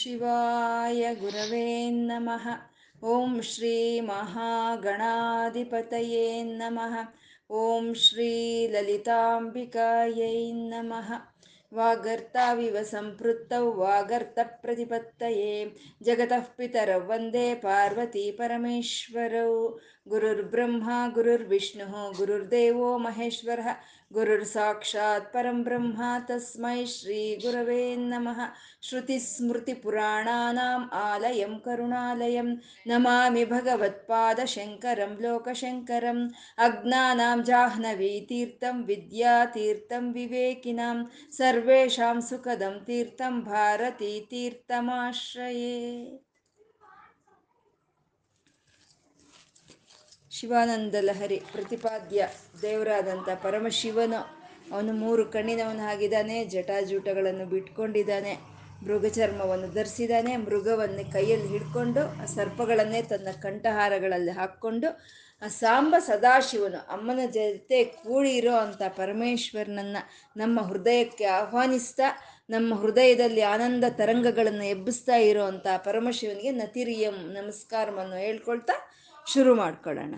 ಶಿವಾಯ ಗುರವೇ ನಮಃ ಓಂ ಶ್ರೀ ಮಹಾಗಣಾಧಿಪತಯೇ ನಮಃ ಓಂ ಶ್ರೀ ಲಲಿತಾಂಬಿಕಾಯೈ ನಮಃ ವಾಗರ್ತಾವಿವ ಸಂಪೃತ್ತೌ ವಾಗರ್ತಪ್ರತಿಪತ್ತಯೇ ಜಗತಃ ಪಿತರೌ ವಂದೇ ಪಾರ್ವತಿ ಪರಮೇಶ್ವರೌ ಗುರುರ್ಬ್ರಹ್ಮ ಗುರುರ್ವಿಷ್ಣು ಗುರುರ್ದೇವೋ ಮಹೇಶ್ವರಃ ಗುರುರ್ ಸಾಕ್ಷಾತ್ ಪರಂ ಬ್ರಹ್ಮ ತಸ್ಮೈ ಶ್ರೀ ಗುರವೇ ನಮಃ ಶ್ರುತಿಸ್ಮೃತಿಪುರಾಣಾನಾम् ಆಲಯಂ ಕರುಣಾಲಯಂ ನಮಾಮಿ ಭಗವತ್ಪಾದಶಂಕರಂ ಲೋಕಶಂಕರಂ ಅಜ್ಞಾನಾಂ ಜಾಹ್ನವೀತೀರ್ಥಂ ವಿದ್ಯಾತೀರ್ಥಂ ವಿವೇಕಿನಾಂ ಸರ್ವೇಷಾಂ ಸುಖದಂ ಶಿವಾನಂದ ಲಹರಿ ಪ್ರತಿಪಾದ್ಯ ದೇವರಾದಂಥ ಪರಮಶಿವನು. ಅವನು ಮೂರು ಕಣ್ಣಿನವನು ಆಗಿದ್ದಾನೆ, ಜಟಾಜೂಟಗಳನ್ನು ಬಿಟ್ಕೊಂಡಿದ್ದಾನೆ ಮೃಗಚರ್ಮವನ್ನು ಧರಿಸಿದ್ದಾನೆ, ಮೃಗವನ್ನು ಕೈಯಲ್ಲಿ ಹಿಡ್ಕೊಂಡು, ಆ ಸರ್ಪಗಳನ್ನೇ ತನ್ನ ಕಂಠಹಾರಗಳಲ್ಲಿ ಹಾಕ್ಕೊಂಡು, ಆ ಸಾಂಬ ಸದಾಶಿವನು ಅಮ್ಮನ ಜೊತೆ ಕೂಡಿ ಇರೋ ಅಂಥ ಪರಮೇಶ್ವರನನ್ನ ನಮ್ಮ ಹೃದಯಕ್ಕೆ ಆಹ್ವಾನಿಸ್ತಾ, ನಮ್ಮ ಹೃದಯದಲ್ಲಿ ಆನಂದ ತರಂಗಗಳನ್ನು ಎಬ್ಬಿಸ್ತಾ ಇರೋ ಅಂಥ ಪರಮಶಿವನಿಗೆ ನತಿರಿಯಂ ನಮಸ್ಕಾರವನ್ನು ಹೇಳ್ಕೊಳ್ತಾ ಶುರು ಮಾಡ್ಕೊಳ್ಳೋಣ.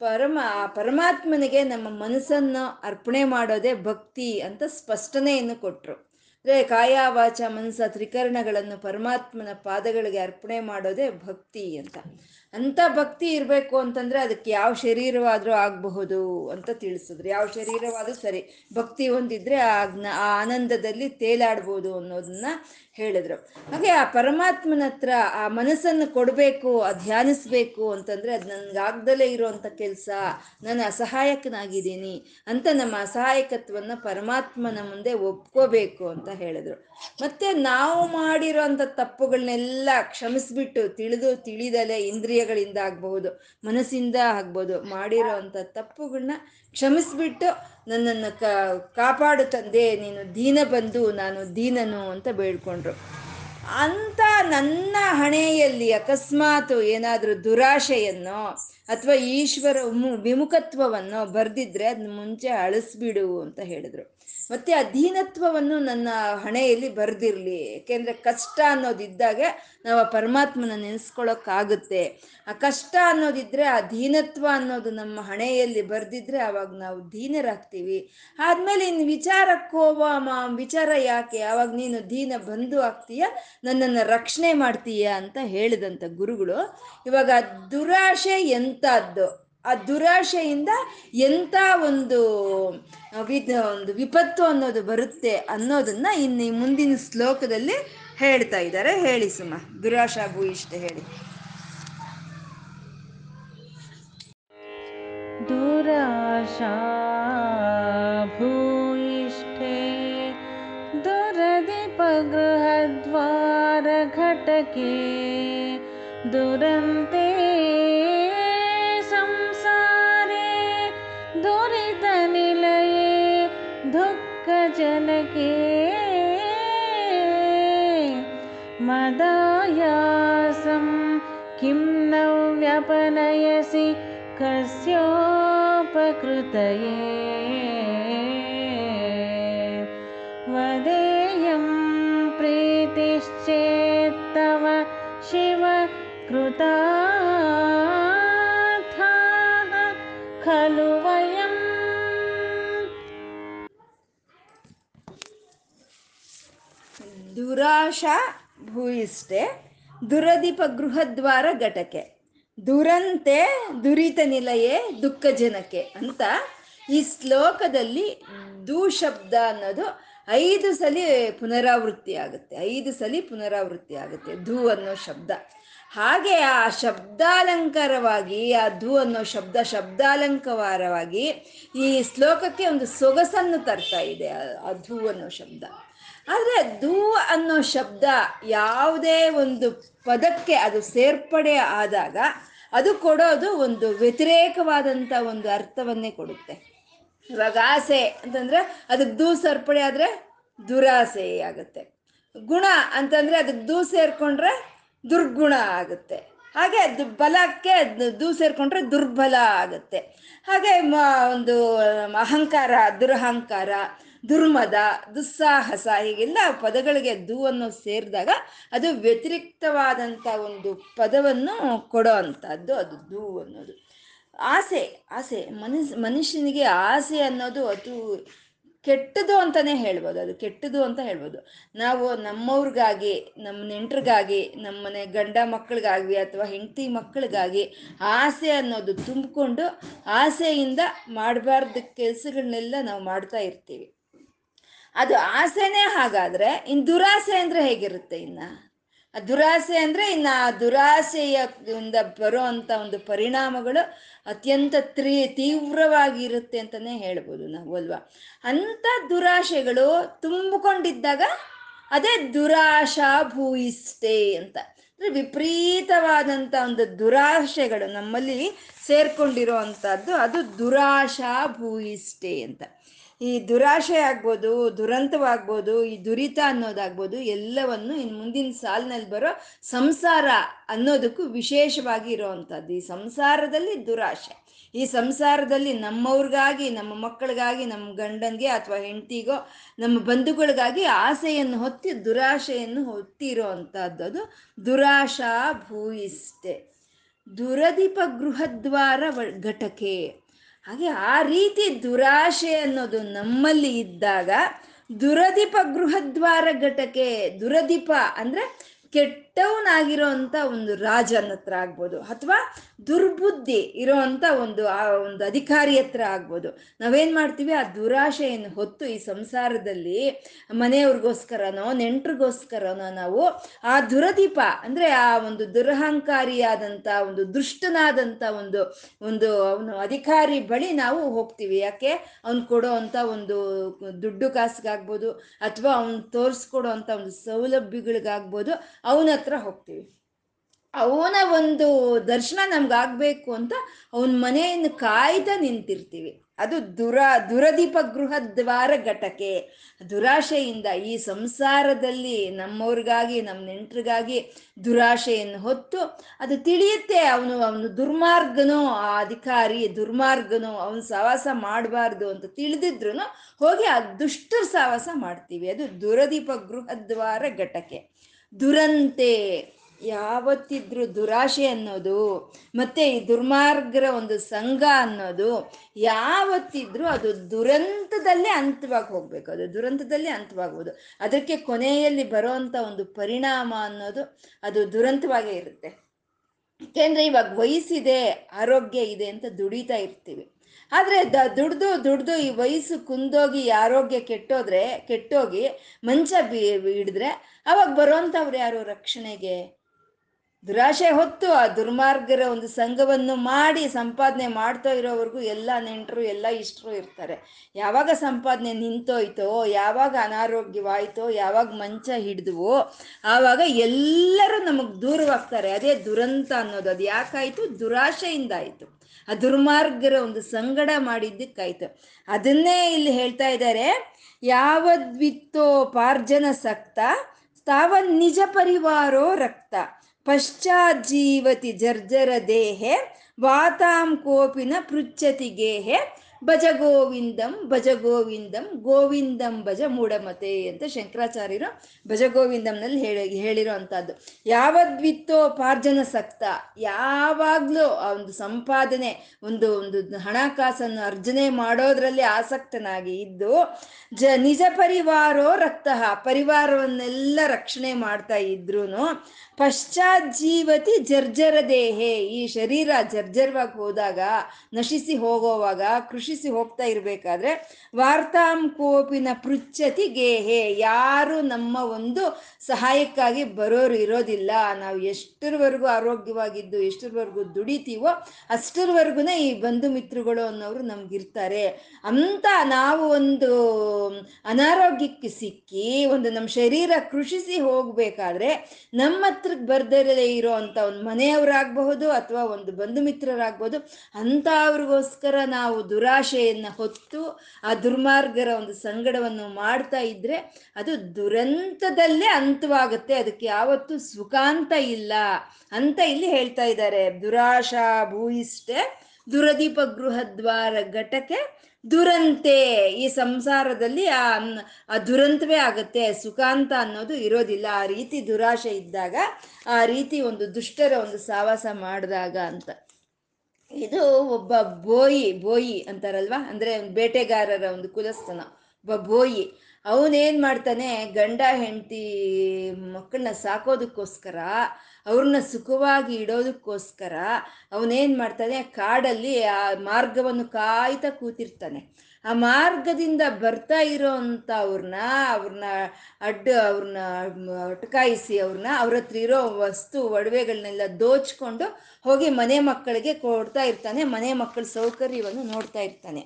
ಪರಮ, ಪರಮಾತ್ಮನಿಗೆ ನಮ್ಮ ಮನಸ್ಸನ್ನು ಅರ್ಪಣೆ ಮಾಡೋದೇ ಭಕ್ತಿ ಅಂತ ಸ್ಪಷ್ಟನೆಯನ್ನು ಕೊಟ್ಟರು ಅಂದರೆ ಕಾಯ ವಾಚ ಮನಸ್ಸ ತ್ರಿಕರಣಗಳನ್ನು ಪರಮಾತ್ಮನ ಪಾದಗಳಿಗೆ ಅರ್ಪಣೆ ಮಾಡೋದೇ ಭಕ್ತಿ ಅಂತ. ಅಂಥ ಭಕ್ತಿ ಇರಬೇಕು ಅಂತಂದರೆ ಅದಕ್ಕೆ ಯಾವ ಶರೀರವಾದರೂ ಆಗಬಹುದು ಅಂತ ತಿಳಿಸಿದ್ರು. ಯಾವ ಶರೀರವಾದರೂ ಸರಿ, ಭಕ್ತಿ ಹೊಂದಿದ್ರೆ ಆ ಆ ಆನಂದದಲ್ಲಿ ತೇಲಾಡ್ಬೋದು ಅನ್ನೋದನ್ನ ಹೇಳಿದ್ರು. ಹಾಗೆ ಆ ಪರಮಾತ್ಮನ ಹತ್ರ ಆ ಮನಸ್ಸನ್ನು ಕೊಡಬೇಕು ಧ್ಯಾನಿಸ್ಬೇಕು ಅಂತಂದರೆ ಅದು ನನಗಾಗ್ದಲೇ ಇರೋವಂಥ ಕೆಲಸ, ನಾನು ಅಸಹಾಯಕನಾಗಿದ್ದೀನಿ ಅಂತ ನಮ್ಮ ಅಸಹಾಯಕತ್ವವನ್ನು ಪರಮಾತ್ಮನ ಮುಂದೆ ಒಪ್ಕೋಬೇಕು ಅಂತ ಹೇಳಿದ್ರು. ಮತ್ತೆ ನಾವು ಮಾಡಿರೋಂಥ ತಪ್ಪುಗಳನ್ನೆಲ್ಲ ಕ್ಷಮಿಸ್ಬಿಟ್ಟು ತಿಳಿದು ತಿಳಿದಲೆ ಇಂದ್ರಿಯಗಳಿಂದ ಆಗ್ಬಹುದು, ಮನಸ್ಸಿಂದ ಆಗ್ಬೋದು ಮಾಡಿರೋ ಅಂಥ ತಪ್ಪುಗಳನ್ನ ಕ್ಷಮಿಸ್ಬಿಟ್ಟು ನನ್ನನ್ನು ಕಾಪಾಡು ತಂದೆ, ನೀನು ದೀನ ಬಂದು ನಾನು ದೀನನು ಅಂತ ಬೇಡ್ಕೊಂಡ್ರು. ಅಂತ ನನ್ನ ಹಣೆಯಲ್ಲಿ ಅಕಸ್ಮಾತ್ ಏನಾದರೂ ದುರಾಶೆಯನ್ನು ಅಥವಾ ಈಶ್ವರ ವಿಮುಖತ್ವವನ್ನು ಬರೆದಿದ್ರೆ ಅದನ್ನ ಮುಂಚೆ ಅಳಿಸ್ಬಿಡು ಅಂತ ಹೇಳಿದ್ರು. ಮತ್ತೆ ಅಧೀನತ್ವವನ್ನು ನನ್ನ ಹಣೆಯಲ್ಲಿ ಬರೆದಿರಲಿ. ಏಕೆಂದರೆ ಕಷ್ಟ ಅನ್ನೋದಿದ್ದಾಗ ನಾವು ಆ ಪರಮಾತ್ಮನ ನೆನೆಸ್ಕೊಳ್ಳೋಕ್ಕಾಗುತ್ತೆ ಆ ಕಷ್ಟ ಅನ್ನೋದಿದ್ರೆ ಆ ಧೀನತ್ವ ಅನ್ನೋದು ನಮ್ಮ ಹಣೆಯಲ್ಲಿ ಬರೆದಿದ್ರೆ ಆವಾಗ ನಾವು ದೀನರಾಗ್ತೀವಿ. ಆದ್ಮೇಲೆ ಇನ್ನು ವಿಚಾರಕ್ಕೋವ ವಿಚಾರ ಯಾಕೆ? ಆವಾಗ ನೀನು ದೀನ ಬಂಧು ಆಗ್ತೀಯ? ನನ್ನನ್ನು ರಕ್ಷಣೆ ಮಾಡ್ತೀಯ? ಅಂತ ಹೇಳಿದಂಥ ಗುರುಗಳು ಇವಾಗ ದುರಾಶೆ ಎಂಥದ್ದು? ಆ ದುರಾಶೆಯಿಂದ ಎಂಥ ಒಂದು ಒಂದು ವಿಪತ್ತು ಅನ್ನೋದು ಬರುತ್ತೆ ಅನ್ನೋದನ್ನ ಇನ್ನು ಮುಂದಿನ ಶ್ಲೋಕದಲ್ಲಿ ಹೇಳ್ತಾ ಇದ್ದಾರೆ. ಹೇಳಿ ಸುಮ, ದುರಾಶಾ ಭೂಯಿಷ್ಠ ಹೇಳಿ. ದುರಾಶಾ ಭೂಯಿಷ್ಠೆ ದುರದಿಪಗೃಹದ್ವಾರ ಘಟಕೆ, ದುರಂತೆ मदायासं किं न व्यपनयसि कस्योपकृतये। वदेयं प्रीतिश्चेत्तव शिव कृतार्थाः ದುರಾಶಾ ಭೂಯಿಷ್ಠೆ ದುರದೀಪ ಗೃಹದ್ವಾರ ಘಟಕೆ. ದುರಂತೆ ದುರಿತ ನಿಲಯೇ ದುಃಖ ಜನಕ್ಕೆ ಅಂತ ಈ ಶ್ಲೋಕದಲ್ಲಿ ದು ಶಬ್ದ ಅನ್ನೋದು ಐದು ಸಲಿ ಪುನರಾವೃತ್ತಿ ಆಗುತ್ತೆ. ಐದು ಸಲಿ ಪುನರಾವೃತ್ತಿ ಆಗುತ್ತೆ ಧೂ ಅನ್ನೋ ಶಬ್ದ. ಹಾಗೆ ಆ ಶಬ್ದಾಲಂಕಾರವಾಗಿ, ಆ ಧೂ ಅನ್ನೋ ಶಬ್ದ ಶಬ್ದಾಲಂಕಾರವಾಗಿ ಈ ಶ್ಲೋಕಕ್ಕೆ ಒಂದು ಸೊಗಸನ್ನು ತರ್ತಾ ಇದೆ ಆ ಧೂ ಅನ್ನೋ ಶಬ್ದ. ಆದರೆ ಧೂ ಅನ್ನೋ ಶಬ್ದ ಯಾವುದೇ ಒಂದು ಪದಕ್ಕೆ ಅದು ಸೇರ್ಪಡೆ ಆದಾಗ ಅದು ಕೊಡೋದು ಒಂದು ವ್ಯತಿರೇಕವಾದಂಥ ಒಂದು ಅರ್ಥವನ್ನೇ ಕೊಡುತ್ತೆ. ಇವಾಗ ಆಸೆ ಅಂತಂದ್ರೆ ಅದಕ್ಕೆ ದೂ ಸೇರ್ಪಡೆ ಆದರೆ ದುರಾಸೆ ಆಗುತ್ತೆ. ಗುಣ ಅಂತಂದ್ರೆ ಅದಕ್ಕೆ ದೂ ಸೇರ್ಕೊಂಡ್ರೆ ದುರ್ಗುಣ ಆಗುತ್ತೆ. ಹಾಗೆ ಅದು ಬಲಕ್ಕೆ ದು- ಸೇರ್ಕೊಂಡ್ರೆ ದುರ್ಬಲ ಆಗುತ್ತೆ. ಹಾಗೆ ಒಂದು ಅಹಂಕಾರ, ದುರಹಂಕಾರ ದುರ್ಮದ, ದುಸ್ಸಾಹಸ ಹೀಗೆಲ್ಲ ಪದಗಳಿಗೆ ದು ಅನ್ನು ಸೇರಿದಾಗ ಅದು ವ್ಯತಿರಿಕ್ತವಾದಂಥ ಒಂದು ಪದವನ್ನು ಕೊಡೋ ಅಂಥದ್ದು ಅದು ದು ಅನ್ನೋದು. ಆಸೆ ಆಸೆ, ಮನಸ್, ಮನುಷ್ಯನಿಗೆ ಆಸೆ ಅನ್ನೋದು ಅದು ಕೆಟ್ಟದು ಅಂತಲೇ ಹೇಳ್ಬೋದು, ಅದು ಕೆಟ್ಟದು ಅಂತ ಹೇಳ್ಬೋದು. ನಾವು ನಮ್ಮವ್ರಿಗಾಗಿ, ನಮ್ಮ ನೆಂಟ್ರಿಗಾಗಿ ನಮ್ಮನೆ ಗಂಡ ಮಕ್ಕಳಿಗಾಗಿ ಅಥವಾ ಹೆಂಡತಿ ಮಕ್ಕಳಿಗಾಗಿ ಆಸೆ ಅನ್ನೋದು ತುಂಬಿಕೊಂಡು ಆಸೆಯಿಂದ ಮಾಡಬಾರ್ದ ಕೆಲಸಗಳನ್ನೆಲ್ಲ ನಾವು ಮಾಡ್ತಾ ಇರ್ತೀವಿ. ಅದು ಆಸೆನೇ ಹಾಗಾದ್ರೆ ಇನ್ ದುರಾಸೆ ಅಂದ್ರೆ ಹೇಗಿರುತ್ತೆ ಇನ್ನ? ಆ ದುರಾಸೆ ಅಂದ್ರೆ ಇನ್ನು ಆ ದುರಾಸೆಯ ಇಂದ ಬರೋ ಅಂತ ಒಂದು ಪರಿಣಾಮಗಳು ಅತ್ಯಂತ ತ್ರೀ ತೀವ್ರವಾಗಿರುತ್ತೆ ಅಂತಾನೆ ಹೇಳ್ಬೋದು ನಾವು, ಅಲ್ವಾ? ಅಂತ ದುರಾಶೆಗಳು ತುಂಬಿಕೊಂಡಿದ್ದಾಗ ಅದೇ ದುರಾಶಾ ಭೂಯಿಷ್ಟೇ ಅಂತ. ಅಂದ್ರೆ ವಿಪರೀತವಾದಂಥ ಒಂದು ದುರಾಶೆಗಳು ನಮ್ಮಲ್ಲಿ ಸೇರ್ಕೊಂಡಿರೋ ಅದು ದುರಾಶಾ ಭೂಯಿಷ್ಠೆ ಅಂತ. ಈ ದುರಾಶೆ ಆಗ್ಬೋದು, ದುರಂತವಾಗ್ಬೋದು, ಈ ದುರಿತ ಅನ್ನೋದಾಗ್ಬೋದು, ಎಲ್ಲವನ್ನು ಇನ್ನು ಮುಂದಿನ ಸಾಲಿನಲ್ಲಿ ಬರೋ ಸಂಸಾರ ಅನ್ನೋದಕ್ಕೂ ವಿಶೇಷವಾಗಿ ಇರೋವಂಥದ್ದು. ಈ ಸಂಸಾರದಲ್ಲಿ ದುರಾಶೆ. ಈ ಸಂಸಾರದಲ್ಲಿ ನಮ್ಮವ್ರಿಗಾಗಿ, ನಮ್ಮ ಮಕ್ಕಳಿಗಾಗಿ, ನಮ್ಮ ಗಂಡನಿಗೆ ಅಥವಾ ಹೆಂಡತಿಗೋ, ನಮ್ಮ ಬಂಧುಗಳಿಗಾಗಿ ಆಸೆಯನ್ನು ಹೊತ್ತಿ, ದುರಾಶೆಯನ್ನು ಹೊತ್ತಿರೋ ಅಂಥದ್ದು ಅದು ದುರಾಶಾ ಭೂಯಿಷ್ಟೆ ದುರದೀಪ ಗೃಹದ್ವಾರ ಘಟಕೆ. ಹಾಗೆ ಆ ರೀತಿ ದುರಾಶೆ ಅನ್ನೋದು ನಮ್ಮಲ್ಲಿ ಇದ್ದಾಗ ದುರದೀಪ ಗೃಹದ್ವಾರ ಘಟಕೆ ದುರದೀಪ ಅಂದ್ರೆ ಕೆಟ್ಟವನಾಗಿರೋ ಅಂತ ಒಂದು ರಾಜನ ಹತ್ರ ಆಗ್ಬೋದು, ಅಥವಾ ದುರ್ಬುದ್ಧಿ ಇರೋವಂಥ ಒಂದು, ಆ ಒಂದು ಅಧಿಕಾರಿ ಹತ್ರ ಆಗ್ಬೋದು. ನಾವೇನ್ ಮಾಡ್ತೀವಿ, ಆ ದುರಾಶೆಯನ್ನು ಹೊತ್ತು ಈ ಸಂಸಾರದಲ್ಲಿ ಮನೆಯವ್ರಿಗೋಸ್ಕರನೋ, ನೆಂಟ್ರಿಗೋಸ್ಕರನೋ ನಾವು ಆ ದುರದೀಪ, ಅಂದ್ರೆ ಆ ಒಂದು ದುರಹಂಕಾರಿಯಾದಂಥ ಒಂದು ದುಷ್ಟನಾದಂಥ ಒಂದು ಒಂದು ಅವನು ಅಧಿಕಾರಿ ಬಳಿ ನಾವು ಹೋಗ್ತೀವಿ. ಯಾಕೆ? ಅವ್ನು ಕೊಡೋ ಅಂತ ಒಂದು ದುಡ್ಡು ಕಾಸಿಗಾಗ್ಬೋದು, ಅಥವಾ ಅವ್ನು ತೋರಿಸ್ಕೊಡೋ ಅಂತ ಒಂದು ಸೌಲಭ್ಯಗಳಿಗಾಗ್ಬೋದು, ಅವನ ಹತ್ರ ಹೋಗ್ತೀವಿ. ಅವನ ಒಂದು ದರ್ಶನ ನಮ್ಗಾಗಬೇಕು ಅಂತ ಅವನ ಮನೆಯನ್ನು ಕಾಯ್ತಾ ನಿಂತಿರ್ತೀವಿ. ಅದು ದುರ, ದುರದೀಪ ಗೃಹ ದ್ವಾರ ಘಟಕೆ. ದುರಾಶೆಯಿಂದ ಈ ಸಂಸಾರದಲ್ಲಿ ನಮ್ಮವ್ರಿಗಾಗಿ, ನಮ್ಮ ನೆಂಟ್ರಿಗಾಗಿ ದುರಾಶೆಯನ್ನು ಹೊತ್ತು ಅದು ತಿಳಿಯುತ್ತೆ ಅವನು ಅವನು ದುರ್ಮಾರ್ಗನೋ, ಆ ಅಧಿಕಾರಿ ದುರ್ಮಾರ್ಗನೋ, ಅವನು ಸಹವಾಸ ಮಾಡಬಾರ್ದು ಅಂತ ತಿಳಿದಿದ್ರು ಹೋಗಿ ಆ ದುಷ್ಟರ ಸಹವಾಸ ಮಾಡ್ತೀವಿ. ಅದು ದುರದೀಪ ಗೃಹದ್ವಾರ ಘಟಕೆ. ದುರಂತೆ. ಯಾವತ್ತಿದ್ರು ದುರಾಶೆ ಅನ್ನೋದು, ಮತ್ತೆ ಈ ದುರ್ಮಾರ್ಗರ ಒಂದು ಸಂಘ ಅನ್ನೋದು, ಯಾವತ್ತಿದ್ರು ಅದು ದುರಂತದಲ್ಲೇ ಅಂತ್ಯವಾಗಿ ಹೋಗ್ಬೇಕು. ಅದು ದುರಂತದಲ್ಲೇ ಅಂತ್ಯವಾಗ್ಬೋದು ಅದಕ್ಕೆ ಕೊನೆಯಲ್ಲಿ ಬರುವಂತ ಒಂದು ಪರಿಣಾಮ ಅನ್ನೋದು, ಅದು ದುರಂತವಾಗೇ ಇರುತ್ತೆ. ಯಾಕೆಂದ್ರೆ ಇವಾಗ ವಯಸ್ಸಿದೆ ಆರೋಗ್ಯ ಇದೆ ಅಂತ ದುಡಿತಾ ಇರ್ತೀವಿ. ಆದ್ರೆ ದ ದುಡ್ದು ದುಡ್ದು ಈ ವಯಸ್ಸು ಕುಂದೋಗಿ ಆರೋಗ್ಯ ಕೆಟ್ಟೋದ್ರೆ, ಕೆಟ್ಟೋಗಿ ಮಂಚ ಬಿ ಹಿಡಿದ್ರೆ ಅವಾಗ ಬರೋಂಥವ್ರು ಯಾರು ರಕ್ಷಣೆಗೆ? ದುರಾಶೆ ಹೊತ್ತು ಆ ದುರ್ಮಾರ್ಗರ ಒಂದು ಸಂಘವನ್ನು ಮಾಡಿ ಸಂಪಾದನೆ ಮಾಡ್ತಾ ಇರೋವರೆಗೂ ಎಲ್ಲ ನೆಂಟರು, ಎಲ್ಲ ಇಷ್ಟರು ಇರ್ತಾರೆ. ಯಾವಾಗ ಸಂಪಾದನೆ ನಿಂತೋಯ್ತೋ, ಯಾವಾಗ ಅನಾರೋಗ್ಯವಾಯಿತೋ, ಯಾವಾಗ ಮಂಚ ಹಿಡಿದುವೋ, ಆವಾಗ ಎಲ್ಲರೂ ನಮಗೆ ದೂರವಾಗ್ತಾರೆ. ಅದೇ ದುರಂತ ಅನ್ನೋದು. ಅದು ಯಾಕಾಯಿತು ದುರಾಶೆಯಿಂದ ಆಯ್ತು ಆ ದುರ್ಮಾರ್ಗರ ಒಂದು ಸಂಗಡ ಮಾಡಿದ್ದಕ್ಕಾಯ್ತು ಅದನ್ನೇ ಇಲ್ಲಿ ಹೇಳ್ತಾ ಇದ್ದಾರೆ, ಯಾವದ್ವಿತ್ತೋ ಪಾರ್ಜನ ಸಕ್ತ, ತಾವ ನಿಜ ಪರಿವಾರೋ ರಕ್ತ. ಪಶ್ಚಾಜ್ಜೀವತಿ ಜರ್ಜರ ದೇಹೆ, ವಾತಾಂ ಕೋಪಿನ ಪೃಚ್ಛತಿ ಗೇಹೆ. ಭಜ ಗೋವಿಂದಂ ಭಜ ಗೋವಿಂದಂ ಗೋವಿಂದಂ ಭಜ ಮೂಢಮತೆ ಅಂತ ಶಂಕರಾಚಾರ್ಯರು ಭಜ ಗೋವಿಂದಂನಲ್ಲಿ ಹೇಳಿ ಹೇಳಿರೋ ಅಂಥದ್ದು ಯಾವದ್ವಿತ್ತೋ ಪಾರ್ಜನ ಸಕ್ತ, ಯಾವಾಗಲೂ ಆ ಒಂದು ಸಂಪಾದನೆ, ಒಂದು ಒಂದು ಹಣಕಾಸನ್ನು ಅರ್ಜನೆ ಮಾಡೋದ್ರಲ್ಲಿ ಆಸಕ್ತನಾಗಿ ಇದ್ದು, ಜ ನಿಜ ಪರಿವಾರೋ ರಕ್ತ, ಪರಿವಾರವನ್ನೆಲ್ಲ ರಕ್ಷಣೆ ಮಾಡ್ತಾ ಇದ್ರು ಪಶ್ಚಾಜ್ಜೀವತಿ ಜರ್ಜರ ದೇಹೆ. ಈ ಶರೀರ ಜರ್ಜರವಾಗಿ ಹೋದಾಗ, ನಶಿಸಿ ಹೋಗೋವಾಗ ಕೃಷಿಸಿ ಹೋಗ್ತಾ ಇರಬೇಕಾದ್ರೆ, ವಾರ್ತಾಂ ಕೋಪಿನ ಪೃಚ್ಛತಿ ಗೇಹೆ, ಯಾರು ನಮ್ಮ ಒಂದು ಸಹಾಯಕ್ಕಾಗಿ ಬರೋರು ಇರೋದಿಲ್ಲ. ನಾವು ಎಷ್ಟರವರೆಗೂ ಆರೋಗ್ಯವಾಗಿದ್ದು, ಎಷ್ಟರವರೆಗೂ ದುಡಿತೀವೋ ಅಷ್ಟರವರೆಗೂ ಈ ಬಂಧು ಮಿತ್ರಗಳು ಅನ್ನೋರು ನಮ್ಗಿರ್ತಾರೆ. ಅಂತ ನಾವು ಒಂದು ಅನಾರೋಗ್ಯಕ್ಕೆ ಸಿಕ್ಕಿ, ಒಂದು ನಮ್ಮ ಶರೀರ ಕೃಷಿಸಿ ಹೋಗ್ಬೇಕಾದ್ರೆ, ನಮ್ಮ ಹತ್ರಕ್ಕೆ ಬರ್ದರೇ ಇರೋ ಅಂತ ಒಂದು ಮನೆಯವರಾಗಬಹುದು ಅಥವಾ ಒಂದು ಬಂಧು ಮಿತ್ರರಾಗ್ಬೋದು ಅಂಥವ್ರಿಗೋಸ್ಕರ ನಾವು ದುರಾಶೆಯನ್ನು ಹೊತ್ತು ಆ ದುರ್ಮಾರ್ಗರ ಒಂದು ಸಂಗಡವನ್ನು ಮಾಡ್ತಾ ಇದ್ರೆ ಅದು ದುರಂತದಲ್ಲೇ ಅಂತವಾಗುತ್ತೆ. ಅದಕ್ಕೆ ಯಾವತ್ತೂ ಸುಖಾಂತ ಇಲ್ಲ ಅಂತ ಇಲ್ಲಿ ಹೇಳ್ತಾ ಇದ್ದಾರೆ. ದುರಾಶಾ ಭೂಯಿಷ್ಟೆ ದುರದೀಪ ಗೃಹದ್ವಾರ ಘಟಕೆ ದುರಂತೆ ಈ ಸಂಸಾರದಲ್ಲಿ ಆ ಆ ದುರಂತವೇ ಆಗುತ್ತೆ. ಸುಖಾಂತ ಅನ್ನೋದು ಇರೋದಿಲ್ಲ. ಆ ರೀತಿ ದುರಾಶೆ ಇದ್ದಾಗ ಆ ರೀತಿ ಒಂದು ದುಷ್ಟರ ಒಂದು ಸಾವಾಸ ಮಾಡಿದಾಗ ಅಂತ. ಇದು ಒಬ್ಬ ಬೋಯಿ ಬೋಯಿ ಅಂತಾರಲ್ವಾ? ಅಂದ್ರೆ ಬೇಟೆಗಾರರ ಒಂದು ಕುಲಸ್ಥನ, ಒಬ್ಬ ಬೋಯಿ. ಅವನೇನ್ ಮಾಡ್ತಾನೆ? ಗಂಡ ಹೆಂಡತಿ ಮಕ್ಕಳನ್ನ ಸಾಕೋದಕ್ಕೋಸ್ಕರ, ಅವ್ರನ್ನ ಸುಖವಾಗಿ ಇಡೋದಕ್ಕೋಸ್ಕರ ಅವನೇನ್ ಮಾಡ್ತಾನೆ? ಕಾಡಲ್ಲಿ ಆ ಮಾರ್ಗವನ್ನು ಕಾಯ್ತಾ ಕೂತಿರ್ತಾನೆ. ಆ ಮಾರ್ಗದಿಂದ ಬರ್ತಾ ಇರೋ ಅಂತ ಅವ್ರನ್ನ ಅವ್ರನ್ನ ಅಡ್ಡ ಅವ್ರನ್ನ ಅಟಕಾಯಿಸಿ ಅವ್ರನ್ನ ಅವ್ರ ಹತ್ರ ಇರೋ ವಸ್ತು ಒಡವೆಗಳನ್ನೆಲ್ಲ ದೋಚ್ಕೊಂಡು ಹೋಗಿ ಮನೆ ಮಕ್ಕಳಿಗೆ ಕೊಡ್ತಾ ಇರ್ತಾನೆ, ಮನೆ ಮಕ್ಕಳ ಸೌಕರ್ಯವನ್ನು ನೋಡ್ತಾ ಇರ್ತಾನೆ.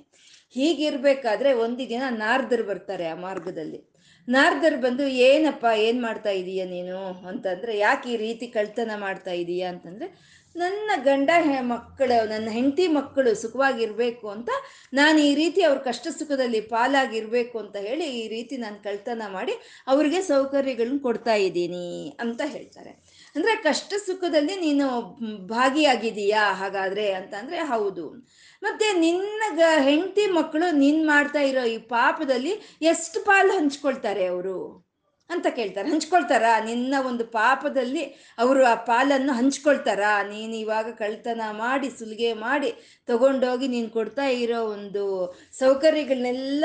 ಹೀಗಿರ್ಬೇಕಾದ್ರೆ ಒಂದು ದಿನ ನಾರ್ದರ್ ಬರ್ತಾರೆ ಆ ಮಾರ್ಗದಲ್ಲಿ. ನಾರ್ದರ್ ಬಂದು, ಏನಪ್ಪ, ಏನು ಮಾಡ್ತಾ ಇದೀಯ ನೀನು? ಅಂತಂದ್ರೆ, ಯಾಕೆ ಈ ರೀತಿ ಕಳ್ತನ ಮಾಡ್ತಾ ಇದೀಯ? ಅಂತಂದ್ರೆ, ನನ್ನ ಗಂಡ ಮಕ್ಕಳು, ನನ್ನ ಹೆಂಡತಿ ಮಕ್ಕಳು ಸುಖವಾಗಿರ್ಬೇಕು ಅಂತ, ನಾನು ಈ ರೀತಿ ಅವ್ರ ಕಷ್ಟ ಸುಖದಲ್ಲಿ ಪಾಲಾಗಿರ್ಬೇಕು ಅಂತ ಹೇಳಿ ಈ ರೀತಿ ನಾನು ಕಳ್ತನ ಮಾಡಿ ಅವ್ರಿಗೆ ಸೌಕರ್ಯಗಳನ್ನ ಕೊಡ್ತಾ ಇದ್ದೀನಿ ಅಂತ ಹೇಳ್ತಾರೆ. ಅಂದ್ರೆ ಕಷ್ಟ ಸುಖದಲ್ಲಿ ನೀನು ಭಾಗಿಯಾಗಿದೀಯಾ ಹಾಗಾದ್ರೆ ಅಂತಂದ್ರೆ ಹೌದು. ಮತ್ತೆ ನಿನ್ನ ಗ, ಹೆಂಡತಿ ಮಕ್ಕಳು ನೀನ್ ಮಾಡ್ತಾ ಇರೋ ಈ ಪಾಪದಲ್ಲಿ ಎಷ್ಟು ಪಾಲು ಹಂಚ್ಕೊಳ್ತಾರೆ ಅವರು? ಅಂತ ಕೇಳ್ತಾರೆ. ಹಂಚ್ಕೊಳ್ತಾರ? ನಿನ್ನ ಒಂದು ಪಾಪದಲ್ಲಿ ಅವರು ಆ ಪಾಲನ್ನು ಹಂಚ್ಕೊಳ್ತಾರ? ನೀನು ಇವಾಗ ಕಳ್ತನ ಮಾಡಿ, ಸುಲಿಗೆ ಮಾಡಿ ತಗೊಂಡೋಗಿ ನೀನು ಕೊಡ್ತಾ ಇರೋ ಒಂದು ಸೌಕರ್ಯಗಳನ್ನೆಲ್ಲ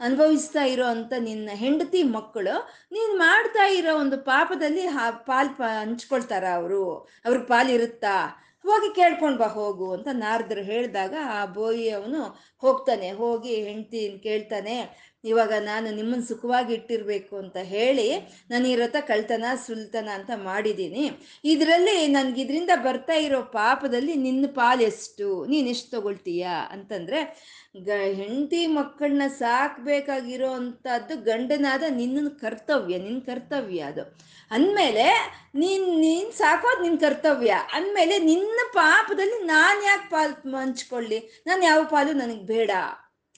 ಅನುಭವಿಸ್ತಾ ಇರೋ ಅಂತ ನಿನ್ನ ಹೆಂಡತಿ ಮಕ್ಕಳು ನೀನು ಮಾಡ್ತಾ ಇರೋ ಒಂದು ಪಾಪದಲ್ಲಿ ಪಾಲ್ ಪ, ಹಂಚ್ಕೊಳ್ತಾರ ಅವರು? ಅವ್ರ ಪಾಲಿರುತ್ತಾ ಹೋಗಿ ಕೇಳ್ಕೊಂಡು ಬಾ, ಹೋಗು ಅಂತ ನಾರದರು ಹೇಳಿದಾಗ ಆ ಬೋಯಿ ಅವನು ಹೋಗ್ತಾನೆ. ಹೋಗಿ ಹೆಂಡತಿ ಕೇಳ್ತಾನೆ ಇವಾಗ ನಾನು ನಿಮ್ಮನ್ನು ಸುಖವಾಗಿ ಇಟ್ಟಿರಬೇಕು ಅಂತ ಹೇಳಿ ನಾನು ಈ ರಥ ಕಳ್ತನ ಸುಲ್ತನ ಅಂತ ಮಾಡಿದ್ದೀನಿ. ಇದರಲ್ಲಿ ನನಗೆ ಇದರಿಂದ ಬರ್ತಾ ಇರೋ ಪಾಪದಲ್ಲಿ ನಿನ್ನ ಪಾಲು ಎಷ್ಟು? ನೀನು ಎಷ್ಟು ತಗೊಳ್ತೀಯಾ? ಅಂತಂದ್ರೆ, ಗ, ಹೆಂಡತಿ ಮಕ್ಕಳನ್ನ ಸಾಕಬೇಕಾಗಿರೋ ಅಂಥದ್ದು ಗಂಡನಾದ ನಿನ್ನ ಕರ್ತವ್ಯ ನಿನ್ನ ಕರ್ತವ್ಯ ಅದು. ಅಂದಮೇಲೆ ನೀನ್ ನೀನ್ ಸಾಕೋದು ನಿನ್ನ ಕರ್ತವ್ಯ. ಅಂದಮೇಲೆ ನಿನ್ನ ಪಾಪದಲ್ಲಿ ನಾನು ಯಾಕೆ ಪಾಲು ಹಂಚ್ಕೊಳ್ಳಿ? ನಾನು ಯಾವ ಪಾಲು ನನಗೆ ಬೇಡ?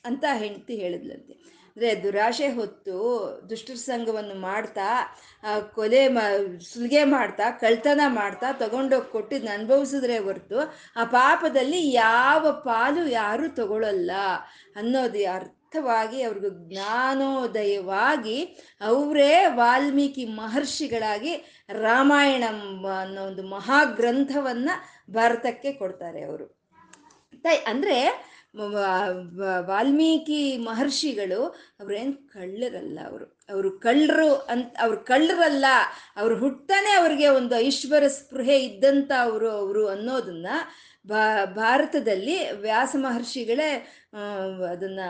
ಅಂತ ಹೆಂಡತಿ ಹೇಳಿದ್ಲಂತೆ. ಅಂದರೆ ದುರಾಶೆ ಹೊತ್ತು ದುಷ್ಟರ ಸಂಘವನ್ನು ಮಾಡ್ತಾ ಕೊಲೆ ಮಾ, ಸುಲಿಗೆ ಮಾಡ್ತಾ ಕಳ್ತನ ಮಾಡ್ತಾ ತಗೊಂಡೋಗಿ ಕೊಟ್ಟಿದ್ದು ಅನುಭವಿಸಿದ್ರೆ ಹೊರತು ಆ ಪಾಪದಲ್ಲಿ ಯಾವ ಪಾಲು ಯಾರೂ ತಗೊಳ್ಳಲ್ಲ ಅನ್ನೋದು ಅರ್ಥವಾಗಿ ಅವ್ರಿಗೆ ಜ್ಞಾನೋದಯವಾಗಿ ಅವರೇ ವಾಲ್ಮೀಕಿ ಮಹರ್ಷಿಗಳಾಗಿ ರಾಮಾಯಣ ಅನ್ನೋ ಒಂದು ಮಹಾಗ್ರಂಥವನ್ನ ಭಾರತಕ್ಕೆ ಕೊಡ್ತಾರೆ ಅವರು. ಅಂದ್ರೆ ವಾಲ್ಮೀಕಿ ಮಹರ್ಷಿಗಳು ಅವ್ರೇನು ಕಳ್ಳರಲ್ಲ ಅವರು. ಅವರು ಕಳ್ಳರು ಅಂತ ಅವ್ರು ಕಳ್ಳರಲ್ಲ, ಅವ್ರು ಹುಟ್ಟನೇ ಅವ್ರಿಗೆ ಒಂದು ಐಶ್ವರ್ಯ ಸ್ಪೃಹೆ ಇದ್ದಂಥ ಅವರು ಅವರು ಅನ್ನೋದನ್ನ ಭಾರತದಲ್ಲಿ ವ್ಯಾಸ ಮಹರ್ಷಿಗಳೇ ಅದನ್ನ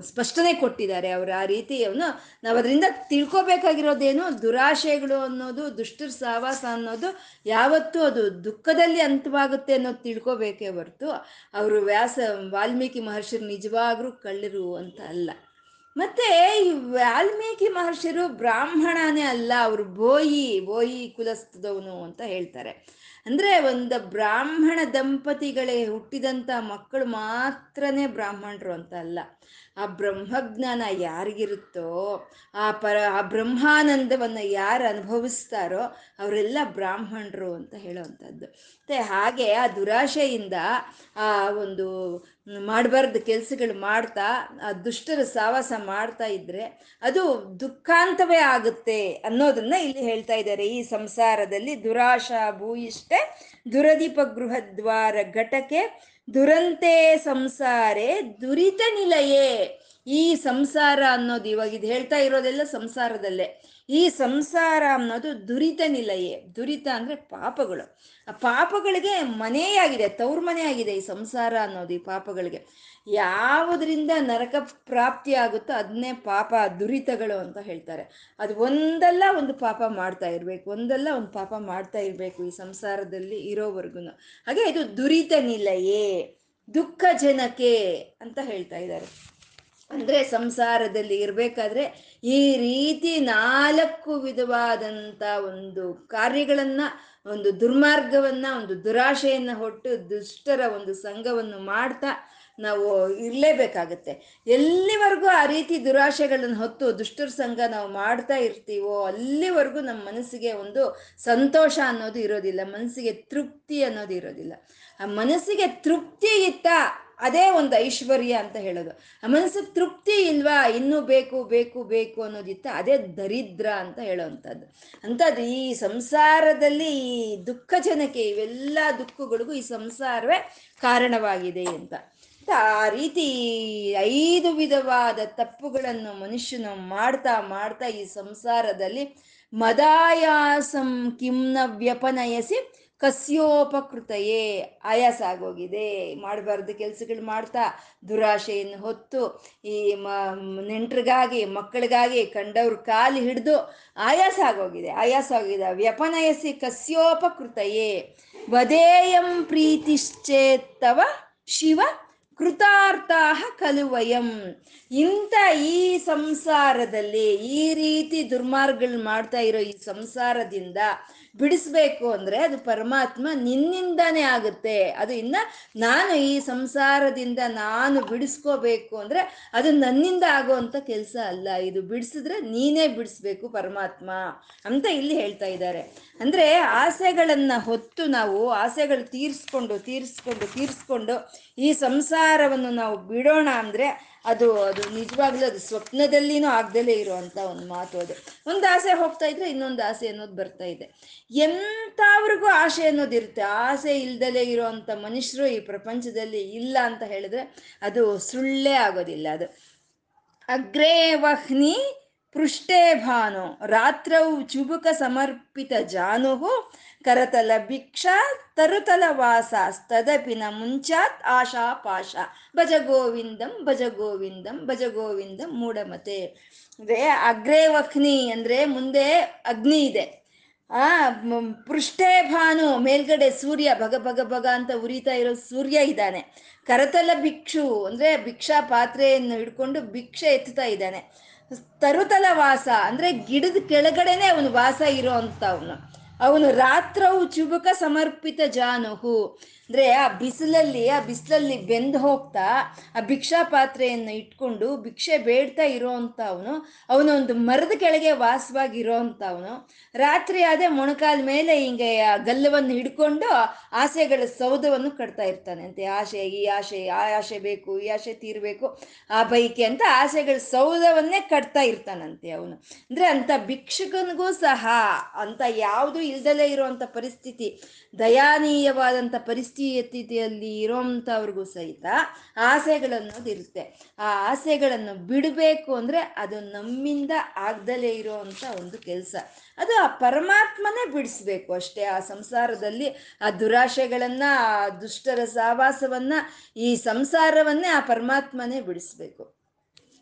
ಸ್ಪಷ್ಟನೆ ಕೊಟ್ಟಿದ್ದಾರೆ. ಅವರು ಆ ರೀತಿ ಅವನು ನಾವು ಅದರಿಂದ ತಿಳ್ಕೊಬೇಕಾಗಿರೋದೇನು ದುರಾಶೆಗಳು ಅನ್ನೋದು, ದುಷ್ಟರ ಸಹವಾಸ ಅನ್ನೋದು ಯಾವತ್ತೂ ಅದು ದುಃಖದಲ್ಲಿ ಅಂತವಾಗುತ್ತೆ ಅನ್ನೋದು ತಿಳ್ಕೊಬೇಕೇ ಹೊರತು ಅವರು ವ್ಯಾಸ ವಾಲ್ಮೀಕಿ ಮಹರ್ಷಿರು ನಿಜವಾಗ್ರು ಕಳ್ಳರು ಅಂತ ಅಲ್ಲ. ಮತ್ತೆ ಈ ವಾಲ್ಮೀಕಿ ಮಹರ್ಷಿರು ಬ್ರಾಹ್ಮಣನೇ ಅಲ್ಲ, ಅವರು ಬೋಯಿ ಬೋಯಿ ಕುಲಸ್ತದವನು ಅಂತ ಹೇಳ್ತಾರೆ. ಅಂದ್ರೆ ಒಂದು ಬ್ರಾಹ್ಮಣ ದಂಪತಿಗಳೇ ಹುಟ್ಟಿದಂತ ಮಕ್ಕಳು ಮಾತ್ರನೇ ಬ್ರಾಹ್ಮಣರು ಅಂತ ಅಲ್ಲ. ಆ ಬ್ರಹ್ಮಜ್ಞಾನ ಯಾರಿಗಿರುತ್ತೋ, ಆ ಪರ, ಆ ಬ್ರಹ್ಮಾನಂದವನ್ನು ಯಾರು ಅನುಭವಿಸ್ತಾರೋ ಅವರೆಲ್ಲ ಬ್ರಾಹ್ಮಣರು ಅಂತ ಹೇಳೋವಂಥದ್ದು. ಮತ್ತೆ ಹಾಗೆ ಆ ದುರಾಶೆಯಿಂದ ಆ ಒಂದು ಮಾಡಬಾರ್ದು ಕೆಲಸಗಳು ಮಾಡ್ತಾ, ಆ ದುಷ್ಟರ ಸಾವಾಸ ಮಾಡ್ತಾ ಇದ್ರೆ ಅದು ದುಃಖಾಂತವೇ ಆಗುತ್ತೆ ಅನ್ನೋದನ್ನ ಇಲ್ಲಿ ಹೇಳ್ತಾ ಇದ್ದಾರೆ. ಈ ಸಂಸಾರದಲ್ಲಿ ದುರಾಶಾ ಭೂಯಿಷ್ಟೆ ದುರದೀಪ ಗೃಹದ್ವಾರ ಘಟಕೆ ದುರಂತೆ ಸಂಸಾರೆ ದುರಿತ ನಿಲಯೇ. ಈ ಸಂಸಾರ ಅನ್ನೋದು ಇವಾಗ ಇದು ಹೇಳ್ತಾ ಇರೋದೆಲ್ಲ ಸಂಸಾರದಲ್ಲೇ. ಈ ಸಂಸಾರ ಅನ್ನೋದು ದುರಿತ ನಿಲಯೇ. ದುರಿತ ಅಂದ್ರೆ ಪಾಪಗಳು. ಆ ಪಾಪಗಳಿಗೆ ಮನೆಯಾಗಿದೆ, ತವ್ರ ಮನೆ ಆಗಿದೆ ಈ ಸಂಸಾರ ಅನ್ನೋದು ಈ ಪಾಪಗಳಿಗೆ. ಯಾವುದರಿಂದ ನರಕ ಪ್ರಾಪ್ತಿ ಆಗುತ್ತೋ ಅದನ್ನೇ ಪಾಪ ದುರಿತಗಳು ಅಂತ ಹೇಳ್ತಾರೆ. ಅದು ಒಂದಲ್ಲ ಒಂದು ಪಾಪ ಮಾಡ್ತಾ ಇರಬೇಕು, ಒಂದಲ್ಲ ಒಂದು ಪಾಪ ಮಾಡ್ತಾ ಇರಬೇಕು ಈ ಸಂಸಾರದಲ್ಲಿ ಇರೋವರೆಗೂ ಹಾಗೆ ಇದು ದುರಿತ ನಿಲಯೇ ದುಃಖ ಜನಕ್ಕೆ ಅಂತ ಹೇಳ್ತಾ ಇದ್ದಾರೆ. ಅಂದರೆ ಸಂಸಾರದಲ್ಲಿ ಇರಬೇಕಾದ್ರೆ ಈ ರೀತಿ ನಾಲ್ಕು ವಿಧವಾದಂಥ ಒಂದು ಕಾರ್ಯಗಳನ್ನ, ಒಂದು ದುರ್ಮಾರ್ಗವನ್ನ, ಒಂದು ದುರಾಶೆಯನ್ನ ಹೊಟ್ಟು ದುಷ್ಟರ ಒಂದು ಸಂಘವನ್ನು ಮಾಡ್ತಾ ನಾವು ಇರಲೇಬೇಕಾಗತ್ತೆ. ಎಲ್ಲಿವರೆಗೂ ಆ ರೀತಿ ದುರಾಶೆಗಳನ್ನು ಹೊತ್ತು ದುಷ್ಟರ ಸಂಘ ನಾವು ಮಾಡ್ತಾ ಇರ್ತೀವೋ ಅಲ್ಲಿವರೆಗೂ ನಮ್ಮ ಮನಸ್ಸಿಗೆ ಒಂದು ಸಂತೋಷ ಅನ್ನೋದು ಇರೋದಿಲ್ಲ, ಮನಸ್ಸಿಗೆ ತೃಪ್ತಿ ಅನ್ನೋದು ಇರೋದಿಲ್ಲ. ಆ ಮನಸ್ಸಿಗೆ ತೃಪ್ತಿ ಇತ್ತ ಅದೇ ಒಂದು ಐಶ್ವರ್ಯ ಅಂತ ಹೇಳೋದು. ಆ ಮನಸ್ಸಿಗೆ ತೃಪ್ತಿ ಇಲ್ವಾ, ಇನ್ನೂ ಬೇಕು ಬೇಕು ಬೇಕು ಅನ್ನೋದಿತ್ತ ಅದೇ ದರಿದ್ರ ಅಂತ ಹೇಳೋವಂಥದ್ದು. ಅಂಥದ್ದು ಈ ಸಂಸಾರದಲ್ಲಿ ಈ ದುಃಖ ಜನಕ್ಕೆ ಇವೆಲ್ಲ ದುಃಖಗಳಿಗೂ ಈ ಸಂಸಾರವೇ ಕಾರಣವಾಗಿದೆ ಅಂತ. ಆ ರೀತಿ ಐದು ವಿಧವಾದ ತಪ್ಪುಗಳನ್ನು ಮನುಷ್ಯನು ಮಾಡ್ತಾ ಮಾಡ್ತಾ ಈ ಸಂಸಾರದಲ್ಲಿ ಮದಾಯಾಸಂ ಕಿಮ್ನ ವ್ಯಪನಯಸಿ ಕಸ್ಯೋಪಕೃತಯೇ ಆಯಾಸ ಆಗೋಗಿದೆ ಮಾಡಬಾರ್ದು ಕೆಲಸಗಳು ಮಾಡ್ತಾ ದುರಾಶೆಯನ್ನು ಹೊತ್ತು ಈ ಮ, ನೆಂಟ್ರಿಗಾಗಿ, ಮಕ್ಕಳಿಗಾಗಿ ಕಂಡವ್ರ ಕಾಲು ಹಿಡಿದು ಆಯಾಸ ಆಗೋಗಿದೆ ಆಯಾಸ ಆಗಿದೆ ವ್ಯಪನಯಸಿ ಕಸ್ಯೋಪಕೃತಯೇ. ವದೇಯಂ ಪ್ರೀತಿಶ್ಚೇತ್ತವ ಶಿವ ಕೃತಾರ್ಥ ಖಲು ವಯಂ ಇಂಥ ಈ ಸಂಸಾರದಲ್ಲಿ ಈ ರೀತಿ ದುರ್ಮಾರ್ಗಗಳು ಮಾಡ್ತಾ ಇರೋ ಈ ಸಂಸಾರದಿಂದ ಬಿಡಿಸ್ಬೇಕು ಅಂದ್ರೆ ಅದು ಪರಮಾತ್ಮ ನಿನ್ನಿಂದಾನೇ ಆಗುತ್ತೆ. ಅದು ಇನ್ನ ನಾನು ಈ ಸಂಸಾರದಿಂದ ನಾನು ಬಿಡಿಸ್ಕೋಬೇಕು ಅಂದ್ರೆ ಅದು ನನ್ನಿಂದ ಆಗುವಂತ ಕೆಲಸ ಅಲ್ಲ. ಇದು ಬಿಡಿಸಿದ್ರೆ ನೀನೇ ಬಿಡಿಸ್ಬೇಕು ಪರಮಾತ್ಮ ಅಂತ ಇಲ್ಲಿ ಹೇಳ್ತಾ ಇದ್ದಾರೆ. ಅಂದ್ರೆ ಆಸೆಗಳನ್ನ ಹೊತ್ತು ನಾವು ಆಸೆಗಳು ತೀರಿಸ್ಕೊಂಡು ತೀರಿಸ್ಕೊಂಡು ತೀರಿಸ್ಕೊಂಡು ಈ ಸಂಸಾರವನ್ನು ನಾವು ಬಿಡೋಣ ಅಂದ್ರೆ ಅದು ಅದು ನಿಜವಾಗ್ಲೂ ಅದು ಸ್ವಪ್ನದಲ್ಲಿನೂ ಆಗ್ದಲೇ ಇರುವಂತ ಒಂದು ಮಾತು ಅದು. ಒಂದು ಆಸೆ ಹೋಗ್ತಾ ಇದ್ರೆ ಇನ್ನೊಂದು ಆಸೆ ಅನ್ನೋದು ಬರ್ತಾ ಇದೆ. ಎಂಥವ್ರಿಗೂ ಆಸೆ ಅನ್ನೋದು ಇರುತ್ತೆ. ಆಸೆ ಇಲ್ದಲೇ ಇರುವಂತ ಮನುಷ್ಯರು ಈ ಪ್ರಪಂಚದಲ್ಲಿ ಇಲ್ಲ ಅಂತ ಹೇಳಿದ್ರೆ ಅದು ಸುಳ್ಳೇ ಆಗೋದಿಲ್ಲ ಅದು. ಅಗ್ರೇ ವಹ್ನಿ ಪೃಷ್ಠೇ ಭಾನು. ರಾತ್ರೌ ಚುಬುಕ ಸಮರ್ಪಿತ ಜಾನುಹು ಕರತಲ ಭಿಕ್ಷಾ ತರುತಲ ವಾಸ ತದಪಿನ ಮುಂಚಾತ್ ಆಶಾ ಪಾಶ. ಭಜ ಗೋವಿಂದಂ ಭಜ ಗೋವಿಂದಂ ಭಜ ಗೋವಿಂದಂ ಮೂಢಮತೆ. ಅಂದ್ರೆ ಅಗ್ರೇ ವಹ್ನಿ ಅಂದ್ರೆ ಮುಂದೆ ಅಗ್ನಿ ಇದೆ. ಆ ಪೃಷ್ಠೇ ಭಾನು, ಮೇಲ್ಗಡೆ ಸೂರ್ಯ, ಭಗ ಭಗ ಭಗ ಅಂತ ಉರಿತಾ ಇರೋ ಸೂರ್ಯ ಇದ್ದಾನೆ. ಕರತಲ ಭಿಕ್ಷು ಅಂದ್ರೆ ಭಿಕ್ಷಾ ಪಾತ್ರೆಯನ್ನು ಹಿಡ್ಕೊಂಡು ಭಿಕ್ಷೆ ಎತ್ತುತ್ತಾ ಇದ್ದಾನೆ. ತರುತಲ ವಾಸ ಅಂದ್ರೆ ಗಿಡದ ಕೆಳಗಡೆನೆ ಅವನು ವಾಸ ಇರೋ ಅಂತ ಅವನು ಅವನು ರಾತ್ರವು ಚುಬುಕ ಸಮರ್ಪಿತ ಜಾನುಹು. ಅಂದ್ರೆ ಆ ಬಿಸಿಲಲ್ಲಿ ಆ ಬಿಸಿಲಲ್ಲಿ ಬೆಂದು ಹೋಗ್ತಾ, ಆ ಭಿಕ್ಷಾ ಪಾತ್ರೆಯನ್ನು ಇಟ್ಕೊಂಡು ಭಿಕ್ಷೆ ಬೇಡ್ತಾ ಇರೋಂಥ ಅವನು ಅವನೊಂದು ಮರದ ಕೆಳಗೆ ವಾಸವಾಗಿ ಇರೋಂಥ ಅವನು ರಾತ್ರಿ ಆದ್ರೆ ಮೊಣಕಾಲ ಮೇಲೆ ಹಿಂಗೆ ಆ ಗಲ್ಲವನ್ನು ಹಿಡ್ಕೊಂಡು ಆಸೆಗಳ ಸೌಧವನ್ನು ಕಟ್ತಾ ಇರ್ತಾನೆ. ಅಂತೆ, ಆಸೆ, ಈ ಆಸೆ, ಆ ಆಸೆ ಬೇಕು, ಈ ಆಸೆ ತೀರ್ಬೇಕು, ಆ ಬೈಕೆ ಅಂತ ಆಸೆಗಳ ಸೌಧವನ್ನೇ ಕಟ್ತಾ ಇರ್ತಾನಂತೆ ಅವನು. ಅಂದ್ರೆ ಅಂತ ಭಿಕ್ಷುಕನಿಗೂ ಸಹ ಅಂತ ಯಾವುದು ಇಲ್ದಲೇ ಇರುವಂತ ಪರಿಸ್ಥಿತಿ ದಯಾನೀಯವಾದಂಥ ಪರಿಸ್ಥಿತಿಯಲ್ಲಿ ಇರೋಂಥವ್ರಿಗೂ ಸಹಿತ ಆಸೆಗಳನ್ನೋದು ಇರುತ್ತೆ ಆ ಆಸೆಗಳನ್ನು ಬಿಡಬೇಕು ಅಂದ್ರೆ ಅದು ನಮ್ಮಿಂದ ಆಗ್ದಲೇ ಇರೋವಂಥ ಒಂದು ಕೆಲಸ. ಅದು ಆ ಪರಮಾತ್ಮನೇ ಬಿಡಿಸ್ಬೇಕು ಅಷ್ಟೇ. ಆ ಸಂಸಾರದಲ್ಲಿ ಆ ದುರಾಶೆಗಳನ್ನು, ಆ ದುಷ್ಟರ ಸಹವಾಸವನ್ನು ಈ ಸಂಸಾರವನ್ನೇ ಆ ಪರಮಾತ್ಮನೇ ಬಿಡಿಸ್ಬೇಕು.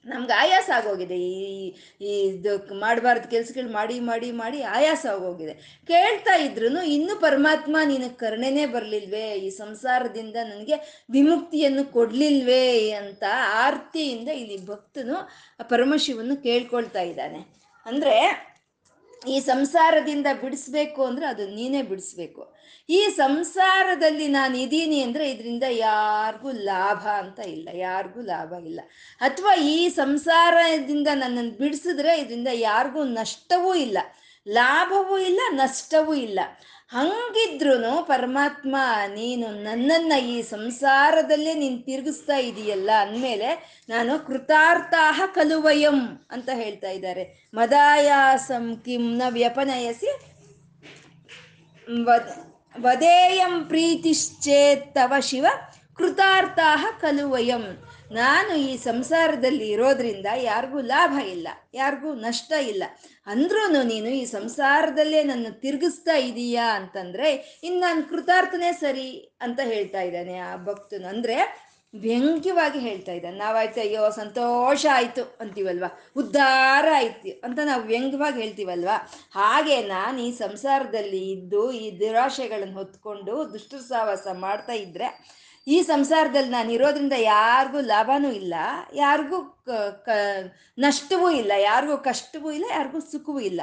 ನಮ್ಗೆ ಆಯಾಸ ಆಗೋಗಿದೆ. ಈ ಈ, ಇದು ಮಾಡಬಾರ್ದು ಕೆಲ್ಸಗಳು ಮಾಡಿ ಮಾಡಿ ಮಾಡಿ ಆಯಾಸ ಆಗೋಗಿದೆ. ಕೇಳ್ತಾ ಇದ್ರು ಇನ್ನು ಪರಮಾತ್ಮ ನಿನಗೆ ಕರುಣೆನೇ ಬರಲಿಲ್ವೇ? ಈ ಸಂಸಾರದಿಂದ ನನಗೆ ವಿಮುಕ್ತಿಯನ್ನು ಕೊಡ್ಲಿಲ್ವೇ? ಅಂತ ಆರ್ತಿಯಿಂದ ಇಲ್ಲಿ ಭಕ್ತನು ಪರಮಶಿವನು ಪರಮಶಿವನ್ನು ಕೇಳ್ಕೊಳ್ತಾ ಇದ್ದಾನೆ. ಅಂದ್ರೆ ಈ ಸಂಸಾರದಿಂದ ಬಿಡಿಸ್ಬೇಕು ಅಂದ್ರೆ ಅದು ನೀನೇ ಬಿಡಿಸ್ಬೇಕು. ಈ ಸಂಸಾರದಲ್ಲಿ ನಾನು ಇದ್ದೀನಿ ಅಂದ್ರೆ ಇದರಿಂದ ಯಾರಿಗೂ ಲಾಭ ಅಂತ ಇಲ್ಲ, ಯಾರಿಗೂ ಲಾಭ ಇಲ್ಲ. ಅಥವಾ ಈ ಸಂಸಾರದಿಂದ ನನ್ನನ್ನು ಬಿಡಿಸಿದ್ರೆ ಇದರಿಂದ ಯಾರಿಗೂ ನಷ್ಟವೂ ಇಲ್ಲ, ಲಾಭವೂ ಇಲ್ಲ, ನಷ್ಟವೂ ಇಲ್ಲ. ಹಂಗಿದ್ರು ಪರಮಾತ್ಮ, ನೀನು ನನ್ನನ್ನು ಈ ಸಂಸಾರದಲ್ಲೇ ನೀನು ತಿರುಗಿಸ್ತಾ ಇದೆಯಲ್ಲ ಅಂದಮೇಲೆ ನಾನು ಕೃತಾರ್ಥಾಹ ಕಲುವಯಂ ಅಂತ ಹೇಳ್ತಾ ಇದ್ದಾರೆ. ಮದಾಯಾಸಂ ಕಿಂನ ವ್ಯಪನಯಸಿ ವದ್, ವದೇಯಂ ಪ್ರೀತಿಶ್ಚೇತ್ತವ ಶಿವ ಕೃತಾರ್ಥಾಹ ಖಲು ವಯಂ ನಾನು ಈ ಸಂಸಾರದಲ್ಲಿ ಇರೋದ್ರಿಂದ ಯಾರಿಗೂ ಲಾಭ ಇಲ್ಲ, ಯಾರಿಗೂ ನಷ್ಟ ಇಲ್ಲ. ಅಂದ್ರೂ ನೀನು ಈ ಸಂಸಾರದಲ್ಲೇ ನನ್ನ ತಿರುಗಿಸ್ತಾ ಇದೀಯಾ ಅಂತಂದ್ರೆ ಇನ್ನು ನಾನು ಕೃತಾರ್ಥನೇ ಸರಿ ಅಂತ ಹೇಳ್ತಾ ಇದ್ದಾನೆ ಆ ಭಕ್ತನು. ಅಂದ್ರೆ ವ್ಯಂಗ್ಯವಾಗಿ ಹೇಳ್ತಾ ಇದ್ದಾನೆ. ನಾವಾಯ್ತು, ಅಯ್ಯೋ, ಸಂತೋಷ ಆಯ್ತು ಅಂತೀವಲ್ವಾ? ಉದ್ಧಾರ ಆಯ್ತು ಅಂತ ನಾವು ವ್ಯಂಗ್ಯವಾಗಿ ಹೇಳ್ತೀವಲ್ವಾ? ಹಾಗೆ ನಾನು ಈ ಸಂಸಾರದಲ್ಲಿ ಇದ್ದು, ಈ ದುರಾಶೆಗಳನ್ನು ಹೊತ್ಕೊಂಡು ದುಷ್ಟ ಸಹವಾಸ ಮಾಡ್ತಾ ಇದ್ರೆ ಈ ಸಂಸಾರದಲ್ಲಿ ನಾನು ಇರೋದ್ರಿಂದ ಯಾರಿಗೂ ಲಾಭನೂ ಇಲ್ಲ, ಯಾರಿಗೂ ನಷ್ಟವೂ ಇಲ್ಲ, ಯಾರಿಗೂ ಕಷ್ಟವೂ ಇಲ್ಲ, ಯಾರಿಗೂ ಸುಖವೂ ಇಲ್ಲ.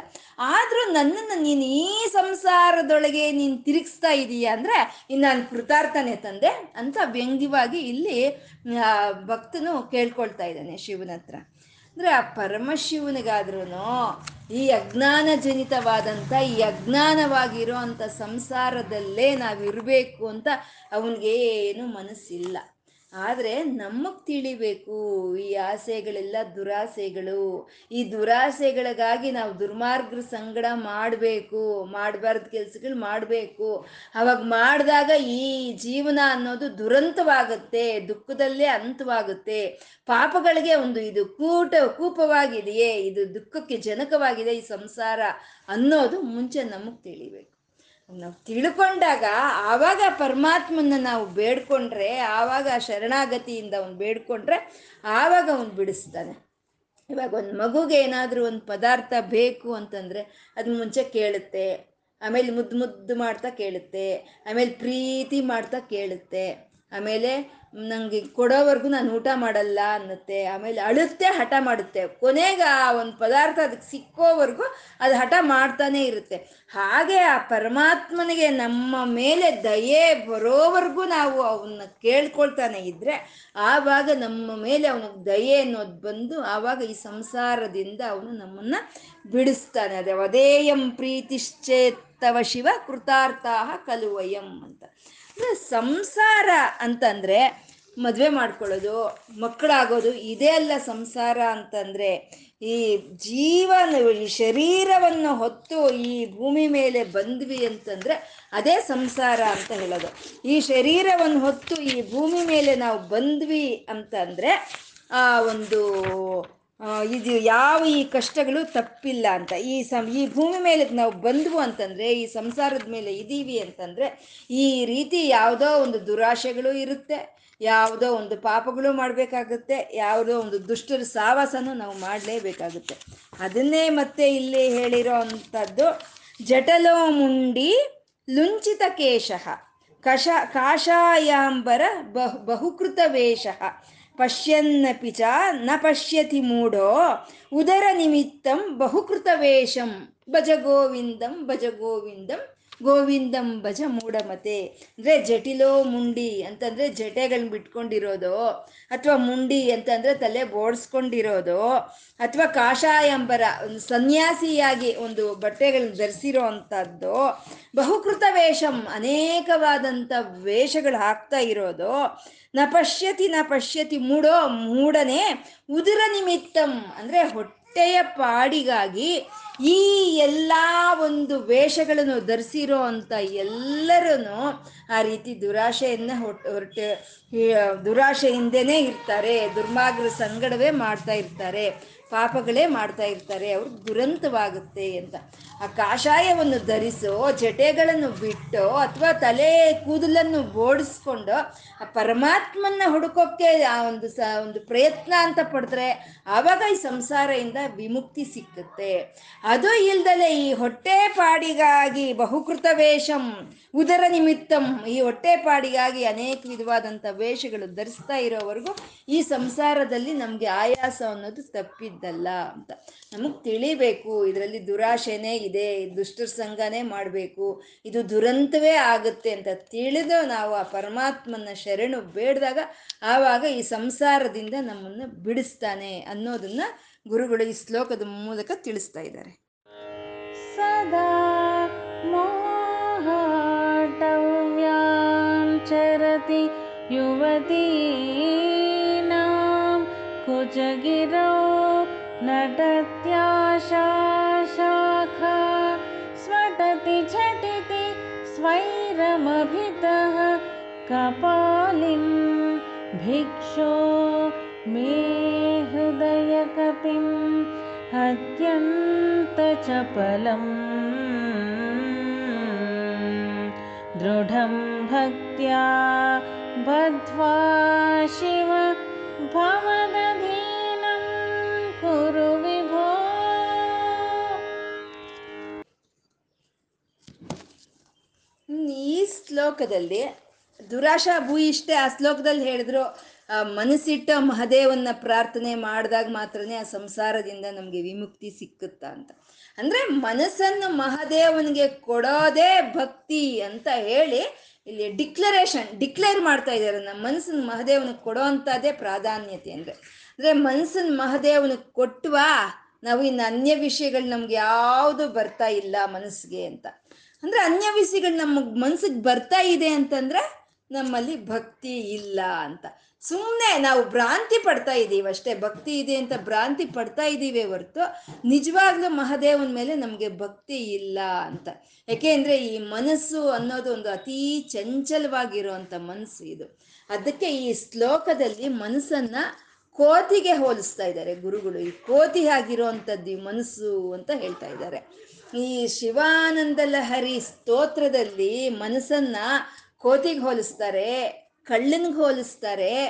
ಆದರೂ ನನ್ನನ್ನು ನೀನು ಈ ಸಂಸಾರದೊಳಗೆ ನೀನು ತಿರುಗಿಸ್ತಾ ಇದೀಯ ಅಂದರೆ ಇನ್ನು ನಾನು ಕೃತಾರ್ಥನೆ ತಂದೆ ಅಂತ ವ್ಯಂಗ್ಯವಾಗಿ ಇಲ್ಲಿ ಭಕ್ತನು ಕೇಳ್ಕೊಳ್ತಾ ಇದ್ದಾನೆ ಶಿವನ ಹತ್ರ. ಅಂದರೆ ಆ ಪರಮಶಿವನಿಗಾದ್ರೂ ಈ ಅಜ್ಞಾನ ಜನಿತವಾದಂಥ ಈ ಅಜ್ಞಾನವಾಗಿರೋ ಅಂಥ ಸಂಸಾರದಲ್ಲೇ ನಾವಿರಬೇಕು ಅಂತ ಅವನಿಗೇನು ಮನಸ್ಸಿಲ್ಲ. ಆದರೆ ನಮಗೆ ತಿಳಿಬೇಕು ಈ ಆಸೆಗಳೆಲ್ಲ ದುರಾಸೆಗಳು. ಈ ದುರಾಸೆಗಳಿಗಾಗಿ ನಾವು ದುರ್ಮಾರ್ಗರ ಸಂಗಡ ಮಾಡಬೇಕು, ಮಾಡಬಾರ್ದ ಕೆಲ್ಸಗಳು ಮಾಡಬೇಕು. ಅವಾಗ ಮಾಡಿದಾಗ ಈ ಜೀವನ ಅನ್ನೋದು ದುರಂತವಾಗುತ್ತೆ, ದುಃಖದಲ್ಲೇ ಅಂತವಾಗುತ್ತೆ. ಪಾಪಗಳಿಗೆ ಒಂದು ಇದು ಕೂಟ ಕೂಪವಾಗಿದೆಯೇ, ಇದು ದುಃಖಕ್ಕೆ ಜನಕವಾಗಿದೆ ಈ ಸಂಸಾರ ಅನ್ನೋದು ಮುಂಚೆ ನಮಗೆ ತಿಳಿಬೇಕು. ನಾವು ತಿಳ್ಕೊಂಡಾಗ ಆವಾಗ ಪರಮಾತ್ಮನ ನಾವು ಬೇಡ್ಕೊಂಡ್ರೆ, ಆವಾಗ ಶರಣಾಗತಿಯಿಂದ ಅವ್ನು ಬೇಡ್ಕೊಂಡ್ರೆ ಆವಾಗ ಅವನು ಬಿಡಿಸ್ತಾನೆ. ಇವಾಗ ಒಂದು ಮಗುಗೆ ಏನಾದರೂ ಒಂದು ಪದಾರ್ಥ ಬೇಕು ಅಂತಂದರೆ ಅದು ಮುಂಚೆ ಕೇಳುತ್ತೆ, ಆಮೇಲೆ ಮುದ್ದು ಮುದ್ದು ಮಾಡ್ತಾ ಕೇಳುತ್ತೆ, ಆಮೇಲೆ ಪ್ರೀತಿ ಮಾಡ್ತಾ ಕೇಳುತ್ತೆ. ಆಮೇಲೆ ನನಗೆ ಕೊಡೋವರೆಗೂ ನಾನು ಊಟ ಮಾಡಲ್ಲ ಅನ್ನತ್ತೆ. ಆಮೇಲೆ ಅಳುತ್ತೆ, ಹಠ ಮಾಡುತ್ತೆ. ಕೊನೆಗೆ ಆ ಒಂದು ಪದಾರ್ಥ ಅದಕ್ಕೆ ಸಿಕ್ಕೋವರೆಗೂ ಅದು ಹಠ ಮಾಡ್ತಾನೆ ಇರುತ್ತೆ. ಹಾಗೆ ಆ ಪರಮಾತ್ಮನಿಗೆ ನಮ್ಮ ಮೇಲೆ ದಯೆ ಬರೋವರೆಗೂ ನಾವು ಅವನ್ನ ಕೇಳ್ಕೊಳ್ತಾನೆ ಇದ್ರೆ ಆವಾಗ ನಮ್ಮ ಮೇಲೆ ಅವನಿಗೆ ದಯೆ ಅನ್ನೋದು ಬಂದು ಆವಾಗ ಈ ಸಂಸಾರದಿಂದ ಅವನು ನಮ್ಮನ್ನ ಬಿಡಿಸ್ತಾನೆ. ಅದೇ, ವದೇಯಂ ಪ್ರೀತಿಶ್ಚೇತ್ತವ ಶಿವ ಕೃತಾರ್ಥಾಹ ಕಲುವಯಂ ಅಂತ. ಸಂಸಾರ ಅಂತಂದ್ರೆ ಮದುವೆ ಮಾಡ್ಕೊಳ್ಳೋದು, ಮಕ್ಕಳಾಗೋದು, ಇದೇ ಅಲ್ಲ ಸಂಸಾರ ಅಂತಂದ್ರೆ ಈ ಜೀವನ, ಈ ಶರೀರವನ್ನು ಹೊತ್ತು ಈ ಭೂಮಿ ಮೇಲೆ ಬಂದ್ವಿ ಅಂತಂದ್ರೆ ಅದೇ ಸಂಸಾರ ಅಂತ ಹೇಳೋದು. ಈ ಶರೀರವನ್ನು ಹೊತ್ತು ಈ ಭೂಮಿ ಮೇಲೆ ನಾವು ಬಂದ್ವಿ ಅಂತಂದ್ರೆ ಆ ಒಂದು ಇದು ಯಾವ ಈ ಕಷ್ಟಗಳು ತಪ್ಪಿಲ್ಲ ಅಂತ. ಈ ಸಂ, ಈ ಭೂಮಿ ಮೇಲೆ ನಾವು ಬಂದ್ವು ಅಂತಂದರೆ, ಈ ಸಂಸಾರದ ಮೇಲೆ ಇದ್ದೀವಿ ಅಂತಂದರೆ, ಈ ರೀತಿ ಯಾವುದೋ ಒಂದು ದುರಾಶೆಗಳು ಇರುತ್ತೆ, ಯಾವುದೋ ಒಂದು ಪಾಪಗಳು ಮಾಡಬೇಕಾಗುತ್ತೆ, ಯಾವುದೋ ಒಂದು ದುಷ್ಟರ ಸಾವಾಸನೂ ನಾವು ಮಾಡಲೇಬೇಕಾಗುತ್ತೆ. ಅದನ್ನೇ ಮತ್ತೆ ಇಲ್ಲಿ ಹೇಳಿರೋ ಅಂಥದ್ದು ಜಟಲೋ ಮುಂಡಿ ಲುಂಚಿತ ಕೇಶ, ಕಷ, ಕಾಷಾಯಾಂಬರ ಬಹು, ಬಹುಕೃತ ವೇಷಃ. ಪಶ್ಯನ್ನಪಿ ಚ ನ ಪಶ್ಯತಿ ಮೂಢೋ ಉದರ ನಿಮಿತ್ತಂ ಬಹುಕೃತ ವೇಷಂ ಭಜ ಗೋವಿಂದಂ ಭಜ ಗೋವಿಂದಂ ಭಜ ಮೂಢಮತೆ. ಅಂದ್ರೆ ಜಟಿಲೋ ಮುಂಡಿ ಅಂತಂದ್ರೆ ಜಟೆಗಳನ್ನ ಬಿಟ್ಕೊಂಡಿರೋದು, ಅಥವಾ ಮುಂಡಿ ಅಂತಂದ್ರೆ ತಲೆ ಬೋಡ್ಸ್ಕೊಂಡಿರೋದು ಅಥವಾ ಕಾಷಾಯಂಬರ ಒಂದು ಸನ್ಯಾಸಿಯಾಗಿ ಒಂದು ಬಟ್ಟೆಗಳನ್ನ ಧರಿಸಿರೋ ಅಂಥದ್ದು, ಬಹುಕೃತ ವೇಷಂ, ಅನೇಕವಾದಂಥ ವೇಷಗಳು ಹಾಕ್ತಾ ಇರೋದು. ನ ಪಶ್ಯತಿ ನ ಪಶ್ಯತಿ ಮೂಡೋ ಮೂಡನೆ ಉದುರ ನಿಮಿತ್ತಂ. ಅಂದ್ರೆ ಹೊಟ್ಟೆಯ ಪಾಡಿಗಾಗಿ ಈ ಎಲ್ಲ ಒಂದು ವೇಷಗಳನ್ನು ಧರಿಸಿರೋ ಅಂತ ಎಲ್ಲರೂ ಆ ರೀತಿ ದುರಾಶೆಯನ್ನ ಹೊರಟ ದುರಾಶೆಯಿಂದನೇ ಇರ್ತಾರೆ. ದುರ್ಮಾಗ್ರ ಸಂಗಡವೇ ಮಾಡ್ತಾ ಇರ್ತಾರೆ. ಪಾಪಗಳೇ ಮಾಡ್ತಾ ಇರ್ತಾರೆ. ಅವ್ರಿಗೆ ದುರಂತವಾಗುತ್ತೆ ಅಂತ. ಆ ಕಾಷಾಯವನ್ನು ಧರಿಸೋ, ಜಟೆಗಳನ್ನು ಬಿಟ್ಟು, ಅಥವಾ ತಲೆ ಕೂದಲನ್ನು ಓಡಿಸ್ಕೊಂಡು ಆ ಪರಮಾತ್ಮನ ಹುಡುಕೋಕ್ಕೆ ಆ ಒಂದು ಸ, ಒಂದು ಪ್ರಯತ್ನ ಅಂತ ಪಡೆದ್ರೆ ಆವಾಗ ಈ ಸಂಸಾರದಿಂದ ವಿಮುಕ್ತಿ ಸಿಕ್ಕುತ್ತೆ. ಅದು ಇಲ್ದಲೆ ಈ ಹೊಟ್ಟೆ ಪಾಡಿಗಾಗಿ ಬಹುಕೃತ ವೇಷಂ, ಉದರ ನಿಮಿತ್ತಂ ಈ ಹೊಟ್ಟೆ ಪಾಡಿಗಾಗಿ ಅನೇಕ ವಿಧವಾದಂಥ ವೇಷಗಳು ಧರಿಸ್ತಾ ಇರೋವರೆಗೂ ಈ ಸಂಸಾರದಲ್ಲಿ ನಮಗೆ ಆಯಾಸ ಅನ್ನೋದು ತಪ್ಪಿದ್ದಲ್ಲ ಅಂತ. ನಮಗೆ ತಿಳಿಬೇಕು, ಇದರಲ್ಲಿ ದುರಾಶೆನೇ ಇದೆ ದುಷ್ಟರ ಸಂಘನೇ ಮಾಡಬೇಕು ಇದು ದುರಂತವೇ ಆಗುತ್ತೆ ಅಂತ ತಿಳಿದು ನಾವು ಆ ಪರಮಾತ್ಮನ ಶರಣು ಬೇಡಿದಾಗ ಆವಾಗ ಈ ಸಂಸಾರದಿಂದ ನಮ್ಮನ್ನು ಬಿಡಿಸ್ತಾನೆ ಅನ್ನೋದನ್ನ ಗುರುಗಳು ಈ ಶ್ಲೋಕದ ಮೂಲಕ ತಿಳಿಸ್ತಾ ಇದ್ದಾರೆ सदा मोहाटव्यां चरति युवतीनां कुजगिरौ नटत्याशा स्वैरमभितः कपालिं भिक्षो मे हृदयकपिम् अत्यन्तचपलम् दृढं भक्त्या बद्ध्वा शिव भवदधीनं ಶ್ಲೋಕದಲ್ಲಿ ದುರಾಶಾ ಭೂಯಿಷ್ಠೆ ಆ ಶ್ಲೋಕದಲ್ಲಿ ಹೇಳಿದ್ರು ಮನಸ್ಸಿಟ್ಟ ಮಹದೇವನ್ನ ಪ್ರಾರ್ಥನೆ ಮಾಡಿದಾಗ ಮಾತ್ರನೇ ಆ ಸಂಸಾರದಿಂದ ನಮಗೆ ವಿಮುಕ್ತಿ ಸಿಕ್ಕುತ್ತಾ ಅಂತ. ಅಂದ್ರೆ ಮನಸ್ಸನ್ನು ಮಹದೇವನಿಗೆ ಕೊಡೋದೇ ಭಕ್ತಿ ಅಂತ ಹೇಳಿ ಇಲ್ಲಿ ಡಿಕ್ಲರೇಷನ್, ಡಿಕ್ಲೇರ್ ಮಾಡ್ತಾ ಇದ್ದಾರೆ. ನಮ್ಮ ಮನಸ್ಸನ್ನು ಮಹಾದೇವನಿಗೆ ಕೊಡೋ ಅಂತದೇ ಪ್ರಾಧಾನ್ಯತೆ ಅಂದ್ರೆ. ಅಂದ್ರೆ ಮನಸ್ಸನ್ನು ಮಹಾದೇವನಿಗೆ ಕೊಟ್ಟವಾ ನಾವು ಇನ್ನು ಅನ್ಯ ವಿಷಯಗಳು ನಮ್ಗೆ ಯಾವುದು ಬರ್ತಾ ಇಲ್ಲ ಮನಸ್ಸಿಗೆ ಅಂತ. ಅಂದ್ರೆ ಅನ್ಯ ವಿಷಯಗಳು ನಮ್ಮ ಮನ್ಸಿಗೆ ಬರ್ತಾ ಇದೆ ಅಂತಂದ್ರೆ ನಮ್ಮಲ್ಲಿ ಭಕ್ತಿ ಇಲ್ಲ ಅಂತ. ಸುಮ್ಮನೆ ನಾವು ಭ್ರಾಂತಿ ಪಡ್ತಾ ಇದ್ದೀವಿ ಅಷ್ಟೇ, ಭಕ್ತಿ ಇದೆ ಅಂತ ಭ್ರಾಂತಿ ಪಡ್ತಾ ಇದ್ದೀವಿ ಹೊರತು ನಿಜವಾಗ್ಲೂ ಮಹಾದೇವನ ಮೇಲೆ ನಮಗೆ ಭಕ್ತಿ ಇಲ್ಲ ಅಂತ. ಯಾಕೆಂದ್ರೆ ಈ ಮನಸ್ಸು ಅನ್ನೋದು ಒಂದು ಅತೀ ಚಂಚಲವಾಗಿರುವಂಥ ಮನಸ್ಸು ಇದು. ಅದಕ್ಕೆ ಈ ಶ್ಲೋಕದಲ್ಲಿ ಮನಸ್ಸನ್ನ ಕೋತಿಗೆ ಹೋಲಿಸ್ತಾ ಇದ್ದಾರೆ ಗುರುಗಳು. ಈ ಕೋತಿ ಆಗಿರುವಂಥದ್ದು ಈ ಮನಸ್ಸು ಅಂತ ಹೇಳ್ತಾ ಇದ್ದಾರೆ. ಈ ಶಿವಾನಂದ ಲಹರಿ ಸ್ತೋತ್ರದಲ್ಲಿ ಮನಸ್ಸನ್ನ ಕೋತಿಗೆ ಹೋಲಿಸ್ತಾರೆ, ಕಳ್ಳನ್ಗೆ ಹೋಲಿಸ್ತಾರೆ,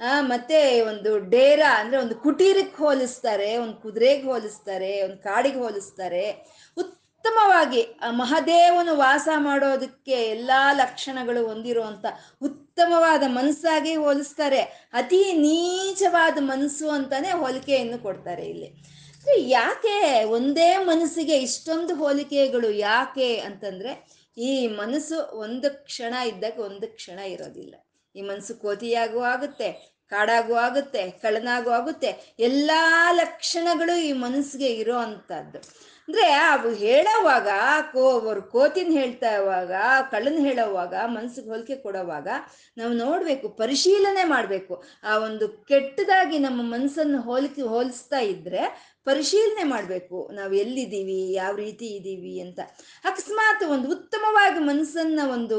ಆ, ಮತ್ತೆ ಒಂದು ಡೇರಾ ಅಂದ್ರೆ ಒಂದು ಕುಟೀರಕ್ಕೆ ಹೋಲಿಸ್ತಾರೆ, ಒಂದು ಕುದುರೆಗೆ ಹೋಲಿಸ್ತಾರೆ, ಒಂದು ಕಾಡಿಗೆ ಹೋಲಿಸ್ತಾರೆ. ಉತ್ತಮವಾಗಿ ಮಹಾದೇವನು ವಾಸ ಮಾಡೋದಕ್ಕೆ ಎಲ್ಲಾ ಲಕ್ಷಣಗಳು ಹೊಂದಿರುವಂತ ಉತ್ತಮವಾದ ಮನಸ್ಸಾಗಿ ಹೋಲಿಸ್ತಾರೆ. ಅತಿ ನೀಚವಾದ ಮನಸ್ಸು ಅಂತಾನೆ ಹೋಲಿಕೆಯನ್ನು ಕೊಡ್ತಾರೆ ಇಲ್ಲಿ. ಯಾಕೆ ಒಂದೇ ಮನಸ್ಸಿಗೆ ಇಷ್ಟೊಂದು ಹೋಲಿಕೆಗಳು ಯಾಕೆ ಅಂತಂದ್ರೆ ಈ ಮನಸ್ಸು ಒಂದು ಕ್ಷಣ ಇದ್ದಾಗ ಒಂದು ಕ್ಷಣ ಇರೋದಿಲ್ಲ. ಈ ಮನಸ್ಸು ಕೋತಿಯಾಗೂ ಆಗುತ್ತೆ, ಕಾಡಾಗೂ ಆಗುತ್ತೆ ಕಳನಾಗೂ ಆಗುತ್ತೆ, ಎಲ್ಲಾ ಲಕ್ಷಣಗಳು ಈ ಮನಸ್ಸಿಗೆ ಇರೋ ಅಂಥದ್ದು. ಅಂದ್ರೆ ಅವು ಹೇಳೋವಾಗ, ಕೋ, ಅವ್ರು ಕೋತಿನ ಹೇಳ್ತಾ ಇರುವಾಗ, ಕಳ್ಳನ ಹೇಳೋವಾಗ, ಮನಸ್ಸಿಗೆ ಹೋಲಿಕೆ ಕೊಡೋವಾಗ ನಾವು ನೋಡ್ಬೇಕು, ಪರಿಶೀಲನೆ ಮಾಡ್ಬೇಕು. ಆ ಒಂದು ಕೆಟ್ಟದಾಗಿ ನಮ್ಮ ಮನಸ್ಸನ್ನು ಹೋಲಿಕೆ, ಹೋಲಿಸ್ತಾ ಇದ್ರೆ ಪರಿಶೀಲನೆ ಮಾಡಬೇಕು. ನಾವು ಎಲ್ಲಿದ್ದೀವಿ? ಯಾವ ರೀತಿ ಇದ್ದೀವಿ ಅಂತ. ಅಕಸ್ಮಾತ್ ಒಂದು ಉತ್ತಮವಾಗಿ ಮನಸ್ಸನ್ನ ಒಂದು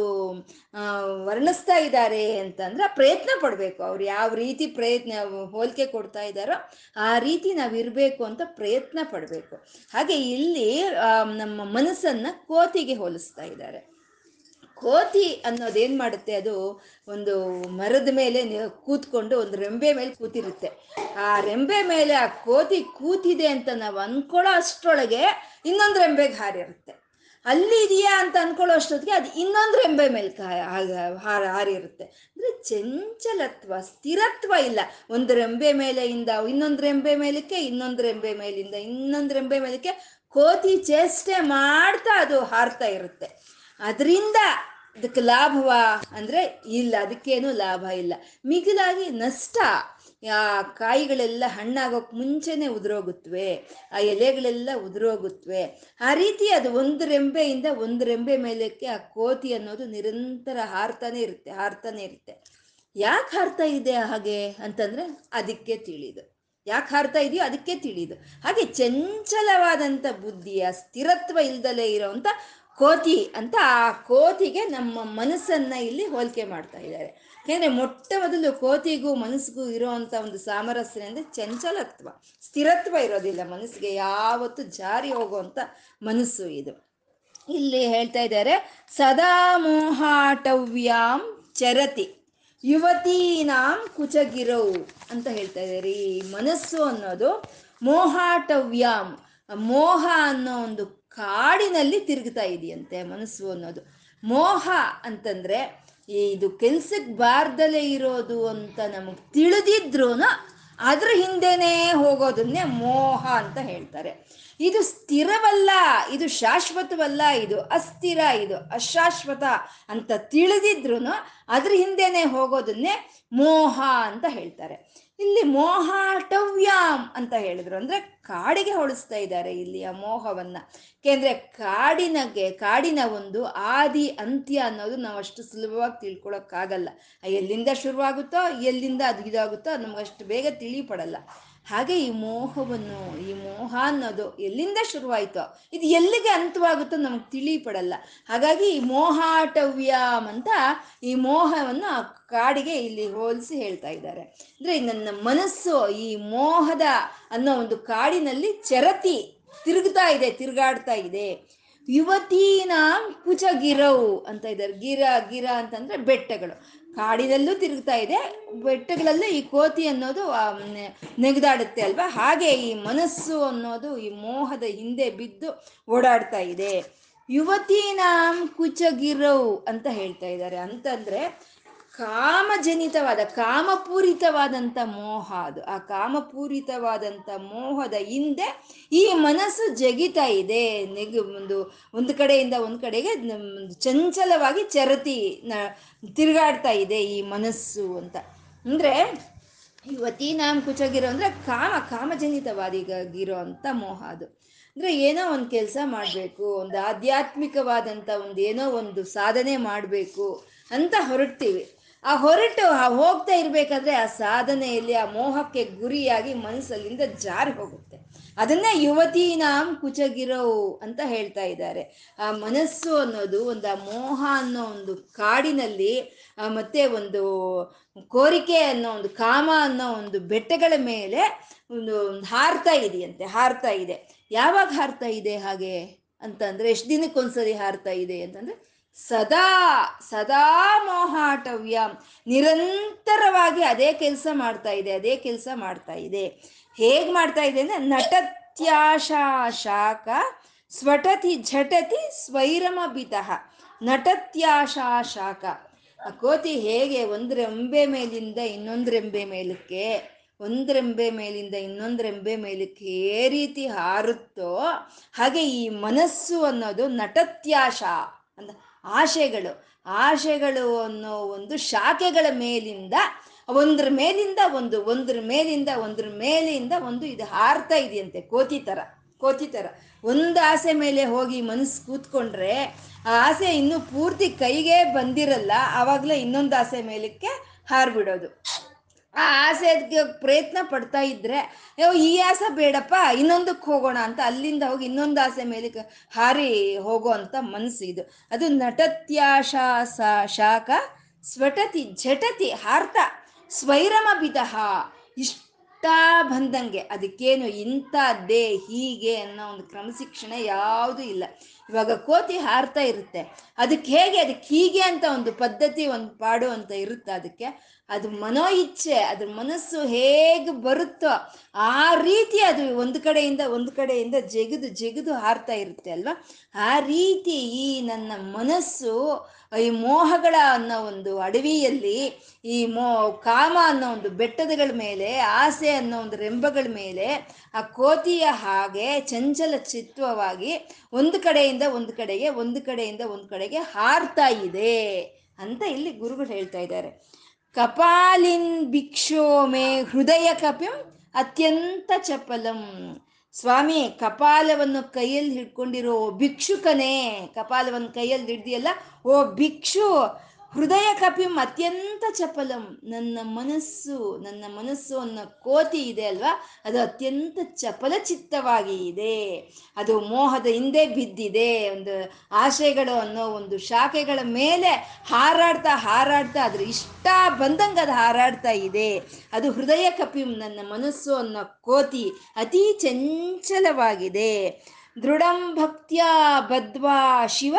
ವರ್ಣಿಸ್ತಾ ಇದ್ದಾರೆ ಅಂತಂದ್ರೆ ಪ್ರಯತ್ನ ಪಡಬೇಕು. ಅವ್ರು ಯಾವ ರೀತಿ ಪ್ರಯತ್ನ, ಹೋಲಿಕೆ ಕೊಡ್ತಾ ಇದ್ದಾರೋ ಆ ರೀತಿ ನಾವು ಇರಬೇಕು ಅಂತ ಪ್ರಯತ್ನ ಪಡಬೇಕು. ಹಾಗೆ ಇಲ್ಲಿ ನಮ್ಮ ಮನಸ್ಸನ್ನ ಕೋತಿಗೆ ಹೋಲಿಸ್ತಾ ಇದ್ದಾರೆ. ಕೋತಿ ಅನ್ನೋದೇನು ಮಾಡುತ್ತೆ? ಅದು ಒಂದು ಮರದ ಮೇಲೆ ಕೂತ್ಕೊಂಡು ಒಂದು ರೆಂಬೆ ಮೇಲೆ ಕೂತಿರುತ್ತೆ. ಆ ರೆಂಬೆ ಮೇಲೆ ಆ ಕೋತಿ ಕೂತಿದೆ ಅಂತ ನಾವು ಅನ್ಕೊಳ್ಳೋ ಅಷ್ಟರೊಳಗೆ ಇನ್ನೊಂದು ರೆಂಬೆಗೆ ಹಾರಿರುತ್ತೆ ಅಲ್ಲಿ ಇದೆಯಾ ಅಂತ ಅನ್ಕೊಳ್ಳೋ ಅಷ್ಟೊತ್ತಿಗೆ ಅದು ಇನ್ನೊಂದು ರೆಂಬೆ ಮೇಲೆ ಹಾರ, ಹಾರಿರುತ್ತೆ. ಅಂದ್ರೆ ಚಂಚಲತ್ವ, ಸ್ಥಿರತ್ವ ಇಲ್ಲ. ಒಂದು ರೆಂಬೆ ಮೇಲೆಯಿಂದ ಇನ್ನೊಂದು ರೆಂಬೆ ಮೇಲಕ್ಕೆ, ಇನ್ನೊಂದು ರೆಂಬೆ ಮೇಲಿಂದ ಇನ್ನೊಂದು ರೆಂಬೆ ಮೇಲಕ್ಕೆ ಕೋತಿ ಚೇಷ್ಟೆ ಮಾಡ್ತಾ ಅದು ಹಾರ್ತಾ ಇರುತ್ತೆ. ಅದರಿಂದ ಅದಕ್ಕೆ ಲಾಭವ ಅಂದ್ರೆ ಇಲ್ಲ, ಅದಕ್ಕೇನು ಲಾಭ ಇಲ್ಲ. ಮಿಗಿಲಾಗಿ ನಷ್ಟ, ಆ, ಕಾಯಿಗಳೆಲ್ಲ ಹಣ್ಣಾಗೋಕ್ ಮುಂಚೆನೆ ಉದುರೋಗುತ್ತವೆ ಆ ಎಲೆಗಳೆಲ್ಲ ಉದುರೋಗುತ್ತವೆ ಆ ರೀತಿ ಅದು ಒಂದು ರೆಂಬೆಯಿಂದ ಒಂದು ರೆಂಬೆ ಮೇಲಕ್ಕೆ ಆ ಕೋತಿ ಅನ್ನೋದು ನಿರಂತರ ಹಾರ್ತಾನೆ ಇರುತ್ತೆ ಹಾರ್ತಾನೆ ಇರುತ್ತೆ. ಯಾಕೆ ಹಾರ್ತಾ ಇದೆ ಹಾಗೆ ಅಂತಂದ್ರೆ ಅದಕ್ಕೆ ತಿಳಿದು. ಯಾಕೆ ಹಾರ್ತಾ ಇದೆಯೋ ಅದಕ್ಕೆ ತಿಳಿದು. ಹಾಗೆ ಚಂಚಲವಾದಂಥ ಬುದ್ಧಿಯ ಸ್ಥಿರತ್ವ ಇಲ್ದಲೇ ಇರೋವಂಥ ಕೋತಿ ಅಂತ ಆ ಕೋತಿಗೆ ನಮ್ಮ ಮನಸ್ಸನ್ನ ಇಲ್ಲಿ ಹೋಲಿಕೆ ಮಾಡ್ತಾ ಇದ್ದಾರೆ. ಯಾಕೆಂದ್ರೆ ಮೊಟ್ಟ ಮೊದಲು ಕೋತಿಗೂ ಮನಸ್ಸಿಗೂ ಇರುವಂತ ಒಂದು ಸಾಮರಸ್ಯ ಅಂದ್ರೆ ಚಂಚಲತ್ವ, ಸ್ಥಿರತ್ವ ಇರೋದಿಲ್ಲ. ಮನಸ್ಸಿಗೆ ಯಾವತ್ತು ಜಾರಿ ಹೋಗುವಂತ ಮನಸ್ಸು ಇದು. ಇಲ್ಲಿ ಹೇಳ್ತಾ ಇದ್ದಾರೆ, ಸದಾ ಮೋಹಾಟವ್ಯಾಂ ಚರತಿ, ಯುವತೀನಾಂ ಕುಚಗಿರೌ ಅಂತ ಹೇಳ್ತಾ ಇದ್ದಾರೆ. ಈ ಮನಸ್ಸು ಅನ್ನೋದು ಮೋಹಾಟವ್ಯಾಂ, ಮೋಹ ಅನ್ನೋ ಒಂದು ಕಾಡಿನಲ್ಲಿ ತಿರುಗ್ತಾ ಇದೆಯಂತೆ ಮನಸ್ಸು ಅನ್ನೋದು. ಮೋಹ ಅಂತಂದ್ರೆ ಇದು ಕೆಲ್ಸಕ್ಕೆ ಬಾರ್ದಲೇ ಇರೋದು ಅಂತ ನಮಗೆ ತಿಳಿದಿದ್ರು ಅದ್ರ ಹಿಂದೆನೇ ಹೋಗೋದನ್ನೇ ಮೋಹ ಅಂತ ಹೇಳ್ತಾರೆ. ಇದು ಸ್ಥಿರವಲ್ಲ, ಇದು ಶಾಶ್ವತವಲ್ಲ, ಇದು ಅಸ್ಥಿರ, ಇದು ಅಶಾಶ್ವತ ಅಂತ ತಿಳಿದಿದ್ರು ಅದ್ರ ಹಿಂದೆನೆ ಹೋಗೋದನ್ನೇ ಮೋಹ ಅಂತ ಹೇಳ್ತಾರೆ. ಇಲ್ಲಿ ಮೋಹಾಟವ್ಯಾಮ್ ಅಂತ ಹೇಳಿದ್ರು ಅಂದ್ರೆ ಕಾಡಿಗೆ ಹೋಲಿಸ್ತಾ ಇದ್ದಾರೆ ಇಲ್ಲಿ ಆ ಮೋಹವನ್ನ. ಏಕೆಂದ್ರೆ ಕಾಡಿನಗೆ ಕಾಡಿನ ಒಂದು ಆದಿ ಅಂತ್ಯ ಅನ್ನೋದು ನಾವು ಅಷ್ಟು ಸುಲಭವಾಗಿ ತಿಳ್ಕೊಳಕ್ಕಾಗಲ್ಲ. ಎಲ್ಲಿಂದ ಶುರುವಾಗುತ್ತೋ, ಎಲ್ಲಿಂದ ಅದು ಇದಾಗುತ್ತೋ ನಮ್ಗೆ ಅಷ್ಟು ಬೇಗ ತಿಳಿಪಡಲ್ಲ ಹಾಗೆ ಈ ಮೋಹವನ್ನು, ಈ ಮೋಹ ಅನ್ನೋದು ಎಲ್ಲಿಂದ ಶುರುವಾಯಿತು, ಇದು ಎಲ್ಲಿಗೆ ಅಂತವಾಗುತ್ತೋ ನಮ್ಗೆ ತಿಳಿಪಡಲ್ಲ. ಹಾಗಾಗಿ ಈ ಮೋಹಾಟವ್ಯಂ ಅಂತ ಈ ಮೋಹವನ್ನು ಆ ಕಾಡಿಗೆ ಇಲ್ಲಿ ಹೋಲಿಸಿ ಹೇಳ್ತಾ ಇದ್ದಾರೆ. ಅಂದ್ರೆ ನನ್ನ ಮನಸ್ಸು ಈ ಮೋಹದ ಅನ್ನೋ ಒಂದು ಕಾಡಿನಲ್ಲಿ ಚರತಿ ತಿರುಗ್ತಾ ಇದೆ, ತಿರುಗಾಡ್ತಾ ಇದೆ. ಯುವತೀನ ಕುಚಗಿರವು ಅಂತ ಇದ್ದಾರೆ. ಗಿರ ಗಿರ ಅಂತಂದ್ರೆ ಬೆಟ್ಟಗಳು. ಕಾಡಿನಲ್ಲೂ ತಿರುಗ್ತಾ ಇದೆ, ಬೆಟ್ಟಗಳಲ್ಲೂ ಈ ಕೋತಿ ಅನ್ನೋದು ನೆಗೆದಾಡುತ್ತೆ ಅಲ್ವಾ? ಹಾಗೆ ಈ ಮನಸ್ಸು ಅನ್ನೋದು, ಈ ಮೋಹದ ಹಿಂದೆ ಬಿದ್ದು ಓಡಾಡ್ತಾ ಇದೆ. ಯುವತೀನಾಂ ಕುಚಗಿರವು ಅಂತ ಹೇಳ್ತಾ ಇದ್ದಾರೆ. ಅಂತಂದ್ರೆ ಕಾಮಜನಿತವಾದ ಕಾಮಪೂರಿತವಾದಂಥ ಮೋಹ ಅದು. ಆ ಕಾಮಪೂರಿತವಾದಂಥ ಮೋಹದ ಹಿಂದೆ ಈ ಮನಸ್ಸು ಜಗಿತಾ ಇದೆ. ನೆಗ್ ಒಂದು ಒಂದು ಕಡೆಯಿಂದ ಒಂದು ಕಡೆಗೆ ಚಂಚಲವಾಗಿ ಚರತಿ ತಿರುಗಾಡ್ತಾ ಇದೆ ಈ ಮನಸ್ಸು ಅಂತ. ಅಂದರೆ ಯುವತಿ ನಾಮ್ ಕುಚಾಗಿರೋ ಅಂದರೆ ಕಾಮ ಕಾಮಜನಿತವಾದಿಗಿರೋ ಅಂಥ ಮೋಹ ಅದು. ಅಂದರೆ ಏನೋ ಒಂದು ಕೆಲಸ ಮಾಡಬೇಕು, ಒಂದು ಆಧ್ಯಾತ್ಮಿಕವಾದಂಥ ಒಂದು ಏನೋ ಒಂದು ಸಾಧನೆ ಮಾಡಬೇಕು ಅಂತ ಹೊರಡ್ತೀವಿ. ಆ ಹೊರಟು ಹೋಗ್ತಾ ಇರಬೇಕಾದ್ರೆ ಆ ಸಾಧನೆಯಲ್ಲಿ, ಆ ಮೋಹಕ್ಕೆ ಗುರಿಯಾಗಿ ಮನಸ್ಸಲ್ಲಿಂದ ಜಾರಿ ಹೋಗುತ್ತೆ. ಅದನ್ನ ಯುವತಿ ನಾಮ್ ಕುಚಗಿರೋ ಅಂತ ಹೇಳ್ತಾ ಇದ್ದಾರೆ. ಆ ಮನಸ್ಸು ಅನ್ನೋದು ಒಂದು, ಆ ಮೋಹ ಅನ್ನೋ ಒಂದು ಕಾಡಿನಲ್ಲಿ ಮತ್ತೆ ಒಂದು ಕೋರಿಕೆ ಅನ್ನೋ ಒಂದು, ಕಾಮ ಅನ್ನೋ ಒಂದು ಬೆಟ್ಟಗಳ ಮೇಲೆ ಒಂದು ಹಾರ್ತಾ ಇದೆಯಂತೆ, ಹಾರ್ತಾ ಇದೆ. ಯಾವಾಗ ಹಾರ್ತಾ ಇದೆ ಹಾಗೆ? ಅಂತಂದ್ರೆ, ಎಷ್ಟು ದಿನಕ್ಕೊಂದ್ಸರಿ ಹಾರ್ತಾ ಇದೆ ಅಂತಂದ್ರೆ ಸದಾ ಸದಾ ಮೋಹಾಟವ್ಯ. ನಿರಂತರವಾಗಿ ಅದೇ ಕೆಲಸ ಮಾಡ್ತಾ ಇದೆ, ಅದೇ ಕೆಲಸ ಮಾಡ್ತಾ ಇದೆ. ಹೇಗೆ ಮಾಡ್ತಾ ಇದೆ ಅಂದ್ರೆ ನಟತ್ಯಾಶಾ ಶಾಖ ಸ್ವಟತಿ ಝಟತಿ ಸ್ವೈರಮಬಿತಃ ನಟತ್ಯಾಶಾ ಶಾಖ ಆ ಕೋತಿ ಹೇಗೆ ಒಂದು ರೆಂಬೆ ಮೇಲಿಂದ ಇನ್ನೊಂದು ರೆಂಬೆ ಮೇಲಕ್ಕೆ, ಒಂದು ರೆಂಬೆ ಮೇಲಿಂದ ಇನ್ನೊಂದು ರೆಂಬೆ ಮೇಲಕ್ಕೆ ಏ ರೀತಿ ಹಾರುತ್ತೋ ಹಾಗೆ ಈ ಮನಸ್ಸು ಅನ್ನೋದು ನಟತ್ಯಾಶ ಅಂತ. ಆಶೆಗಳು. ಆಶೆಗಳು ಅನ್ನೋ ಒಂದು ಶಾಖೆಗಳ ಮೇಲಿಂದ, ಒಂದ್ರ ಮೇಲಿಂದ ಒಂದು, ಒಂದ್ರ ಮೇಲಿಂದ ಒಂದ್ರ ಮೇಲಿಂದ ಒಂದು ಇದು ಹಾರ್ತಾ ಇದೆಯಂತೆ ಕೋತಿ ಥರ ಕೋತಿ ಥರ ಒಂದು ಆಸೆ ಮೇಲೆ ಹೋಗಿ ಮನಸ್ಸು ಕೂತ್ಕೊಂಡ್ರೆ, ಆ ಆಸೆ ಇನ್ನೂ ಪೂರ್ತಿ ಕೈಗೆ ಬಂದಿರಲ್ಲ, ಆವಾಗಲೇ ಇನ್ನೊಂದು ಆಸೆ ಮೇಲಕ್ಕೆ ಹಾರ್ಬಿಡೋದು. ಆ ಆಸೆ ಪ್ರಯತ್ನ ಪಡ್ತಾ ಇದ್ರೆ ಈ ಆಸೆ ಬೇಡಪ್ಪ, ಇನ್ನೊಂದಕ್ಕೆ ಹೋಗೋಣ ಅಂತ ಅಲ್ಲಿಂದ ಹೋಗಿ ಇನ್ನೊಂದು ಆಸೆ ಮೇಲೆ ಹಾರಿ ಹೋಗೋ ಅಂತ ಮನಸ್ಸು ಇದು. ಅದು ನಟತ್ಯಾಶ ಶಾಖ, ಸ್ವಟತಿ, ಝಟತಿ, ಹಾರ್ತ ಸ್ವೈರಮ ಬಿದಹ ಇಷ್ಟ ಬಂದಂಗೆ ಅದಕ್ಕೇನು ಇಂಥದ್ದೇ ಹೀಗೆ ಅನ್ನೋ ಒಂದು ಕ್ರಮಶಿಕ್ಷಣ ಯಾವುದೂ ಇಲ್ಲ. ಇವಾಗ ಕೋತಿ ಹಾರ್ತಾ ಇರುತ್ತೆ. ಅದಕ್ಕೆ ಹೇಗೆ ಅದಕ್ಕೆ ಹೀಗೆ ಅಂತ ಒಂದು ಪದ್ಧತಿ ಒಂದು ಪಾಡು ಅಂತ ಇರುತ್ತೆ ಅದಕ್ಕೆ. ಅದು ಮನೋ ಇಚ್ಛೆ ಅದ್ರ ಮನಸ್ಸು ಹೇಗೆ ಬರುತ್ತೋ ಆ ರೀತಿ ಅದು ಒಂದು ಕಡೆಯಿಂದ ಒಂದು ಕಡೆಯಿಂದ ಜಗದು ಜಗದು ಹಾರ್ತಾ ಇರುತ್ತೆ ಅಲ್ವಾ? ಆ ರೀತಿ ಈ ನನ್ನ ಮನಸ್ಸು ಈ ಮೋಹಗಳ ಅನ್ನೋ ಒಂದು ಅಡವಿಯಲ್ಲಿ ಈ ಮೋ, ಕಾಮ ಅನ್ನೋ ಒಂದು ಬೆಟ್ಟದಗಳ ಮೇಲೆ, ಆಸೆ ಅನ್ನೋ ಒಂದು ರೆಂಬಗಳ ಮೇಲೆ ಆ ಕೋತಿಯ ಹಾಗೆ ಚಂಚಲ ಚಿತ್ವವಾಗಿ ಒಂದು ಕಡೆಯಿಂದ ಒಂದು ಕಡೆಗೆ, ಒಂದು ಕಡೆಯಿಂದ ಒಂದು ಕಡೆಗೆ ಹಾರ್ತಾ ಇದೆ ಅಂತ ಇಲ್ಲಿ ಗುರುಗಳು ಹೇಳ್ತಾ ಇದ್ದಾರೆ. ಕಪಾಲಿನ್ ಭಿಕ್ಷೋಮೆ ಹೃದಯ ಕಪಿಂ ಅತ್ಯಂತ ಚಪಲಂ. ಸ್ವಾಮಿ ಕಪಾಲವನ್ನು ಕೈಯಲ್ಲಿ ಹಿಡ್ಕೊಂಡಿರೋ ಭಿಕ್ಷುಕನೇ ಕಪಾಲವನ್ನು ಕೈಯಲ್ಲಿ ಹಿಡ್ದಿಯಲ್ಲ ಓ ಭಿಕ್ಷು ಹೃದಯ ಕಪಿಂ ಅತ್ಯಂತ ಚಪಲಂ. ನನ್ನ ಮನಸ್ಸು ನನ್ನ ಮನಸ್ಸು ಅನ್ನೋ ಕೋತಿ ಇದೆ ಅಲ್ವಾ? ಅದು ಅತ್ಯಂತ ಚಪಲ ಚಿತ್ತವಾಗಿ ಇದೆ. ಅದು ಮೋಹದ ಹಿಂದೆ ಬಿದ್ದಿದೆ. ಒಂದು ಆಶೆಗಳು ಅನ್ನೋ ಒಂದು ಶಾಖೆಗಳ ಮೇಲೆ ಹಾರಾಡ್ತಾ ಹಾರಾಡ್ತಾ ಅದ್ರ ಇಷ್ಟ ಬಂದಂಗೆ ಅದು ಹಾರಾಡ್ತಾ ಇದೆ. ಅದು ಹೃದಯ ಕಪಿಂ ನನ್ನ ಮನಸ್ಸು ಅನ್ನೋ ಕೋತಿ ಅತಿ ಚಂಚಲವಾಗಿದೆ. ದೃಢಂ ಭಕ್ತಿಯ ಬದ್ವಾ ಶಿವ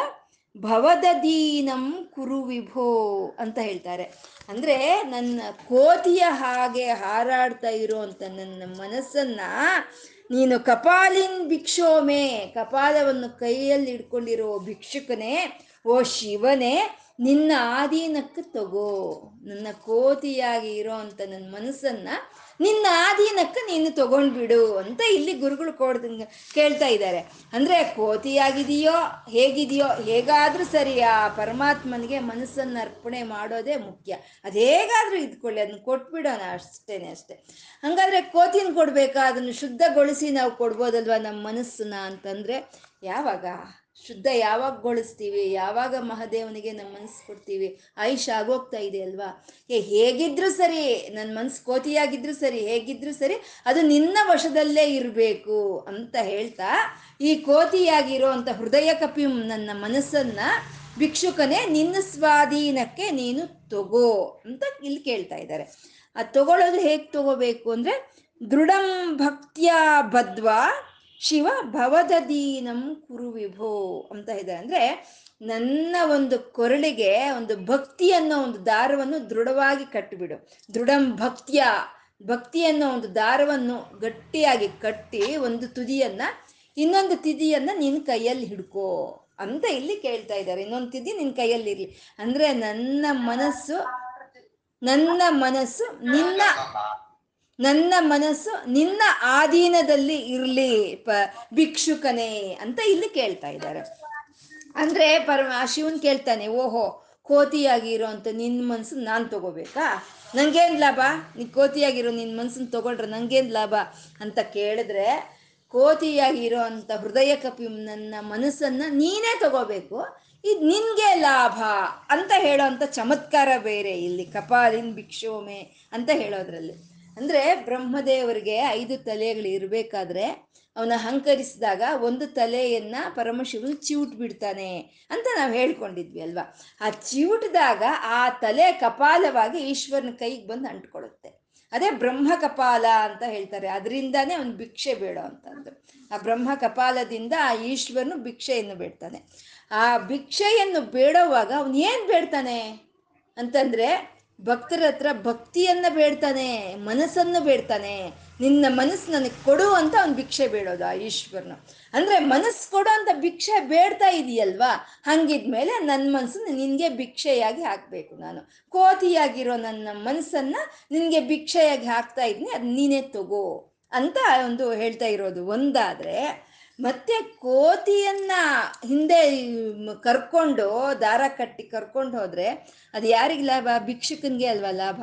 ಭವದದೀನಂ ಕುರು ವಿಭೋ ಅಂತ ಹೇಳ್ತಾರೆ. ಅಂದ್ರೆ ನನ್ನ ಕೋತಿಯ ಹಾಗೆ ಹಾರಾಡ್ತಾ ಇರುವಂತ ನನ್ನ ಮನಸ್ಸನ್ನ ನೀನು ಕಪಾಲಿನ್ ಭಿಕ್ಷೋಮೆ, ಕಪಾಲವನ್ನು ಕೈಯಲ್ಲಿ ಇಟ್ಕೊಂಡಿರೋ ಭಿಕ್ಷುಕನೇ, ಓ ಶಿವನೇ, ನಿನ್ನ ಆಧೀನಕ್ಕೆ ತಗೋ. ನನ್ನ ಕೋತಿಯಾಗಿ ಇರೋ ಅಂತ ನನ್ನ ಮನಸ್ಸನ್ನ ನಿನ್ನ ಆಧೀನಕ್ಕೆ ನೀನು ತಗೊಂಡ್ಬಿಡು ಅಂತ ಇಲ್ಲಿ ಗುರುಗಳು ಕೊಡ್ ಕೇಳ್ತಾ ಇದ್ದಾರೆ. ಅಂದ್ರೆ ಕೋತಿಯಾಗಿದೆಯೋ, ಹೇಗಿದೆಯೋ, ಹೇಗಾದ್ರೂ ಸರಿ ಆ ಪರಮಾತ್ಮನಿಗೆ ಮನಸ್ಸನ್ನು ಅರ್ಪಣೆ ಮಾಡೋದೇ ಮುಖ್ಯ. ಅದು ಹೇಗಾದ್ರೂ ಇದ್ಕೊಳ್ಳಿ ಅದನ್ನ ಕೊಟ್ಬಿಡೋಣ ಅಷ್ಟೇನೆ ಅಷ್ಟೇ. ಹಂಗಾದ್ರೆ ಕೋತಿನ ಕೊಡ್ಬೇಕಾ? ಅದನ್ನು ಶುದ್ಧಗೊಳಿಸಿ ನಾವು ಕೊಡ್ಬೋದಲ್ವಾ ನಮ್ಮ ಮನಸ್ಸನ್ನ ಅಂತಂದ್ರೆ ಯಾವಾಗ? ಶುದ್ಧ ಯಾವಾಗ ಗೊಳಿಸ್ತೀವಿ ಯಾವಾಗ ಮಹಾದೇವನಿಗೆ ನಮ್ಮ ಮನಸ್ಸು ಕೊಡ್ತೀವಿ ಆಯುಷ್ ಆಗೋಗ್ತಾ ಇದೆ ಅಲ್ವಾ? ಏ, ಹೇಗಿದ್ರು ಸರಿ ನನ್ನ ಮನಸ್ಸು ಕೋತಿಯಾಗಿದ್ರು ಸರಿ, ಹೇಗಿದ್ರು ಸರಿ, ಅದು ನಿನ್ನ ವಶದಲ್ಲೇ ಇರಬೇಕು ಅಂತ ಹೇಳ್ತಾ, ಈ ಕೋತಿಯಾಗಿರೋ ಅಂತ ಹೃದಯ ಕಪಿ ನನ್ನ ಮನಸ್ಸನ್ನ ಭಿಕ್ಷುಕನೇ ನಿನ್ನ ಸ್ವಾಧೀನಕ್ಕೆ ನೀನು ತಗೋ ಅಂತ ಇಲ್ಲಿ ಕೇಳ್ತಾ ಇದ್ದಾರೆ. ಅದು ತಗೊಳ್ಳೋದು ಹೇಗೆ ತಗೋಬೇಕು ಅಂದ್ರೆ ದೃಢಂ ಭಕ್ತಿಯ ಬದ್ವಾ ಶಿವ ಭವದದೀನಂ ಕುರು ವಿಭೋ ಅಂತ ಇದೆ. ಅಂದ್ರೆ ನನ್ನ ಒಂದು ಕೊರಳಿಗೆ ಒಂದು ಭಕ್ತಿ ಅನ್ನೋ ಒಂದು ದಾರವನ್ನು ದೃಢವಾಗಿ ಕಟ್ಟಿಬಿಡು. ದೃಢಂ ಭಕ್ತಿಯ. ಭಕ್ತಿ ಅನ್ನೋ ಒಂದು ದಾರವನ್ನು ಗಟ್ಟಿಯಾಗಿ ಕಟ್ಟಿ ಒಂದು ತುದಿಯನ್ನ, ಇನ್ನೊಂದು ತುದಿಯನ್ನ ನಿನ್ನ ಕೈಯಲ್ಲಿ ಹಿಡ್ಕೋ ಅಂತ ಇಲ್ಲಿ ಕೇಳ್ತಾ ಇದ್ದಾರೆ. ಇನ್ನೊಂದು ತುದಿ ನಿನ್ನ ಕೈಯಲ್ಲಿ ಇರ್ಲಿ. ಅಂದ್ರೆ ನನ್ನ ಮನಸ್ಸು ನನ್ನ ಮನಸ್ಸು ನಿನ್ನ ನನ್ನ ಮನಸ್ಸು ನಿನ್ನ ಆಧೀನದಲ್ಲಿ ಇರಲಿ ಪ ಭಿಕ್ಷುಕನೇ ಅಂತ ಇಲ್ಲಿ ಕೇಳ್ತಾ ಇದ್ದಾರೆ. ಅಂದ್ರೆ ಪರಮ ಶಿವನ್ ಕೇಳ್ತಾನೆ, ಓಹೋ, ಕೋತಿಯಾಗಿರೋ ಅಂತ ನಿನ್ನ ಮನ್ಸನ್ನ ನಾನು ತಗೋಬೇಕಾ? ನಂಗೇನು ಲಾಭ? ನೀ ಕೋತಿಯಾಗಿರೋ ನಿನ್ನ ಮನ್ಸನ್ನ ತಗೊಂಡ್ರೆ ನಂಗೇನು ಲಾಭ ಅಂತ ಕೇಳಿದ್ರೆ, ಕೋತಿಯಾಗಿರೋ ಅಂಥ ಹೃದಯ ಕಪಿ ನನ್ನ ಮನಸ್ಸನ್ನು ನೀನೇ ತಗೋಬೇಕು, ಇದು ನಿನಗೆ ಲಾಭ ಅಂತ ಹೇಳೋ ಅಂಥ ಚಮತ್ಕಾರ ಬೇರೆ ಇಲ್ಲಿ, ಕಪಾಲಿನ್ ಭಿಕ್ಷೋಮೆ ಅಂತ ಹೇಳೋದ್ರಲ್ಲಿ. ಅಂದರೆ ಬ್ರಹ್ಮದೇವರಿಗೆ ಐದು ತಲೆಗಳು ಇರಬೇಕಾದ್ರೆ ಅವನ ಅಹಂಕರಿಸಿದಾಗ ಒಂದು ತಲೆಯನ್ನ ಪರಮಶಿವನು ಚಿವುಟ್ ಬಿಡ್ತಾನೆ ಅಂತ ನಾವು ಹೇಳ್ಕೊಂಡಿದ್ವಿ ಅಲ್ವಾ? ಆ ಚಿವುಟಿದಾಗ ಆ ತಲೆ ಕಪಾಲವಾಗಿ ಈಶ್ವರನ ಕೈಗೆ ಬಂದು ಅಂಟ್ಕೊಳ್ಳುತ್ತೆ. ಅದೇ ಬ್ರಹ್ಮ ಕಪಾಲ ಅಂತ ಹೇಳ್ತಾರೆ. ಅದರಿಂದಾನೇ ಅವನು ಭಿಕ್ಷೆ ಬೇಡೋ ಅಂತಂದು. ಆ ಬ್ರಹ್ಮ ಕಪಾಲದಿಂದ ಆ ಈಶ್ವರನು ಭಿಕ್ಷೆಯನ್ನು ಬೇಡ್ತಾನೆ. ಆ ಭಿಕ್ಷೆಯನ್ನು ಬೇಡೋವಾಗ ಅವನು ಏನು ಬೇಡ್ತಾನೆ ಅಂತಂದ್ರೆ ಭಕ್ತರ ಹತ್ರ ಭಕ್ತಿಯನ್ನ ಬೇಡ್ತಾನೆ, ಮನಸ್ಸನ್ನು ಬೇಡ್ತಾನೆ. ನಿನ್ನ ಮನಸ್ಸು ನನಗೆ ಕೊಡು ಅಂತ ಅವ್ನು ಭಿಕ್ಷೆ ಬೇಡೋದು ಆ ಈಶ್ವರನು. ಅಂದ್ರೆ ಮನಸ್ಸು ಕೊಡು ಅಂತ ಭಿಕ್ಷೆ ಬೇಡ್ತಾ ಇದೆಯಲ್ವಾ? ಹಂಗಿದ್ಮೇಲೆ ನನ್ನ ಮನಸ್ಸನ್ನು ನಿನಗೆ ಭಿಕ್ಷೆಯಾಗಿ ಹಾಕಬೇಕು ನಾನು. ಕೋತಿಯಾಗಿರೋ ನನ್ನ ಮನಸ್ಸನ್ನ ನಿನಗೆ ಭಿಕ್ಷೆಯಾಗಿ ಹಾಕ್ತಾ ಇದ್ದೀನಿ ಅದು ನೀನೇ ತಗೋ ಅಂತ ಒಂದು ಹೇಳ್ತಾ ಇರೋದು. ಒಂದಾದ್ರೆ ಮತ್ತೆ ಕೋತಿಯನ್ನ ಹಿಂದೆ ಕರ್ಕೊಂಡು, ದಾರ ಕಟ್ಟಿ ಕರ್ಕೊಂಡು ಹೋದ್ರೆ ಅದು ಯಾರಿಗೆ ಲಾಭ? ಭಿಕ್ಷುಕನಿಗೆ ಅಲ್ವಾ ಲಾಭ?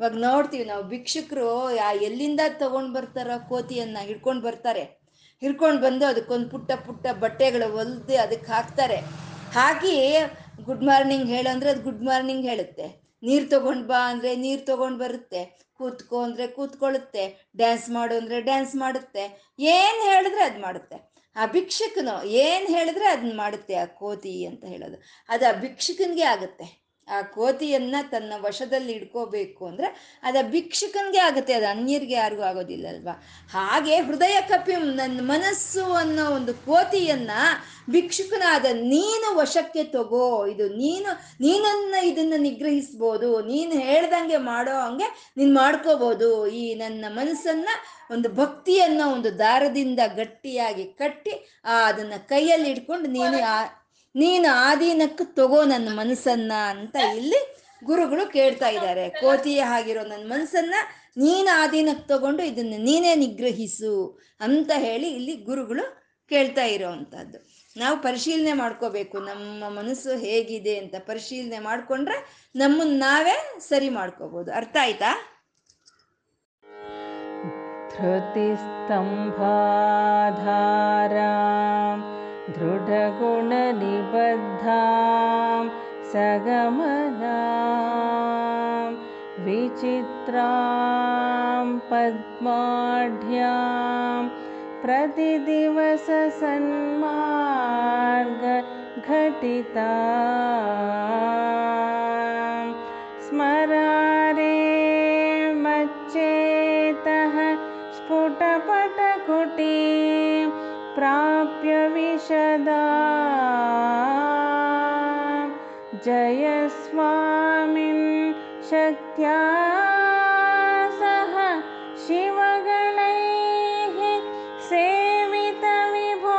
ಇವಾಗ ನೋಡ್ತೀವಿ ನಾವು, ಭಿಕ್ಷುಕರು ಎಲ್ಲಿಂದ ತಗೊಂಡು ಬರ್ತಾರೋ ಕೋತಿಯನ್ನ ಹಿಡ್ಕೊಂಡು ಬರ್ತಾರೆ. ಹಿಡ್ಕೊಂಡು ಬಂದು ಅದಕ್ಕೊಂದು ಪುಟ್ಟ ಪುಟ್ಟ ಬಟ್ಟೆಗಳು ಹೊಲ್ದು ಅದಕ್ಕೆ ಹಾಕ್ತಾರೆ. ಹಾಕಿ ಗುಡ್ ಮಾರ್ನಿಂಗ್ ಹೇಳು ಅಂದ್ರೆ ಅದು ಗುಡ್ ಮಾರ್ನಿಂಗ್ ಹೇಳುತ್ತೆ. ನೀರು ತಗೊಂಡು ಬಾ ಅಂದರೆ ನೀರು ತೊಗೊಂಡು ಬರುತ್ತೆ. ಕೂತ್ಕೋ ಅಂದರೆ ಕೂತ್ಕೊಳ್ಳುತ್ತೆ. ಡ್ಯಾನ್ಸ್ ಮಾಡು ಅಂದರೆ ಡ್ಯಾನ್ಸ್ ಮಾಡುತ್ತೆ. ಏನು ಹೇಳಿದ್ರೆ ಅದು ಮಾಡುತ್ತೆ. ಆ ಭಿಕ್ಷಕನು ಏನು ಹೇಳಿದ್ರೆ ಅದನ್ನ ಮಾಡುತ್ತೆ ಆ ಕೋತಿ ಅಂತ ಹೇಳೋದು. ಅದು ಆ ಆಗುತ್ತೆ. ಆ ಕೋತಿಯನ್ನ ತನ್ನ ವಶದಲ್ಲಿ ಇಡ್ಕೋಬೇಕು ಅಂದ್ರೆ ಅದ ಭಿಕ್ಷುಕನಿಗೆ ಆಗುತ್ತೆ, ಅದು ಅನ್ಯರಿಗೆ ಯಾರಿಗೂ ಆಗೋದಿಲ್ಲ ಅಲ್ವಾ ಹಾಗೆ ಹೃದಯ ಕಪಿ ನನ್ನ ಮನಸ್ಸು ಅನ್ನೋ ಒಂದು ಕೋತಿಯನ್ನ ಭಿಕ್ಷುಕನಾದ ನೀನು ವಶಕ್ಕೆ ತಗೋ, ಇದು ನೀನು, ನೀನನ್ನ ಇದನ್ನ ನಿಗ್ರಹಿಸ್ಬೋದು, ನೀನು ಹೇಳ್ದಂಗೆ ಮಾಡೋ ಹಂಗೆ ನೀನ್ ಮಾಡ್ಕೋಬಹುದು ಈ ನನ್ನ ಮನಸ್ಸನ್ನ ಒಂದು ಭಕ್ತಿಯನ್ನ ಒಂದು ದಾರದಿಂದ ಗಟ್ಟಿಯಾಗಿ ಕಟ್ಟಿ, ಆ ಅದನ್ನ ಕೈಯಲ್ಲಿ ಇಟ್ಕೊಂಡು ನೀನು ನೀನು ಆದೀನಕ್ಕೆ ತಗೋ ನನ್ನ ಮನಸ್ಸನ್ನ ಅಂತ ಇಲ್ಲಿ ಗುರುಗಳು ಕೇಳ್ತಾ ಇದ್ದಾರೆ. ಕೋತಿಯ ಆಗಿರೋ ನನ್ನ ಮನಸ್ಸನ್ನ ನೀನು ಆದೀನಕ್ಕೆ ತಗೊಂಡು ಇದನ್ನ ನೀನೇ ನಿಗ್ರಹಿಸು ಅಂತ ಹೇಳಿ ಇಲ್ಲಿ ಗುರುಗಳು ಕೇಳ್ತಾ ಇರೋವಂಥದ್ದು. ನಾವು ಪರಿಶೀಲನೆ ಮಾಡ್ಕೋಬೇಕು. ನಮ್ಮ ಮನಸ್ಸು ಹೇಗಿದೆ ಅಂತ ಪರಿಶೀಲನೆ ಮಾಡ್ಕೊಂಡ್ರೆ ನಮ್ಮನ್ನ ನಾವೇ ಸರಿ ಮಾಡ್ಕೋಬಹುದು ಅರ್ಥ ಆಯ್ತಾ? ಸ್ತಂಭಾಧಾರ. दृढगुणनिबद्धां सगमनां विचित्रां पद्माढ्यां प्रतिदिवससन्मार्गघटितां प्राप्य विशदा जयस्वामिन् शक्त्या सह शिवगणैः सेवितविभो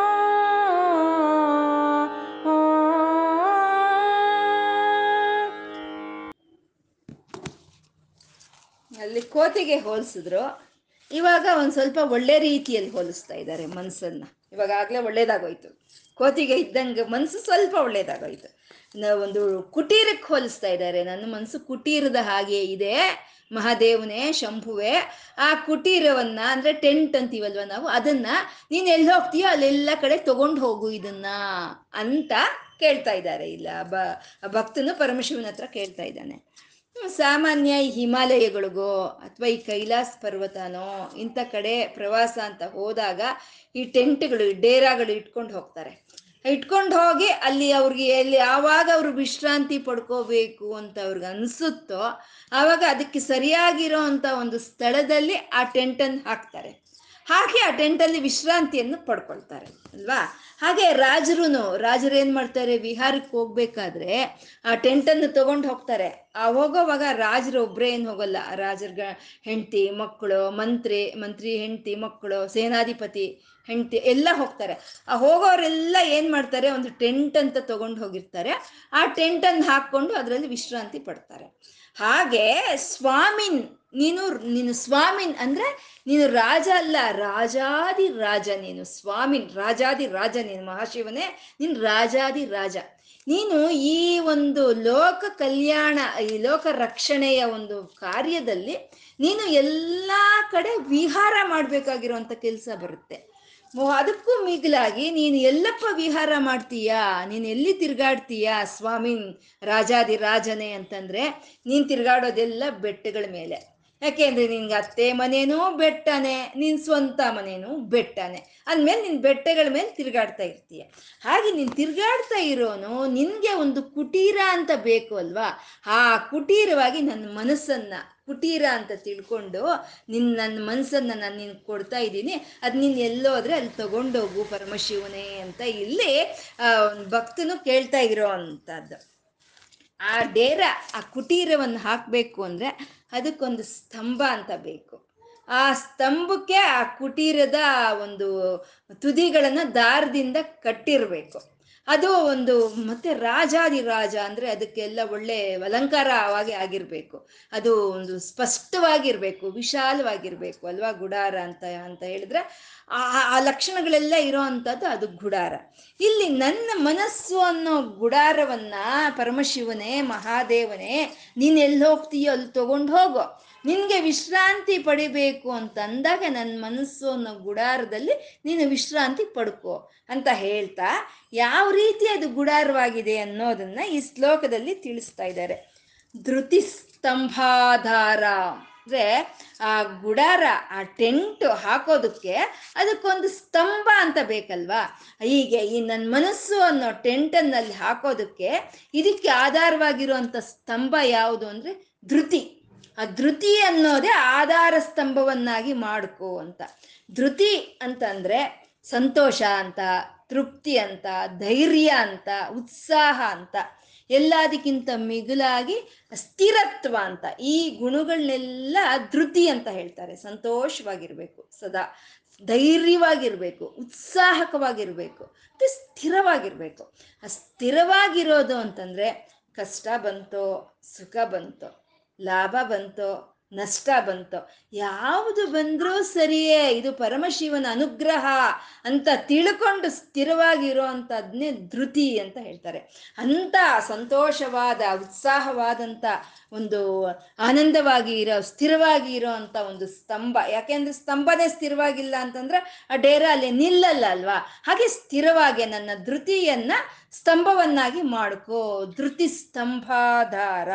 ಅಲ್ಲಿ ಕೋತಿಗೆ ಹೋಲಿಸಿದ್ರು ಇವಾಗ ಒಂದು ಸ್ವಲ್ಪ ಒಳ್ಳೆ ರೀತಿಯಲ್ಲಿ ಹೋಲಿಸ್ತಾ ಇದ್ದಾರೆ ಮನಸ್ಸನ್ನ ಇವಾಗ ಆಗಲೇ ಒಳ್ಳೇದಾಗೋಯ್ತು. ಕೋತಿಗೆ ಇದ್ದಂಗೆ ಮನಸ್ಸು ಸ್ವಲ್ಪ ಒಳ್ಳೇದಾಗೋಯ್ತು. ಒಂದು ಕುಟೀರಕ್ಕೆ ಹೋಲಿಸ್ತಾ ಇದ್ದಾರೆ. ನನ್ನ ಮನಸ್ಸು ಕುಟೀರದ ಹಾಗೆ ಇದೆ. ಮಹಾದೇವನೇ, ಶಂಭುವೆ, ಆ ಕುಟೀರವನ್ನ ಅಂದ್ರೆ ಟೆಂಟ್ ಅಂತೀವಲ್ವ ನಾವು? ಅದನ್ನ ನೀನ್ ಎಲ್ಲಿ ಹೋಗ್ತೀಯೋ ಅಲ್ಲೆಲ್ಲ ಕಡೆ ತಗೊಂಡು ಹೋಗು ಇದನ್ನ ಅಂತ ಕೇಳ್ತಾ ಇದ್ದಾರೆ. ಇಲ್ಲ ಭಕ್ತನು ಪರಮಶಿವನ ಹತ್ರ ಕೇಳ್ತಾ ಇದ್ದಾನೆ. ಸಾಮಾನ್ಯ ಈ ಹಿಮಾಲಯಗಳಿಗೋ ಅಥವಾ ಈ ಕೈಲಾಸ್ ಪರ್ವತನೋ ಇಂಥ ಕಡೆ ಪ್ರವಾಸ ಅಂತ ಹೋದಾಗ ಈ ಟೆಂಟ್ಗಳು, ಡೇರಾಗಳು ಇಟ್ಕೊಂಡು ಹೋಗ್ತಾರೆ. ಇಟ್ಕೊಂಡು ಹೋಗಿ ಅಲ್ಲಿ ಅವ್ರಿಗೆ ಎಲ್ಲಿ ಯಾವಾಗ ಅವರು ವಿಶ್ರಾಂತಿ ಪಡ್ಕೋಬೇಕು ಅಂತ ಅವ್ರಿಗೆ ಅನಿಸುತ್ತೋ ಆವಾಗ ಅದಕ್ಕೆ ಸರಿಯಾಗಿರೋ ಅಂಥ ಒಂದು ಸ್ಥಳದಲ್ಲಿ ಆ ಟೆಂಟನ್ನು ಹಾಕ್ತಾರೆ. ಹಾಕಿ ಆ ಟೆಂಟಲ್ಲಿ ವಿಶ್ರಾಂತಿಯನ್ನು ಪಡ್ಕೊಳ್ತಾರೆ, ಅಲ್ವಾ? ಹಾಗೆ ರಾಜರುನು, ರಾಜರು ಏನ್ ಮಾಡ್ತಾರೆ? ವಿಹಾರಕ್ಕೆ ಹೋಗ್ಬೇಕಾದ್ರೆ ಆ ಟೆಂಟನ್ನು ತಗೊಂಡು ಹೋಗ್ತಾರೆ. ಆ ಹೋಗೋವಾಗ ರಾಜರು ಒಬ್ರೇ ಏನು ಹೋಗಲ್ಲ. ರಾಜರ ಹೆಂಡತಿ, ಮಕ್ಕಳು, ಮಂತ್ರಿ ಮಂತ್ರಿ, ಹೆಂಡತಿ, ಮಕ್ಕಳು, ಸೇನಾಧಿಪತಿ, ಹೆಂಡತಿ ಎಲ್ಲ ಹೋಗ್ತಾರೆ. ಆ ಹೋಗೋರೆಲ್ಲ ಏನ್ ಮಾಡ್ತಾರೆ? ಒಂದು ಟೆಂಟ್ ಅಂತ ತಗೊಂಡು ಹೋಗಿರ್ತಾರೆ. ಆ ಟೆಂಟ್ ಅನ್ನು ಹಾಕೊಂಡು ಅದರಲ್ಲಿ ವಿಶ್ರಾಂತಿ ಪಡ್ತಾರೆ. ಹಾಗೆ ಸ್ವಾಮಿನ್ ನೀನು ನೀನು ಸ್ವಾಮಿನ್ ಅಂದ್ರೆ ನೀನು ರಾಜ ಅಲ್ಲ, ರಾಜಾದಿ ರಾಜ ನೀನು ಸ್ವಾಮಿನ್ ರಾಜಾದಿ ರಾಜ ನೀನು, ಮಹಾಶಿವನೇ, ನೀನು ರಾಜಾದಿ ರಾಜ. ನೀನು ಈ ಒಂದು ಲೋಕ ಕಲ್ಯಾಣ, ಈ ಲೋಕ ರಕ್ಷಣೆಯ ಒಂದು ಕಾರ್ಯದಲ್ಲಿ ನೀನು ಎಲ್ಲ ಕಡೆ ವಿಹಾರ ಮಾಡಬೇಕಾಗಿರುವಂಥ ಕೆಲಸ ಬರುತ್ತೆ. ಅದಕ್ಕೂ ಮಿಗಿಲಾಗಿ ನೀನು ಎಲ್ಲಪ್ಪ ವಿಹಾರ ಮಾಡ್ತೀಯಾ? ನೀನು ಎಲ್ಲಿ ತಿರುಗಾಡ್ತೀಯಾ ಸ್ವಾಮಿನ್ ರಾಜಾದಿ ರಾಜನೇ ಅಂತಂದ್ರೆ ನೀನು ತಿರ್ಗಾಡೋದೆಲ್ಲ ಬೆಟ್ಟಗಳ ಮೇಲೆ. ಯಾಕೆಂದ್ರೆ ನಿನ್ಗೆ ಅತ್ತೆ ಮನೇನೂ ಬೆಟ್ಟನೆ, ನಿನ್ ಸ್ವಂತ ಮನೇನೂ ಬೆಟ್ಟನೆ. ಅಂದ್ಮೇಲೆ ನಿನ್ ಬೆಟ್ಟಗಳ ಮೇಲೆ ತಿರುಗಾಡ್ತಾ ಇರ್ತೀಯ. ಹಾಗೆ ನೀನ್ ತಿರುಗಾಡ್ತಾ ಇರೋನು ನಿನ್ಗೆ ಒಂದು ಕುಟೀರ ಅಂತ ಬೇಕು ಅಲ್ವಾ? ಆ ಕುಟೀರವಾಗಿ ನನ್ನ ಮನಸ್ಸನ್ನ, ಕುಟೀರ ಅಂತ ತಿಳ್ಕೊಂಡು ನಿನ್ ನನ್ನ ಮನಸ್ಸನ್ನ ನಾನು ನಿನ್ ಕೊಡ್ತಾ ಇದ್ದೀನಿ. ಅದು ನೀನು ಎಲ್ಲೋದ್ರೆ ಅಲ್ಲಿ ತಗೊಂಡೋಗು ಪರಮಶಿವನೇ ಅಂತ ಇಲ್ಲಿ ಭಕ್ತನು ಕೇಳ್ತಾ ಇರೋ ಅಂಥದ್ದು ಆ ಡೇರ, ಆ ಕುಟೀರವನ್ನು ಹಾಕಬೇಕು ಅಂದರೆ ಅದಕ್ಕೊಂದು ಸ್ತಂಭ ಅಂತ ಬೇಕು. ಆ ಸ್ತಂಭಕ್ಕೆ ಆ ಕುಟೀರದ ಒಂದು ತುದಿಗಳನ್ನು ದಾರದಿಂದ ಕಟ್ಟಿರಬೇಕು. ಅದು ಒಂದು ಮತ್ತೆ ರಾಜಾದಿ ರಾಜ ಅಂದ್ರೆ ಅದಕ್ಕೆಲ್ಲ ಒಳ್ಳೆ ಅಲಂಕಾರವಾಗಿ ಆಗಿರ್ಬೇಕು. ಅದು ಒಂದು ಸ್ಪಷ್ಟವಾಗಿರ್ಬೇಕು, ವಿಶಾಲವಾಗಿರ್ಬೇಕು ಅಲ್ವಾ ಗುಡಾರ ಅಂತ ಅಂತ ಹೇಳಿದ್ರೆ ಆ ಲಕ್ಷಣಗಳೆಲ್ಲ ಇರೋ ಅಂಥದ್ದು ಅದು ಗುಡಾರ. ಇಲ್ಲಿ ನನ್ನ ಮನಸ್ಸು ಅನ್ನೋ ಗುಡಾರವನ್ನ ಪರಮಶಿವನೇ, ಮಹಾದೇವನೇ ನೀನೆಲ್ಲಿ ಹೋಗ್ತೀಯೋ ಅಲ್ಲಿ ತಗೊಂಡು ಹೋಗೋ. ನಿನಗೆ ವಿಶ್ರಾಂತಿ ಪಡಿಬೇಕು ಅಂತ ಅಂದಾಗ ನನ್ನ ಮನಸ್ಸು ಅನ್ನೋ ಗುಡಾರದಲ್ಲಿ ನೀನು ವಿಶ್ರಾಂತಿ ಪಡ್ಕೊ ಅಂತ ಹೇಳ್ತಾ ಯಾವ ರೀತಿ ಅದು ಗುಡಾರವಾಗಿದೆ ಅನ್ನೋದನ್ನ ಈ ಶ್ಲೋಕದಲ್ಲಿ ತಿಳಿಸ್ತಾ ಇದ್ದಾರೆ. ಧೃತಿ ಸ್ತಂಭಾಧಾರ ಅಂದ್ರೆ ಆ ಗುಡಾರ, ಆ ಟೆಂಟ್ ಹಾಕೋದಕ್ಕೆ ಅದಕ್ಕೊಂದು ಸ್ತಂಭ ಅಂತ ಬೇಕಲ್ವಾ? ಹೀಗೆ ಈ ನನ್ನ ಮನಸ್ಸು ಅನ್ನೋ ಟೆಂಟನ್ನಲ್ಲಿ ಹಾಕೋದಕ್ಕೆ ಇದಕ್ಕೆ ಆಧಾರವಾಗಿರುವಂಥ ಸ್ತಂಭ ಯಾವುದು ಅಂದರೆ ಧೃತಿ. ಆ ಧೃತಿ ಅನ್ನೋದೇ ಆಧಾರ ಸ್ತಂಭವನ್ನಾಗಿ ಮಾಡ್ಕೋ ಅಂತ. ಧೃತಿ ಅಂತಂದ್ರೆ ಸಂತೋಷ ಅಂತ, ತೃಪ್ತಿ ಅಂತ, ಧೈರ್ಯ ಅಂತ, ಉತ್ಸಾಹ ಅಂತ. ಎಲ್ಲದಕ್ಕಿಂತ ಮಿಗುಲಾಗಿ ಸ್ಥಿರತ್ವ ಅಂತ. ಈ ಗುಣಗಳನ್ನೆಲ್ಲ ಧೃತಿ ಅಂತ ಹೇಳ್ತಾರೆ. ಸಂತೋಷವಾಗಿರ್ಬೇಕು ಸದಾ. ಧೈರ್ಯವಾಗಿರ್ಬೇಕು, ಉತ್ಸಾಹಕವಾಗಿರ್ಬೇಕು, ಮತ್ತು ಸ್ಥಿರವಾಗಿರ್ಬೇಕು. ಆ ಸ್ಥಿರವಾಗಿರೋದು ಅಂತಂದ್ರೆ ಕಷ್ಟ ಬಂತೋ, ಸುಖ ಬಂತೋ. ಲಾಭ ಬಂತೋ, ನಷ್ಟ ಬಂತೋ, ಯಾವುದು ಬಂದರೂ ಸರಿಯೇ, ಇದು ಪರಮಶಿವನ ಅನುಗ್ರಹ ಅಂತ ತಿಳ್ಕೊಂಡು ಸ್ಥಿರವಾಗಿರೋ ಅಂಥದ್ನೇ ಧೃತಿ ಅಂತ ಹೇಳ್ತಾರೆ. ಅಂಥ ಸಂತೋಷವಾದ, ಉತ್ಸಾಹವಾದಂಥ ಒಂದು ಆನಂದವಾಗಿ ಇರೋ ಸ್ಥಿರವಾಗಿ ಇರೋ ಅಂಥ ಒಂದು ಸ್ತಂಭ. ಯಾಕೆಂದ್ರೆ ಸ್ತಂಭನೇ ಸ್ಥಿರವಾಗಿಲ್ಲ ಅಂತಂದ್ರೆ ಆ ಡೇರ ಅಲ್ಲಿ ನಿಲ್ಲಲ್ಲ ಅಲ್ವಾ? ಹಾಗೆ ಸ್ಥಿರವಾಗಿ ನನ್ನ ಧೃತಿಯನ್ನ ಸ್ತಂಭವನ್ನಾಗಿ ಮಾಡ್ಕೋ. ಧೃತಿ ಸ್ತಂಭಾಧಾರ.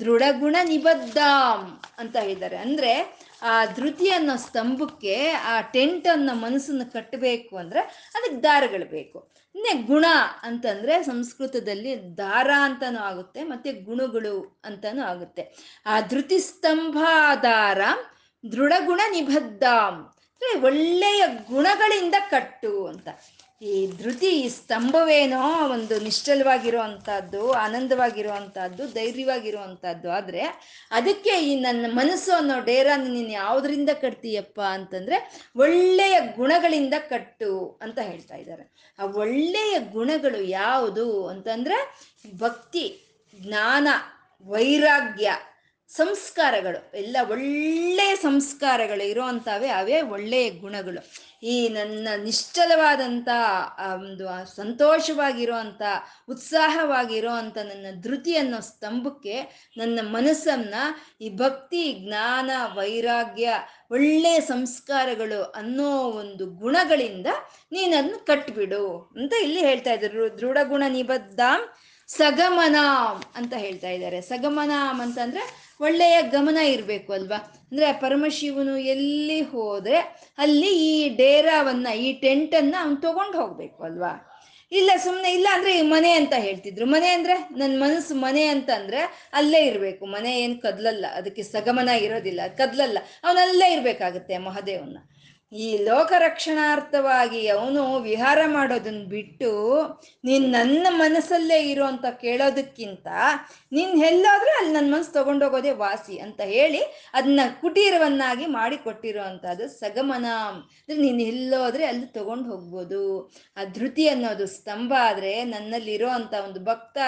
ದೃಢಗುಣ ನಿಬದ್ಧಾಂ ಅಂತ ಹೇಳಿದ್ದಾರೆ. ಅಂದ್ರೆ, ಆ ಧೃತಿ ಅನ್ನೋ ಸ್ತಂಭಕ್ಕೆ ಆ ಟೆಂಟ್ ಅನ್ನೋ ಮನಸ್ಸನ್ನು ಕಟ್ಟಬೇಕು ಅಂದ್ರೆ ಅದಕ್ಕೆ ದಾರಗಳು ಬೇಕು. ಇನ್ನೇ ಗುಣ ಅಂತಂದ್ರೆ ಸಂಸ್ಕೃತದಲ್ಲಿ ದಾರ ಅಂತಾನು ಆಗುತ್ತೆ, ಮತ್ತೆ ಗುಣಗಳು ಅಂತಾನು ಆಗುತ್ತೆ. ಆ ಧೃತಿ ಸ್ತಂಭಾಧಾರ ದೃಢಗುಣ ನಿಬದ್ಧಾಂ ಅಂದ್ರೆ ಒಳ್ಳೆಯ ಗುಣಗಳಿಂದ ಕಟ್ಟು ಅಂತ. ಈ ಧೃತಿ ಈ ಸ್ತಂಭವೇನೋ ಒಂದು ನಿಶ್ಚಲವಾಗಿರುವಂಥದ್ದು ಆನಂದವಾಗಿರುವಂಥದ್ದು ಧೈರ್ಯವಾಗಿರುವಂಥದ್ದು ಆದರೆ ಅದಕ್ಕೆ ಈ ನನ್ನ ಮನಸ್ಸು ಅನ್ನೋ ಡೇರಾನ ನೀನು ಯಾವುದರಿಂದ ಕಟ್ತೀಯಪ್ಪ ಅಂತಂದ್ರೆ ಒಳ್ಳೆಯ ಗುಣಗಳಿಂದ ಕಟ್ಟು ಅಂತ ಹೇಳ್ತಾ ಇದ್ದಾರೆ. ಆ ಒಳ್ಳೆಯ ಗುಣಗಳು ಯಾವುದು ಅಂತಂದ್ರೆ ಭಕ್ತಿ, ಜ್ಞಾನ, ವೈರಾಗ್ಯ. ಸಂಸ್ಕಾರಗಳು, ಎಲ್ಲ ಒಳ್ಳೆಯ ಸಂಸ್ಕಾರಗಳು ಇರುವಂತವೇ ಅವೇ ಒಳ್ಳೆಯ ಗುಣಗಳು. ಈ ನನ್ನ ನಿಶ್ಚಲವಾದಂಥ ಒಂದು ಸಂತೋಷವಾಗಿರುವಂಥ, ಉತ್ಸಾಹವಾಗಿರುವಂಥ ನನ್ನ ಧೃತಿ ಅನ್ನೋ ಸ್ತಂಭಕ್ಕೆ ನನ್ನ ಮನಸ್ಸನ್ನು ಈ ಭಕ್ತಿ, ಜ್ಞಾನ, ವೈರಾಗ್ಯ ಒಳ್ಳೆಯ ಸಂಸ್ಕಾರಗಳು ಅನ್ನೋ ಒಂದು ಗುಣಗಳಿಂದ ನೀನನ್ನು ಕಟ್ಬಿಡು ಅಂತ ಇಲ್ಲಿ ಹೇಳ್ತಾ ಇದ್ರು ದೃಢಗುಣ ನಿಬದ್ಧಾಂ ಸಗಮನಾಂ ಅಂತ ಹೇಳ್ತಾ ಇದ್ದಾರೆ. ಸಗಮನಾಂ ಅಂತಂದ್ರೆ ಒಳ್ಳೆಯ ಗಮನ ಇರಬೇಕು ಅಲ್ವಾ? ಅಂದರೆ ಪರಮಶಿವನು ಎಲ್ಲಿ ಹೋದರೆ ಅಲ್ಲಿ ಈ ಡೇರಾವನ್ನು, ಈ ಟೆಂಟನ್ನು ಅವ್ನು ತೊಗೊಂಡು ಹೋಗಬೇಕು ಅಲ್ವಾ? ಇಲ್ಲ ಸುಮ್ಮನೆ ಇಲ್ಲ ಅಂದರೆ ಈ ಮನೆ ಅಂತ ಹೇಳ್ತಿದ್ರು. ಮನೆ ಅಂದರೆ ನನ್ನ ಮನಸ್ಸು ಮನೆ ಅಂತಂದ್ರೆ ಅಲ್ಲೇ ಇರಬೇಕು. ಮನೆ ಏನು ಕದ್ಲಲ್ಲ, ಅದಕ್ಕೆ ಸಗಮನ ಇರೋದಿಲ್ಲ, ಕದ್ಲಲ್ಲ. ಅವನಲ್ಲೇ ಇರಬೇಕಾಗುತ್ತೆ ಮಹಾದೇವನ್ನ. ಈ ಲೋಕ ರಕ್ಷಣಾರ್ಥವಾಗಿ ಅವನು ವಿಹಾರ ಮಾಡೋದನ್ನ ಬಿಟ್ಟು ನೀನ್ ನನ್ನ ಮನಸ್ಸಲ್ಲೇ ಇರೋ ಅಂತ ಕೇಳೋದಕ್ಕಿಂತ ನೀನ್ ಎಲ್ಲಾದ್ರೂ ಅಲ್ಲಿ ನನ್ನ ಮನಸ್ಸು ತಗೊಂಡೋಗೋದೇ ವಾಸಿ ಅಂತ ಹೇಳಿ ಅದನ್ನ ಕುಟೀರವನ್ನಾಗಿ ಮಾಡಿ ಕೊಟ್ಟಿರೋ ಸಗಮನ ಅಂದ್ರೆ ನೀನು ಎಲ್ಲೋದ್ರೆ ಅಲ್ಲಿ ತಗೊಂಡು ಹೋಗ್ಬೋದು. ಆ ಧೃತಿ ಅನ್ನೋದು ಸ್ತಂಭ ಆದ್ರೆ ನನ್ನಲ್ಲಿರೋ ಅಂತ ಒಂದು ಭಕ್ತ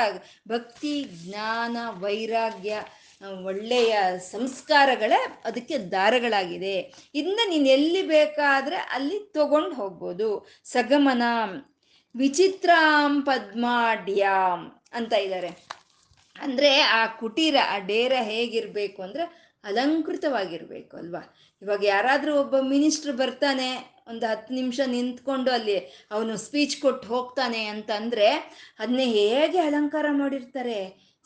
ಭಕ್ತಿ, ಜ್ಞಾನ, ವೈರಾಗ್ಯ ಒಳ್ಳೆಯ ಸಂಸ್ಕಾರಗಳೇ ಅದಕ್ಕೆ ದಾರಗಳಾಗಿದೆ. ಇದನ್ನ ನೀನು ಎಲ್ಲಿ ಬೇಕಾದರೆ ಅಲ್ಲಿ ತಗೊಂಡು ಹೋಗ್ಬೋದು. ಸಗಮನ, ವಿಚಿತ್ರಾಂ ಪದ್ಮಾಡ್ಯಾಂ ಅಂತ ಇದ್ದಾರೆ ಅಂದರೆ ಆ ಕುಟೀರ, ಆ ಡೇರ ಹೇಗಿರಬೇಕು ಅಂದರೆ ಅಲಂಕೃತವಾಗಿರಬೇಕು ಅಲ್ವಾ? ಇವಾಗ ಯಾರಾದರೂ ಒಬ್ಬ ಮಿನಿಸ್ಟ್ರ್ ಬರ್ತಾನೆ, ಒಂದು ಹತ್ತು ನಿಮಿಷ ನಿಂತ್ಕೊಂಡು ಅಲ್ಲಿ ಅವನು ಸ್ಪೀಚ್ ಕೊಟ್ಟು ಹೋಗ್ತಾನೆ ಅಂತಂದರೆ ಅದನ್ನೇ ಹೇಗೆ ಅಲಂಕಾರ ಮಾಡಿರ್ತಾರೆ?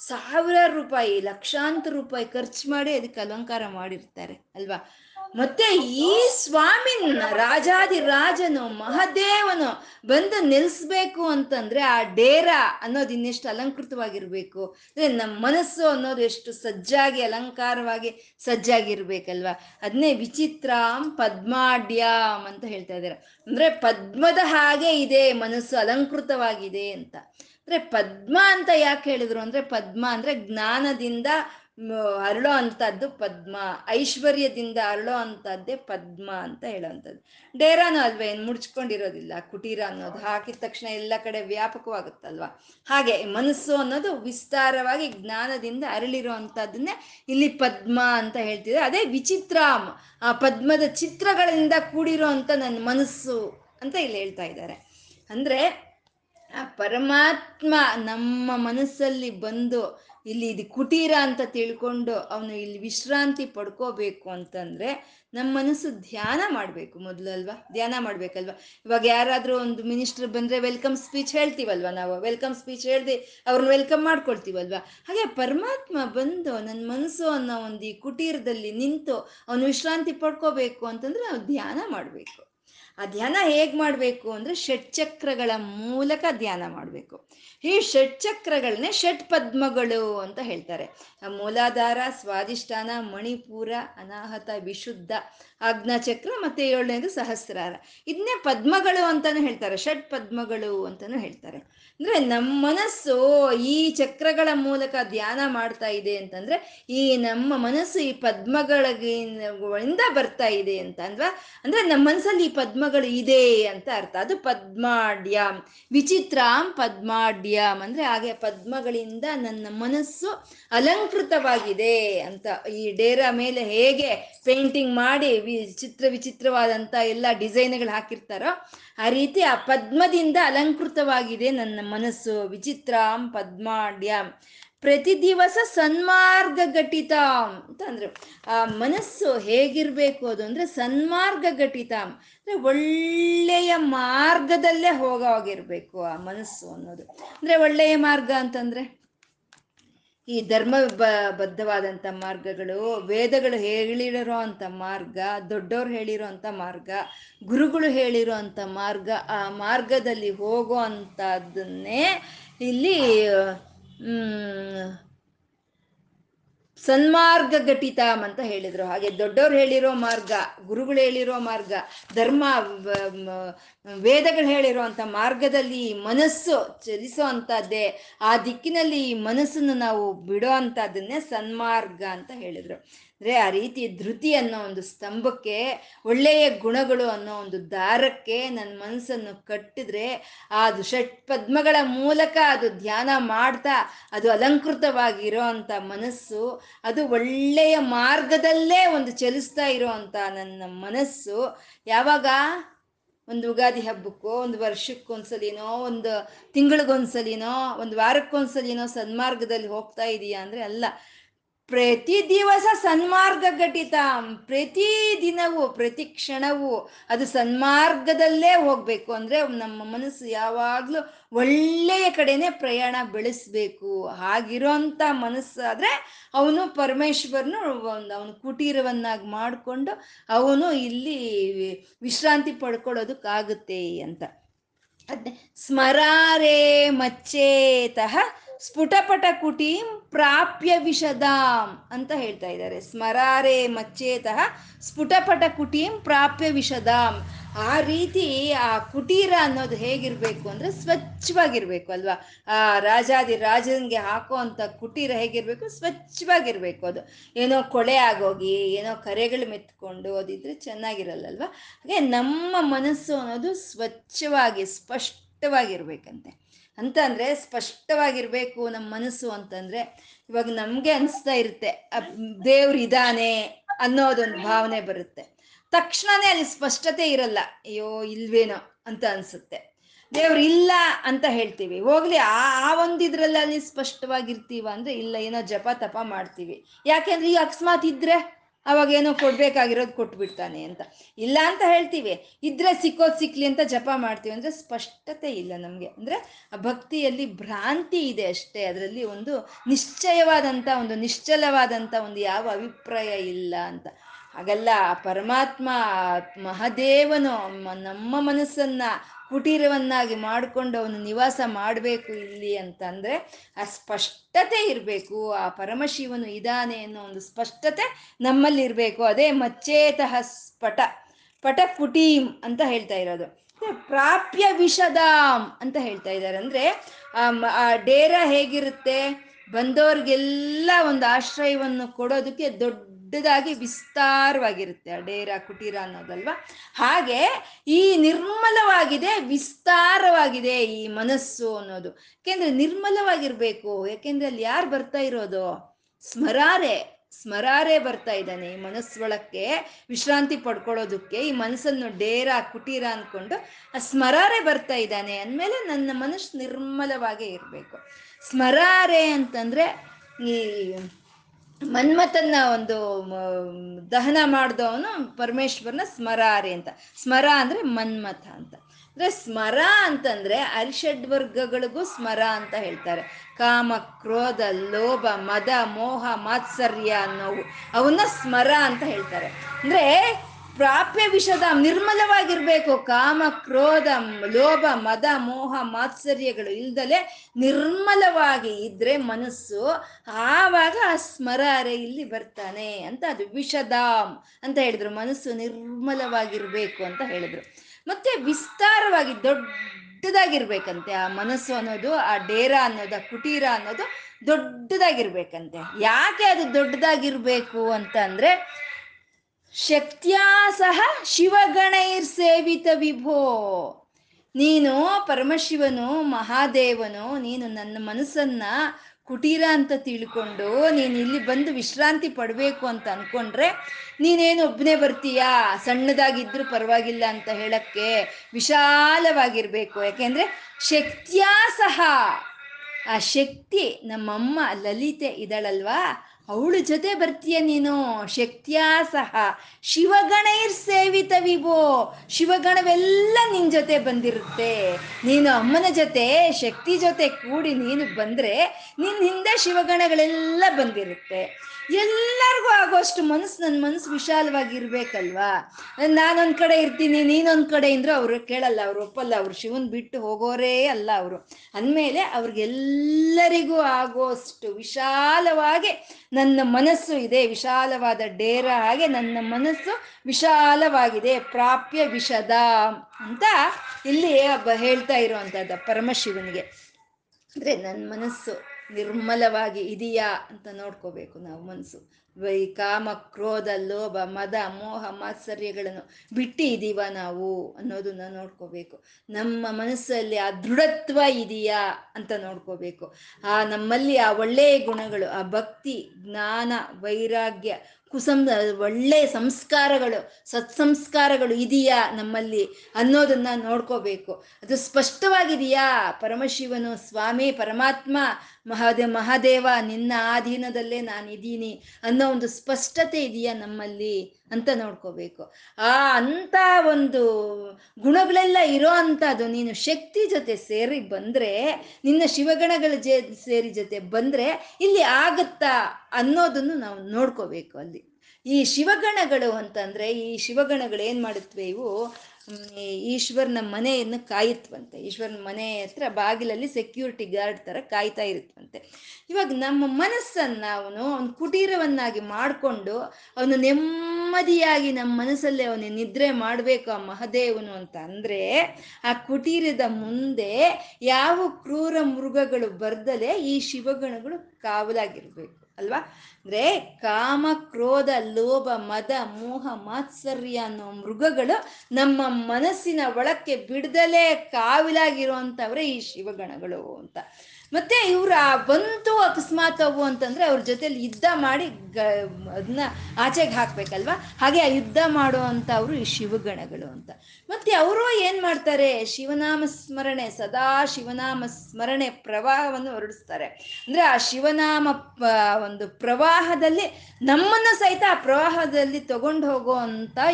ಸಾವಿರಾರು ರೂಪಾಯಿ ಲಕ್ಷಾಂತರ ರೂಪಾಯಿ ಖರ್ಚು ಮಾಡಿ ಅದಕ್ಕೆ ಅಲಂಕಾರ ಮಾಡಿರ್ತಾರೆ ಅಲ್ವಾ? ಮತ್ತೆ ಈ ಸ್ವಾಮಿನ ರಾಜಾದಿ ರಾಜನು, ಮಹದೇವನು ಬಂದು ನಿಲ್ಲಿಸ್ಬೇಕು ಅಂತಂದ್ರೆ ಆ ಡೇರ ಅನ್ನೋದು ಇನ್ನೆಷ್ಟು ಅಲಂಕೃತವಾಗಿರ್ಬೇಕು. ಅಂದ್ರೆ ನಮ್ಮ ಮನಸ್ಸು ಅನ್ನೋದು ಎಷ್ಟು ಸಜ್ಜಾಗಿ, ಅಲಂಕಾರವಾಗಿ ಸಜ್ಜಾಗಿರ್ಬೇಕಲ್ವಾ? ಅದನ್ನೇ ವಿಚಿತ್ರಾಂ ಪದ್ಮಾಡ್ಯಾಂ ಅಂತ ಹೇಳ್ತಾ ಇದ್ದಾರೆ. ಅಂದ್ರೆ ಪದ್ಮದ ಹಾಗೆ ಇದೆ, ಮನಸ್ಸು ಅಲಂಕೃತವಾಗಿದೆ ಅಂತ. ಅಂದ್ರೆ ಪದ್ಮ ಅಂತ ಯಾಕೆ ಹೇಳಿದ್ರು ಅಂದ್ರೆ ಪದ್ಮ ಅಂದ್ರೆ ಜ್ಞಾನದಿಂದ ಅರಳೋ ಅಂಥದ್ದು ಪದ್ಮ, ಐಶ್ವರ್ಯದಿಂದ ಅರಳೋ ಅಂಥದ್ದೇ ಪದ್ಮ ಅಂತ ಹೇಳೋವಂಥದ್ದು. ಡೇರಾನು ಅಲ್ವೇ ಏನು ಮುಡ್ಚ್ಕೊಂಡಿರೋದಿಲ್ಲ, ಕುಟೀರ ಅನ್ನೋದು. ಹಾಕಿದ ತಕ್ಷಣ ಎಲ್ಲ ಕಡೆ ವ್ಯಾಪಕವಾಗುತ್ತಲ್ವ? ಹಾಗೆ ಮನಸ್ಸು ಅನ್ನೋದು ವಿಸ್ತಾರವಾಗಿ ಜ್ಞಾನದಿಂದ ಅರಳಿರೋ ಅಂಥದ್ದನ್ನೇ ಇಲ್ಲಿ ಪದ್ಮ ಅಂತ ಹೇಳ್ತಿದ್ರೆ ಅದೇ ವಿಚಿತ್ರಾಮ್ ಆ ಪದ್ಮದ ಚಿತ್ರಗಳಿಂದ ಕೂಡಿರೋ ಅಂತ ನನ್ನ ಮನಸ್ಸು ಅಂತ ಇಲ್ಲಿ ಹೇಳ್ತಾ ಇದ್ದಾರೆ. ಅಂದರೆ ಆ ಪರಮಾತ್ಮ ನಮ್ಮ ಮನಸ್ಸಲ್ಲಿ ಬಂದು ಇಲ್ಲಿ ಇದು ಕುಟೀರ ಅಂತ ತಿಳ್ಕೊಂಡು ಅವನು ಇಲ್ಲಿ ವಿಶ್ರಾಂತಿ ಪಡ್ಕೋಬೇಕು ಅಂತಂದ್ರೆ ನಮ್ಮ ಮನಸ್ಸು ಧ್ಯಾನ ಮಾಡಬೇಕು ಮೊದಲು ಅಲ್ವಾ? ಧ್ಯಾನ ಮಾಡ್ಬೇಕಲ್ವಾ? ಇವಾಗ ಯಾರಾದರೂ ಒಂದು ಮಿನಿಸ್ಟರ್ ಬಂದರೆ ವೆಲ್ಕಮ್ ಸ್ಪೀಚ್ ಹೇಳ್ತೀವಲ್ವ ನಾವು? ವೆಲ್ಕಮ್ ಸ್ಪೀಚ್ ಹೇಳ್ದೆ ಅವ್ರನ್ನ ವೆಲ್ಕಮ್ ಮಾಡ್ಕೊಳ್ತೀವಲ್ವ? ಹಾಗೆ ಪರಮಾತ್ಮ ಬಂದು ನನ್ನ ಮನಸ್ಸು ಅನ್ನೋ ಒಂದು ಈ ಕುಟೀರದಲ್ಲಿ ನಿಂತು ಅವನು ವಿಶ್ರಾಂತಿ ಪಡ್ಕೋಬೇಕು ಅಂತಂದ್ರೆ ನಾವು ಧ್ಯಾನ ಮಾಡಬೇಕು. ಆ ಧ್ಯಾನ ಹೇಗೆ ಮಾಡಬೇಕು ಅಂದರೆ ಷಟ್ಚಕ್ರಗಳ ಮೂಲಕ ಧ್ಯಾನ ಮಾಡಬೇಕು. ಈ ಷಟ್ಚಕ್ರಗಳನ್ನೇ ಷಟ್ ಪದ್ಮಗಳು ಅಂತ ಹೇಳ್ತಾರೆ. ಮೂಲಾಧಾರ ಸ್ವಾದಿಷ್ಠಾನ ಮಣಿಪುರ, ಅನಾಹತ, ವಿಶುದ್ಧ ಆಜ್ಞಾಚಕ್ರ ಮತ್ತೆ ಏಳನೇದು ಸಹಸ್ರಾರ. ಇದನ್ನೇ ಪದ್ಮಗಳು ಅಂತಾನು ಹೇಳ್ತಾರೆ, ಷಟ್ ಪದ್ಮಗಳು ಅಂತಾನು ಹೇಳ್ತಾರೆ. ಅಂದ್ರೆ ನಮ್ಮ ಮನಸ್ಸು ಈ ಚಕ್ರಗಳ ಮೂಲಕ ಧ್ಯಾನ ಮಾಡ್ತಾ ಇದೆ ಅಂತಂದ್ರೆ, ಈ ನಮ್ಮ ಮನಸ್ಸು ಈ ಪದ್ಮಗಳಿಂದ ಬರ್ತಾ ಇದೆ ಅಂತ ಅಲ್ವಾ? ಅಂದ್ರೆ ನಮ್ಮ ಮನಸ್ಸಲ್ಲಿ ಈ ಪದ್ಮಗಳು ಇದೆ ಅಂತ ಅರ್ಥ. ಅದು ಪದ್ಮಾಡ್ಯಾಮ್ ವಿಚಿತ್ರಾಂ ಪದ್ಮಾಡ್ಯಾಮ್ ಅಂದ್ರೆ ಹಾಗೆ ಪದ್ಮಗಳಿಂದ ನನ್ನ ಮನಸ್ಸು ಅಲಂಕೃತವಾಗಿದೆ ಅಂತ. ಈ ಡೇರಾ ಮೇಲೆ ಹೇಗೆ ಪೇಂಟಿಂಗ್ ಮಾಡಿ ವಿಚಿತ್ರ ವಿಚಿತ್ರವಾದಂತ ಎಲ್ಲ ಡಿಸೈನ್ಗಳು ಹಾಕಿರ್ತಾರೋ ಆ ರೀತಿ ಆ ಪದ್ಮದಿಂದ ಅಲಂಕೃತವಾಗಿದೆ ನನ್ನ ಮನಸ್ಸು. ವಿಚಿತ್ರಾಂ ಪದ್ಮಾಡ್ಯಾಂ. ಪ್ರತಿ ದಿವಸ ಸನ್ಮಾರ್ಗ ಘಟಿತ ಅಂತ ಅಂದ್ರೆ. ಆ ಮನಸ್ಸು ಹೇಗಿರ್ಬೇಕು ಅದು ಅಂದ್ರೆ ಸನ್ಮಾರ್ಗ ಘಟಿತ ಅಂದ್ರೆ ಒಳ್ಳೆಯ ಮಾರ್ಗದಲ್ಲೇ ಹೋಗೋಗಿರ್ಬೇಕು ಆ ಮನಸ್ಸು ಅನ್ನೋದು. ಅಂದ್ರೆ ಒಳ್ಳೆಯ ಮಾರ್ಗ ಅಂತಂದ್ರೆ ಈ ಧರ್ಮ ಬದ್ಧವಾದಂಥ ಮಾರ್ಗಗಳು, ವೇದಗಳು ಹೇಳಿರೋ ಅಂಥ ಮಾರ್ಗ, ದೊಡ್ಡವ್ರು ಹೇಳಿರೋ ಅಂಥ ಮಾರ್ಗ, ಗುರುಗಳು ಹೇಳಿರೋ ಅಂಥ ಮಾರ್ಗ, ಆ ಮಾರ್ಗದಲ್ಲಿ ಹೋಗೋ ಅಂಥದ್ದನ್ನೇ ಇಲ್ಲಿ ಸನ್ಮಾರ್ಗ ಘಟಿತಾಮ್ ಅಂತ ಹೇಳಿದ್ರು. ಹಾಗೆ ದೊಡ್ಡವ್ರು ಹೇಳಿರೋ ಮಾರ್ಗ, ಗುರುಗಳು ಹೇಳಿರೋ ಮಾರ್ಗ, ಧರ್ಮ ವೇದಗಳು ಹೇಳಿರೋ ಅಂಥ ಮಾರ್ಗದಲ್ಲಿ ಮನಸ್ಸು ಚಲಿಸೋ ಅಂಥದ್ದೇ ಆ ದಿಕ್ಕಿನಲ್ಲಿ ಮನಸ್ಸನ್ನು ನಾವು ಬಿಡೋ ಅಂಥದ್ದನ್ನೇ ಸನ್ಮಾರ್ಗ ಅಂತ ಹೇಳಿದ್ರು. ಅಂದರೆ ಆ ರೀತಿ ಧೃತಿ ಅನ್ನೋ ಒಂದು ಸ್ತಂಭಕ್ಕೆ, ಒಳ್ಳೆಯ ಗುಣಗಳು ಅನ್ನೋ ಒಂದು ದಾರಕ್ಕೆ ನನ್ನ ಮನಸ್ಸನ್ನು ಕಟ್ಟಿದ್ರೆ ಆ ಷಟ್ ಪದ್ಮಗಳ ಮೂಲಕ ಅದು ಧ್ಯಾನ ಮಾಡ್ತಾ, ಅದು ಅಲಂಕೃತವಾಗಿರೋ ಅಂಥ ಮನಸ್ಸು, ಅದು ಒಳ್ಳೆಯ ಮಾರ್ಗದಲ್ಲೇ ಒಂದು ಚಲಿಸ್ತಾ ಇರೋ ಅಂಥ ನನ್ನ ಮನಸ್ಸು. ಯಾವಾಗ? ಒಂದು ಯುಗಾದಿ ಹಬ್ಬಕ್ಕೋ, ಒಂದು ವರ್ಷಕ್ಕೊಂದ್ಸಲಿನೋ ಒಂದು ತಿಂಗಳಿಗೊಂದ್ಸಲಿನೋ ಒಂದು ವಾರಕ್ಕೊಂದ್ಸಲಿನೋ ಸನ್ಮಾರ್ಗದಲ್ಲಿ ಹೋಗ್ತಾ ಇದೀಯಾ ಅಂದರೆ ಅಲ್ಲ. ಪ್ರತಿ ದಿವಸ ಸನ್ಮಾರ್ಗ ಘಟಿತ ಪ್ರತಿ ದಿನವೂ, ಪ್ರತಿ ಕ್ಷಣವೂ ಅದು ಸನ್ಮಾರ್ಗದಲ್ಲೇ ಹೋಗ್ಬೇಕು. ಅಂದ್ರೆ ನಮ್ಮ ಮನಸ್ಸು ಯಾವಾಗಲೂ ಒಳ್ಳೆಯ ಕಡೆನೆ ಪ್ರಯಾಣ ಬೆಳೆಸ್ಬೇಕು. ಹಾಗಿರೋಂಥ ಮನಸ್ಸಾದ್ರೆ ಅವನು ಪರಮೇಶ್ವರನು ಒಂದು ಅವನು ಕುಟೀರವನ್ನಾಗಿ ಮಾಡಿಕೊಂಡು ಅವನು ಇಲ್ಲಿ ವಿಶ್ರಾಂತಿ ಪಡ್ಕೊಳ್ಳೋದಕ್ಕಾಗುತ್ತೆ ಅಂತ. ಅದೇ ಸ್ಮರಾರೇ ಮಚ್ಚೇತಃ ಸ್ಫುಟಪಟ ಕುಟೀಂ ಪ್ರಾಪ್ಯ ವಿಷದಾಂ ಅಂತ ಹೇಳ್ತಾ ಇದ್ದಾರೆ. ಸ್ಮರಾರೆ ಮಚ್ಚೇತಃ ಸ್ಫುಟಪಟ ಕುಟೀಂ ಪ್ರಾಪ್ಯ ವಿಷದಾಂ. ಆ ರೀತಿ ಆ ಕುಟೀರ ಅನ್ನೋದು ಹೇಗಿರ್ಬೇಕು ಅಂದ್ರೆ ಸ್ವಚ್ಛವಾಗಿರ್ಬೇಕು ಅಲ್ವಾ? ಆ ರಾಜಾದಿ ರಾಜನಿಗೆ ಹಾಕೋ ಅಂತ ಕುಟೀರ ಹೇಗಿರ್ಬೇಕು? ಸ್ವಚ್ಛವಾಗಿರ್ಬೇಕು ಅದು. ಏನೋ ಕೊಳೆ ಆಗೋಗಿ, ಏನೋ ಕರೆಗಳು ಮೆತ್ಕೊಂಡು ಅದಿದ್ರೆ ಚೆನ್ನಾಗಿರಲ್ಲಲ್ವಾ? ಹಾಗೆ ನಮ್ಮ ಮನಸ್ಸು ಅನ್ನೋದು ಸ್ವಚ್ಛವಾಗಿ ಸ್ಪಷ್ಟ ಸ್ಪಷ್ಟವಾಗಿರ್ಬೇಕಂತೆ. ಅಂತ ಅಂದ್ರೆ ಸ್ಪಷ್ಟವಾಗಿರ್ಬೇಕು ನಮ್ಮ ಮನಸ್ಸು ಅಂತಂದ್ರೆ ಇವಾಗ ನಮ್ಗೆ ಅನಿಸ್ತಾ ಇರುತ್ತೆ ದೇವ್ರು ಇದಾನೆ ಅನ್ನೋದೊಂದು ಭಾವನೆ ಬರುತ್ತೆ. ತಕ್ಷಣನೇ ಅಲ್ಲಿ ಸ್ಪಷ್ಟತೆ ಇರಲ್ಲ, ಅಯ್ಯೋ ಇಲ್ವೇನೋ ಅಂತ ಅನ್ಸುತ್ತೆ. ದೇವ್ರು ಇಲ್ಲ ಅಂತ ಹೇಳ್ತೀವಿ. ಹೋಗ್ಲಿ, ಆ ಆ ಒಂದಿದ್ರಲ್ಲಿ ಅಲ್ಲಿ ಸ್ಪಷ್ಟವಾಗಿರ್ತೀವ ಅಂದ್ರೆ ಇಲ್ಲ, ಏನೋ ಜಪ ತಪ ಮಾಡ್ತೀವಿ. ಯಾಕೆಂದ್ರೆ ಈ ಅಕಸ್ಮಾತ್ ಇದ್ರೆ ಅವಾಗ ಏನೋ ಕೊಡ್ಬೇಕಾಗಿರೋದು ಕೊಟ್ಬಿಡ್ತಾನೆ ಅಂತ. ಇಲ್ಲ ಅಂತ ಹೇಳ್ತೀವಿ. ಇದ್ರೆ ಸಿಕ್ಕೋದು ಸಿಕ್ಲಿ ಅಂತ ಜಪ ಮಾಡ್ತೀವಿ ಅಂದ್ರೆ ಸ್ಪಷ್ಟತೆ ಇಲ್ಲ ನಮ್ಗೆ. ಅಂದ್ರೆ ಭಕ್ತಿಯಲ್ಲಿ ಭ್ರಾಂತಿ ಇದೆ ಅಷ್ಟೇ. ಅದರಲ್ಲಿ ಒಂದು ನಿಶ್ಚಯವಾದಂಥ ಒಂದು ನಿಶ್ಚಲವಾದಂಥ ಒಂದು ಯಾವ ಅಭಿಪ್ರಾಯ ಇಲ್ಲ ಅಂತ. ಹಾಗಲ್ಲ ಪರಮಾತ್ಮ ಮಹಾದೇವನು ನಮ್ಮ ಮನಸ್ಸನ್ನ ಕುಟೀರವನ್ನಾಗಿ ಮಾಡಿಕೊಂಡು ಅವನು ನಿವಾಸ ಮಾಡಬೇಕು ಇಲ್ಲಿ ಅಂತಂದರೆ ಆ ಸ್ಪಷ್ಟತೆ ಇರಬೇಕು, ಆ ಪರಮಶಿವನು ಇದಾನೆ ಅನ್ನೋ ಒಂದು ಸ್ಪಷ್ಟತೆ ನಮ್ಮಲ್ಲಿರಬೇಕು ಅದೇ ಮಚ್ಚೇತಃ ಸ್ಫಟ, ಪಟ ಕುಟೀಂ ಅಂತ ಹೇಳ್ತಾ ಇರೋದು. ಪ್ರಾಪ್ಯ ವಿಷದಾಂ ಅಂತ ಹೇಳ್ತಾ ಇದ್ದಾರೆ. ಅಂದರೆ ಆ ಡೇರ ಹೇಗಿರುತ್ತೆ? ಬಂದವ್ರಿಗೆಲ್ಲ ಒಂದು ಆಶ್ರಯವನ್ನು ಕೊಡೋದಕ್ಕೆ ದೊಡ್ಡದಾಗಿ ವಿಸ್ತಾರವಾಗಿರುತ್ತೆ ಆ ಡೇರ ಕುಟೀರ ಅನ್ನೋದಲ್ವಾ? ಹಾಗೆ ಈ ನಿರ್ಮಲವಾಗಿದೆ, ವಿಸ್ತಾರವಾಗಿದೆ ಈ ಮನಸ್ಸು ಅನ್ನೋದು. ಯಾಕೆಂದ್ರೆ ನಿರ್ಮಲವಾಗಿರ್ಬೇಕು, ಯಾಕೆಂದ್ರೆ ಅಲ್ಲಿ ಯಾರು ಬರ್ತಾ ಇರೋದು? ಸ್ಮರಾರೆ ಸ್ಮರಾರೆ ಬರ್ತಾ ಇದ್ದಾನೆ ಈ ಮನಸ್ಸೊಳಕ್ಕೆ, ವಿಶ್ರಾಂತಿ ಪಡ್ಕೊಳ್ಳೋದಕ್ಕೆ, ಈ ಮನಸ್ಸನ್ನು ಡೇರ, ಕುಟೀರ ಅನ್ಕೊಂಡು ಆ ಸ್ಮರಾರೆ ಬರ್ತಾ ಇದ್ದಾನೆ ಅಂದಮೇಲೆ ನನ್ನ ಮನಸ್ಸು ನಿರ್ಮಲವಾಗೇ ಇರಬೇಕು. ಸ್ಮರಾರೆ ಅಂತಂದ್ರೆ ಈ ಮನ್ಮಥನ್ನ ಒಂದು ದಹನ ಮಾಡಿದವನು ಪರಮೇಶ್ವರನ ಸ್ಮರಾರಿ ಅಂತ. ಸ್ಮರ ಅಂದ್ರೆ ಮನ್ಮಥ ಅಂತ. ಅಂದ್ರೆ ಸ್ಮರ ಅಂತಂದ್ರೆ ಅರಿಷಡ್ ವರ್ಗಗಳಿಗೂ ಸ್ಮರ ಅಂತ ಹೇಳ್ತಾರೆ. ಕಾಮ, ಕ್ರೋಧ, ಲೋಭ, ಮದ, ಮೋಹ, ಮಾತ್ಸರ್ಯ ಅನ್ನೋವು. ಅವನ್ನ ಸ್ಮರ ಅಂತ ಹೇಳ್ತಾರೆ. ಅಂದ್ರೆ ಪ್ರಾಪ್ಯ ವಿಷದ ನಿರ್ಮಲವಾಗಿರ್ಬೇಕು. ಕಾಮ, ಕ್ರೋಧ, ಲೋಭ, ಮದ, ಮೋಹ, ಮಾತ್ಸರ್ಯಗಳು ಇಲ್ದಲೆ ನಿರ್ಮಲವಾಗಿ ಇದ್ರೆ ಮನಸ್ಸು ಆವಾಗ ಆ ಸ್ಮರಾರೆ ಇಲ್ಲಿ ಬರ್ತಾನೆ ಅಂತ ಅದು ವಿಷದಾಮ್ ಅಂತ ಹೇಳಿದ್ರು. ಮನಸ್ಸು ನಿರ್ಮಲವಾಗಿರ್ಬೇಕು ಅಂತ ಹೇಳಿದ್ರು. ಮತ್ತೆ ವಿಸ್ತಾರವಾಗಿ ದೊಡ್ಡದಾಗಿರ್ಬೇಕಂತೆ. ಆ ಮನಸ್ಸು ಅನ್ನೋದು, ಆ ಡೇರಾ ಅನ್ನೋದು, ಆ ಕುಟೀರ ಅನ್ನೋದು ದೊಡ್ಡದಾಗಿರ್ಬೇಕಂತೆ. ಯಾಕೆ ಅದು ದೊಡ್ಡದಾಗಿರ್ಬೇಕು ಅಂತ ಅಂದ್ರೆ ಶಕ್ತ್ಯಾ ಸಹ ಶಿವಗಣೈರ್ ಸೇವಿತ ವಿಭೋ. ನೀನು ಪರಮಶಿವನು, ಮಹಾದೇವನು, ನೀನು ನನ್ನ ಮನಸ್ಸನ್ನ ಕುಟೀರ ಅಂತ ತಿಳ್ಕೊಂಡು ನೀನು ಇಲ್ಲಿ ಬಂದು ವಿಶ್ರಾಂತಿ ಪಡಬೇಕು ಅಂತ ಅನ್ಕೊಂಡ್ರೆ ನೀನೇನು ಒಬ್ಬನೇ ಬರ್ತೀಯಾ? ಸಣ್ಣದಾಗಿದ್ರೂ ಪರವಾಗಿಲ್ಲ ಅಂತ ಹೇಳಕ್ಕೆ ವಿಶಾಲವಾಗಿರ್ಬೇಕು. ಯಾಕೆಂದ್ರೆ ಶಕ್ತಿಯಾ ಸಹ. ಆ ಶಕ್ತಿ ನಮ್ಮಮ್ಮ ಲಲಿತೆ ಇದ್ದಾಳಲ್ವಾ ಅವಳ ಜೊತೆ ಬರ್ತೀಯ ನೀನು? ಶಕ್ತಿಯಾ ಸಹ. ಶಿವಗಣೈರ್ ಸೇವಿತ ವಿಭೋ. ಶಿವಗಣವೆಲ್ಲ ನಿನ್ ಜೊತೆ ಬಂದಿರುತ್ತೆ. ನೀನು ಅಮ್ಮನ ಜೊತೆ, ಶಕ್ತಿ ಜೊತೆ ಕೂಡಿ ನೀನು ಬಂದ್ರೆ ನಿನ್ ಹಿಂದೆ ಶಿವಗಣಗಳೆಲ್ಲ ಬಂದಿರುತ್ತೆ. ಎಲ್ಲರಿಗೂ ಆಗೋಷ್ಟು ಮನಸ್ಸು ನನ್ನ ಮನಸ್ಸು ವಿಶಾಲವಾಗಿರ್ಬೇಕಲ್ವಾ? ನಾನೊಂದ್ ಕಡೆ ಇರ್ತೀನಿ, ನೀನೊಂದ್ ಕಡೆ ಇಂದ್ರೆ ಅವ್ರು ಕೇಳಲ್ಲ, ಅವ್ರು ಒಪ್ಪಲ್ಲ, ಅವ್ರು ಶಿವನ್ ಬಿಟ್ಟು ಹೋಗೋರೇ ಅಲ್ಲ ಅವರು. ಅಂದಮೇಲೆ ಅವ್ರಿಗೆಲ್ಲರಿಗೂ ಆಗೋಷ್ಟು ವಿಶಾಲವಾಗಿ ನನ್ನ ಮನಸ್ಸು ಇದೆ, ವಿಶಾಲವಾದ ಡೇರ ಹಾಗೆ ನನ್ನ ಮನಸ್ಸು ವಿಶಾಲವಾಗಿದೆ, ಪ್ರಾಪ್ಯ ವಿಷದ ಅಂತ ಇಲ್ಲಿ ಹೇಳ್ತಾ ಇರುವಂಥದ್ದು ಪರಮಶಿವನಿಗೆ. ಅಂದ್ರೆ ನನ್ನ ಮನಸ್ಸು ನಿರ್ಮಲವಾಗಿ ಇದೆಯಾ ಅಂತ ನೋಡ್ಕೋಬೇಕು ನಾವು ಮನಸ್ಸು. ವೈ ಕಾಮ ಕ್ರೋಧ, ಲೋಭ, ಮದ, ಮೋಹ, ಮಾತ್ಸರ್ಯಗಳನ್ನು ಬಿಟ್ಟು ಇದೀವ ನಾವು ಅನ್ನೋದನ್ನ ನೋಡ್ಕೋಬೇಕು. ನಮ್ಮ ಮನಸ್ಸಲ್ಲಿ ಆ ದೃಢತ್ವ ಇದೆಯಾ ಅಂತ ನೋಡ್ಕೋಬೇಕು. ಆ ನಮ್ಮಲ್ಲಿ ಆ ಒಳ್ಳೆಯ ಗುಣಗಳು, ಆ ಭಕ್ತಿ, ಜ್ಞಾನ, ವೈರಾಗ್ಯ ಕುಸಂ ಒಳ್ಳೆ ಸಂಸ್ಕಾರಗಳು, ಸತ್ಸಂಸ್ಕಾರಗಳು ಇದೆಯಾ ನಮ್ಮಲ್ಲಿ ಅನ್ನೋದನ್ನ ನೋಡ್ಕೋಬೇಕು. ಅದು ಸ್ಪಷ್ಟವಾಗಿದೆಯಾ? ಪರಮಶಿವನು ಸ್ವಾಮಿ, ಪರಮಾತ್ಮ ಮಹಾದೇ, ಮಹಾದೇವ, ನಿನ್ನ ಆಧೀನದಲ್ಲೇ ನಾನಿದ್ದೀನಿ ಅನ್ನೋ ಒಂದು ಸ್ಪಷ್ಟತೆ ಇದೆಯಾ ನಮ್ಮಲ್ಲಿ ಅಂತ ನೋಡ್ಕೋಬೇಕು. ಆ ಅಂತ ಒಂದು ಗುಣಗಳೆಲ್ಲ ಇರೋ ಅಂಥದ್ದು ನೀನು ಶಕ್ತಿ ಜೊತೆ ಸೇರಿ ಬಂದ್ರೆ, ನಿನ್ನ ಶಿವಗಣಗಳ ಜೆ, ಸೇರಿ ಜೊತೆ ಬಂದ್ರೆ ಇಲ್ಲಿ ಆಗುತ್ತಾ ಅನ್ನೋದನ್ನು ನಾವು ನೋಡ್ಕೋಬೇಕು ಅಲ್ಲಿ. ಈ ಶಿವಗಣಗಳು ಅಂತಂದ್ರೆ ಈ ಶಿವಗಣಗಳು ಏನು ಮಾಡುತ್ತವೆ ಇವು? ಈಶ್ವರನ ಮನೆಯನ್ನು ಕಾಯುತ್ತವಂತೆ. ಈಶ್ವರನ ಮನೆ ಹತ್ರ ಬಾಗಿಲಲ್ಲಿ ಸೆಕ್ಯೂರಿಟಿ ಗಾರ್ಡ್ ತರ ಕಾಯ್ತಾ ಇರುತ್ತವಂತೆ. ಇವಾಗ ನಮ್ಮ ಮನಸ್ಸನ್ನ ಅವನು ಒಂದು ಕುಟೀರವನ್ನಾಗಿ ಮಾಡಿಕೊಂಡು ಅವನು ನೆಮ್ಮದಿಯಾಗಿ ನಮ್ಮ ಮನಸ್ಸಲ್ಲೇ ಅವನು ನಿದ್ರೆ ಮಾಡಬೇಕು ಆ ಮಹದೇವನು ಅಂತ ಅಂದರೆ ಆ ಕುಟೀರದ ಮುಂದೆ ಯಾವ ಕ್ರೂರ ಮೃಗಗಳು ಬರ್ದಲೆ ಈ ಶಿವಗಣಗಳು ಕಾವಲಾಗಿರ್ಬೇಕು. ಅಲ್ವಾ? ಅಂದ್ರೆ ಕಾಮ, ಕ್ರೋಧ, ಲೋಭ, ಮದ, ಮೋಹ, ಮಾತ್ಸರ್ಯ ಅನ್ನೋ ಮೃಗಗಳು ನಮ್ಮ ಮನಸ್ಸಿನ ಒಳಕ್ಕೆ ಬಿಡದಲೇ ಕಾವಿಲಾಗಿರುವಂಥವ್ರೆ ಈ ಶಿವಗಣಗಳು ಅಂತ. ಮತ್ತೆ ಇವ್ರು ಬಂತು ಅಕಸ್ಮಾತ್ ಅವು ಅಂತಂದ್ರೆ ಅವ್ರ ಜೊತೆಲಿ ಯುದ್ಧ ಮಾಡಿ ಗ ಅದನ್ನ ಆಚೆಗೆ ಹಾಕ್ಬೇಕಲ್ವಾ? ಹಾಗೆ ಆ ಯುದ್ಧ ಮಾಡೋ ಅಂತ ಅವರು ಈ ಶಿವಗಣಗಳು ಅಂತ. ಮತ್ತೆ ಅವರು ಏನ್ ಮಾಡ್ತಾರೆ? ಶಿವನಾಮ ಸ್ಮರಣೆ, ಸದಾ ಶಿವನಾಮ ಸ್ಮರಣೆ ಪ್ರವಾಹವನ್ನು ಹೊರಡಿಸ್ತಾರೆ. ಅಂದ್ರೆ ಆ ಶಿವನಾಮ ಒಂದು ಪ್ರವಾಹದಲ್ಲಿ ನಮ್ಮನ್ನ ಸಹಿತ ಆ ಪ್ರವಾಹದಲ್ಲಿ ತಗೊಂಡು ಹೋಗೋ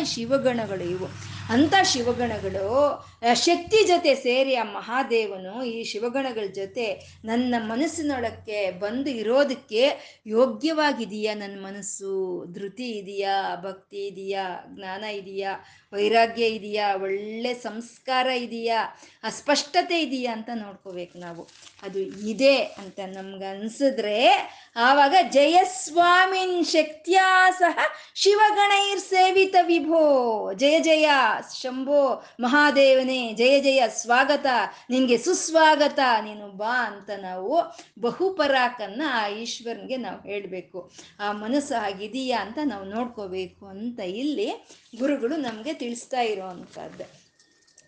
ಈ ಶಿವಗಣಗಳು ಇವು. ಅಂತ ಶಿವಗಣಗಳು ಶಕ್ತಿ ಜೊತೆ ಸೇರಿ ಆ ಮಹಾದೇವನು ಈ ಶಿವಗಣಗಳ ಜೊತೆ ನನ್ನ ಮನಸ್ಸಿನೊಳಕ್ಕೆ ಬಂದು ಇರೋದಕ್ಕೆ ಯೋಗ್ಯವಾಗಿದೆಯಾ ನನ್ನ ಮನಸ್ಸು? ಧೃತಿ ಇದೆಯಾ? ಭಕ್ತಿ ಇದೆಯಾ? ಜ್ಞಾನ ಇದೆಯಾ? ವೈರಾಗ್ಯ ಇದೆಯಾ? ಒಳ್ಳೆ ಸಂಸ್ಕಾರ ಇದೆಯಾ? ಅಸ್ಪಷ್ಟತೆ ಇದೆಯಾ ಅಂತ ನೋಡ್ಕೋಬೇಕು ನಾವು. ಅದು ಇದೆ ಅಂತ ನಮ್ಗೆ ಅನ್ಸಿದ್ರೆ ಆವಾಗ ಜಯಸ್ವಾಮಿನ್ ಶಕ್ತಿಯ ಸಹ ಶಿವಗಣೈರ್ ಸೇವಿತ ವಿಭೋ. ಜಯ ಜಯ, ಶಂಭೋ, ಮಹಾದೇವನೇ. ಜಯ ಜಯ ಸ್ವಾಗತ. ನಿನ್ಗೆ ಸುಸ್ವಾಗತ. ನೀನು ಬಾ ಅಂತ ನಾವು ಬಹುಪರಾಕನ್ನ ಆ ಈಶ್ವರನ್ಗೆ ನಾವು ಹೇಳಬೇಕು. ಆ ಮನಸ್ಸು ಹಾಗಿದೆಯಾ ಅಂತ ನಾವು ನೋಡ್ಕೋಬೇಕು ಅಂತ ಇಲ್ಲಿ ಗುರುಗಳು ನಮಗೆ ತಿಳಿಸ್ತಾ ಇರೋವಂಥದ್ದು.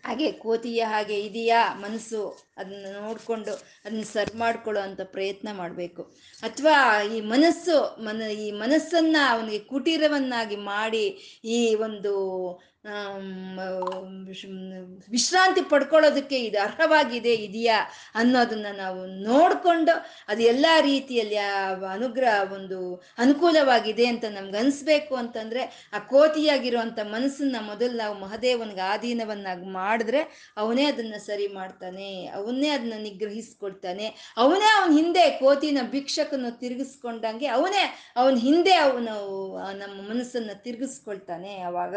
ಹಾಗೆ ಕೋತಿಯ ಹಾಗೆ ಇದೆಯಾ ಮನಸ್ಸು? ಅದನ್ನ ನೋಡಿಕೊಂಡು ಅದನ್ನ ಸರ್ ಮಾಡ್ಕೊಳ್ಳೋ ಅಂತ ಪ್ರಯತ್ನ ಮಾಡಬೇಕು. ಅಥವಾ ಈ ಮನಸ್ಸು, ಮನ, ಈ ಮನಸ್ಸನ್ನ ಅವನಿಗೆ ಕುಟೀರವನ್ನಾಗಿ ಮಾಡಿ ಈ ಒಂದು ವಿಶ್ರಾಂತಿ ಪಡ್ಕೊಳ್ಳೋದಕ್ಕೆ ಇದು ಅರ್ಹವಾಗಿದೆ ಇದೆಯಾ ಅನ್ನೋದನ್ನ ನಾವು ನೋಡಿಕೊಂಡು ಅದು ಎಲ್ಲ ರೀತಿಯಲ್ಲಿ ಆ ಅನುಗ್ರಹ ಒಂದು ಅನುಕೂಲವಾಗಿದೆ ಅಂತ ನಮ್ಗೆ ಅನಿಸ್ಬೇಕು ಅಂತಂದ್ರೆ ಆ ಕೋತಿಯಾಗಿರುವಂಥ ಮನಸ್ಸನ್ನ ಮೊದಲು ನಾವು ಮಹದೇವನಿಗೆ ಆಧೀನವನ್ನಾಗಿ ಮಾಡಿದ್ರೆ ಅವನೇ ಅದನ್ನ ಸರಿ ಮಾಡ್ತಾನೆ, ಅವನ್ನೇ ಅದನ್ನ ನಿಗ್ರಹಿಸ್ಕೊಳ್ತಾನೆ, ಅವನೇ ಅವನ ಹಿಂದೆ ಕೋತಿನ ಭಿಕ್ಷಕನ ತಿರುಗಿಸ್ಕೊಂಡಂಗೆ ಅವನೇ ಅವನ ಹಿಂದೆ ಅವನು ನಮ್ಮ ಮನಸ್ಸನ್ನ ತಿರುಗಿಸ್ಕೊಳ್ತಾನೆ. ಅವಾಗ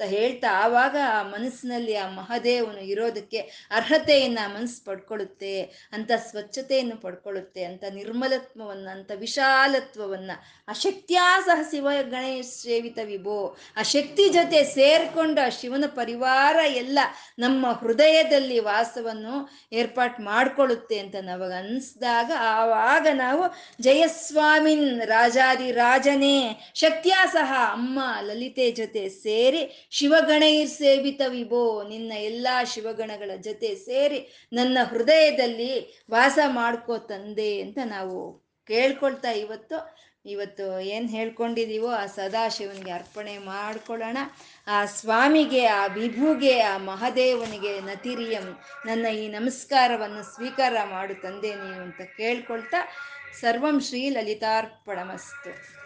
ಅಂತ ಹೇಳ್ತಾ ಆವಾಗ ಆ ಮನಸ್ಸಿನಲ್ಲಿ ಆ ಮಹಾದೇವನು ಇರೋದಕ್ಕೆ ಅರ್ಹತೆಯನ್ನ ಮನಸ್ಸು ಪಡ್ಕೊಳ್ಳುತ್ತೆ, ಅಂತ ಸ್ವಚ್ಛತೆಯನ್ನು ಪಡ್ಕೊಳ್ಳುತ್ತೆ, ಅಂತ ನಿರ್ಮಲತ್ವವನ್ನ, ಅಂತ ವಿಶಾಲತ್ವವನ್ನ. ಆ ಸಹ ಶಿವ ಗಣೇಶ ಸೇವಿತ ವಿಭೋ. ಆ ಶಕ್ತಿ ಜೊತೆ ಸೇರಿಕೊಂಡು ಆ ಶಿವನ ಪರಿವಾರ ಎಲ್ಲ ನಮ್ಮ ಹೃದಯದಲ್ಲಿ ವಾಸವನ್ನು ಏರ್ಪಾಟ್ ಮಾಡ್ಕೊಳ್ಳುತ್ತೆ ಅಂತ ನಾವಾಗ ಅನಿಸಿದಾಗ ಆವಾಗ ನಾವು ಜಯಸ್ವಾಮಿನ್ ರಾಜಾದಿ ರಾಜನೇ, ಶಕ್ತಿಯ ಸಹ ಅಮ್ಮ ಲಲಿತೆ ಜೊತೆ ಸೇರಿ ಶಿವಗಣೈರ್ ಸೇವಿತ ವಿಭೋ, ನಿನ್ನ ಎಲ್ಲಾ ಶಿವಗಣಗಳ ಜೊತೆ ಸೇರಿ ನನ್ನ ಹೃದಯದಲ್ಲಿ ವಾಸ ಮಾಡ್ಕೋ ತಂದೆ ಅಂತ ನಾವು ಕೇಳ್ಕೊಳ್ತಾ ಇವತ್ತು. ಇವತ್ತು ಏನು ಹೇಳ್ಕೊಂಡಿದೀವೋ ಆ ಸದಾಶಿವನಿಗೆ ಅರ್ಪಣೆ ಮಾಡ್ಕೊಳ್ಳೋಣ. ಆ ಸ್ವಾಮಿಗೆ, ಆ ವಿಭುಗೆ, ಆ ಮಹಾದೇವನಿಗೆ ನತಿರಿಯಂ, ನನ್ನ ಈ ನಮಸ್ಕಾರವನ್ನು ಸ್ವೀಕಾರ ಮಾಡು ತಂದೆ ನೀವು ಅಂತ ಕೇಳ್ಕೊಳ್ತಾ ಸರ್ವಂ ಶ್ರೀ ಲಲಿತಾರ್ಪಣಮಸ್ತು.